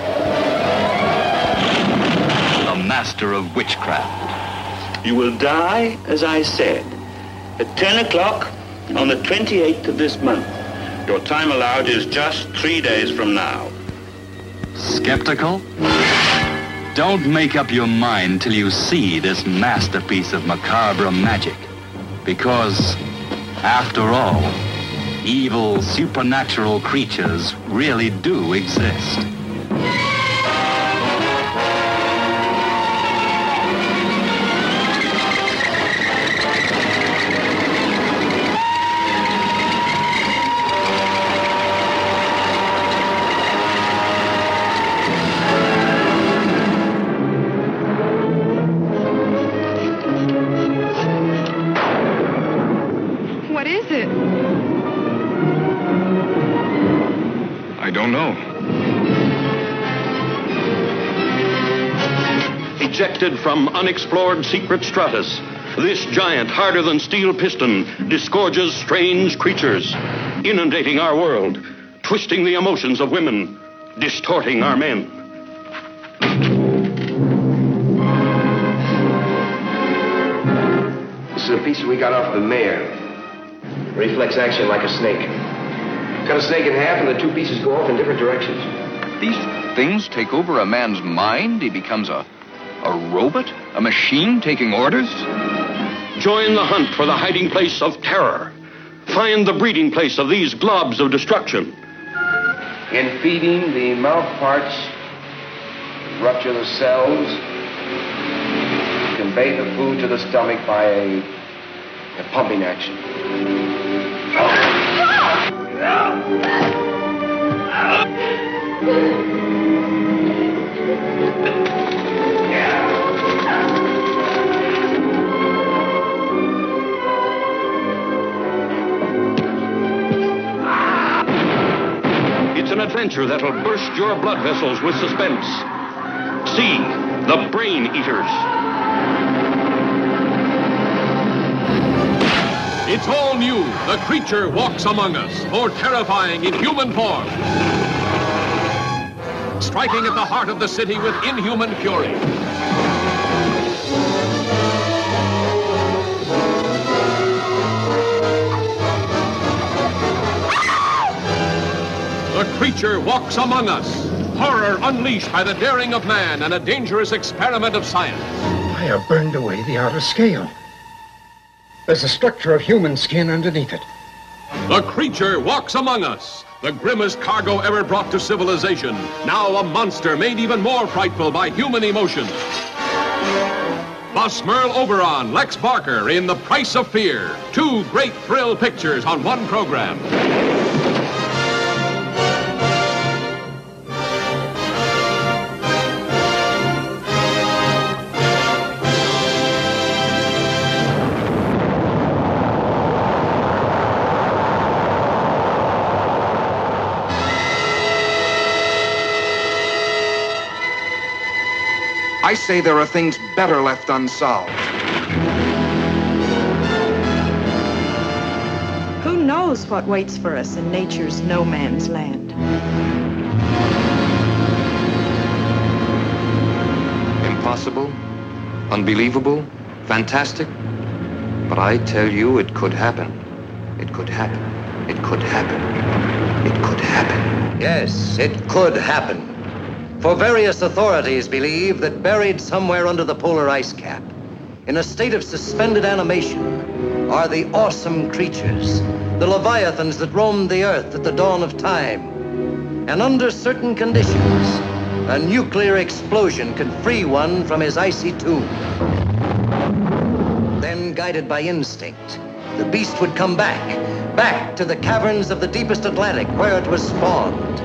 The master of witchcraft. You will die, as I said, at 10 o'clock on the 28th of this month. Your time allowed is just three days from now. Skeptical? Don't make up your mind till you see this masterpiece of macabre magic. Because, after all, evil supernatural creatures really do exist. Ejected from unexplored secret stratus, this giant, harder than steel piston, disgorges strange creatures, inundating our world, twisting the emotions of women, distorting our men. This is a piece we got off the mayor. Reflex action like a snake. Cut a snake in half, and the two pieces go off in different directions. These things take over a man's mind. He becomes a, a robot, a machine taking orders. Join the hunt for the hiding place of terror. Find the breeding place of these globs of destruction. In feeding, the mouth parts rupture the cells, convey the food to the stomach by a, a pumping action. It's an adventure that'll burst your blood vessels with suspense. See the Brain Eaters. It's all new. The creature walks among us, more terrifying in human form. Striking at the heart of the city with inhuman fury. The creature walks among us. Horror unleashed by the daring of man and a dangerous experiment of science. I have burned away the outer scale. There's a structure of human skin underneath it. The creature walks among us. The grimmest cargo ever brought to civilization. Now a monster made even more frightful by human emotions. Bus Merle Oberon, Lex Barker in The Price of Fear. Two great thrill pictures on one program. I say there are things better left unsolved. Who knows what waits for us in nature's no man's land? Impossible, unbelievable, fantastic. But I tell you, it could happen. It could happen. It could happen. It could happen. Yes, it could happen. For various authorities believe that buried somewhere under the polar ice cap, in a state of suspended animation, are the awesome creatures, the leviathans that roamed the earth at the dawn of time. And under certain conditions, a nuclear explosion could free one from his icy tomb. Then, guided by instinct, the beast would come back, back to the caverns of the deepest Atlantic where it was spawned.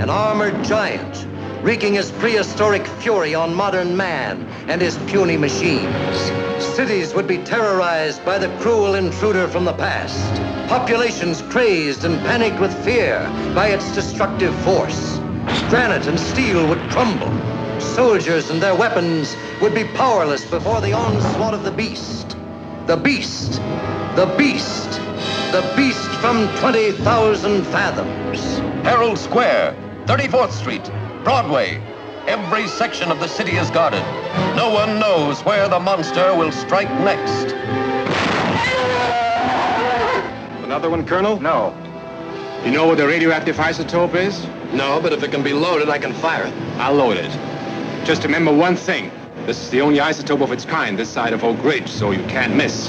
An armored giant, wreaking his prehistoric fury on modern man and his puny machines. Cities would be terrorized by the cruel intruder from the past. Populations crazed and panicked with fear by its destructive force. Granite and steel would crumble. Soldiers and their weapons would be powerless before the onslaught of the beast. The beast. The beast. The beast from 20,000 fathoms. Herald Square, 34th Street, Broadway. Every section of the city is guarded. No one knows where the monster will strike next. Another one, Colonel? No. You know what the radioactive isotope is? No, but if it can be loaded, I can fire it. I'll load it. Just remember one thing. This is the only isotope of its kind this side of Oak Ridge, so you can't miss.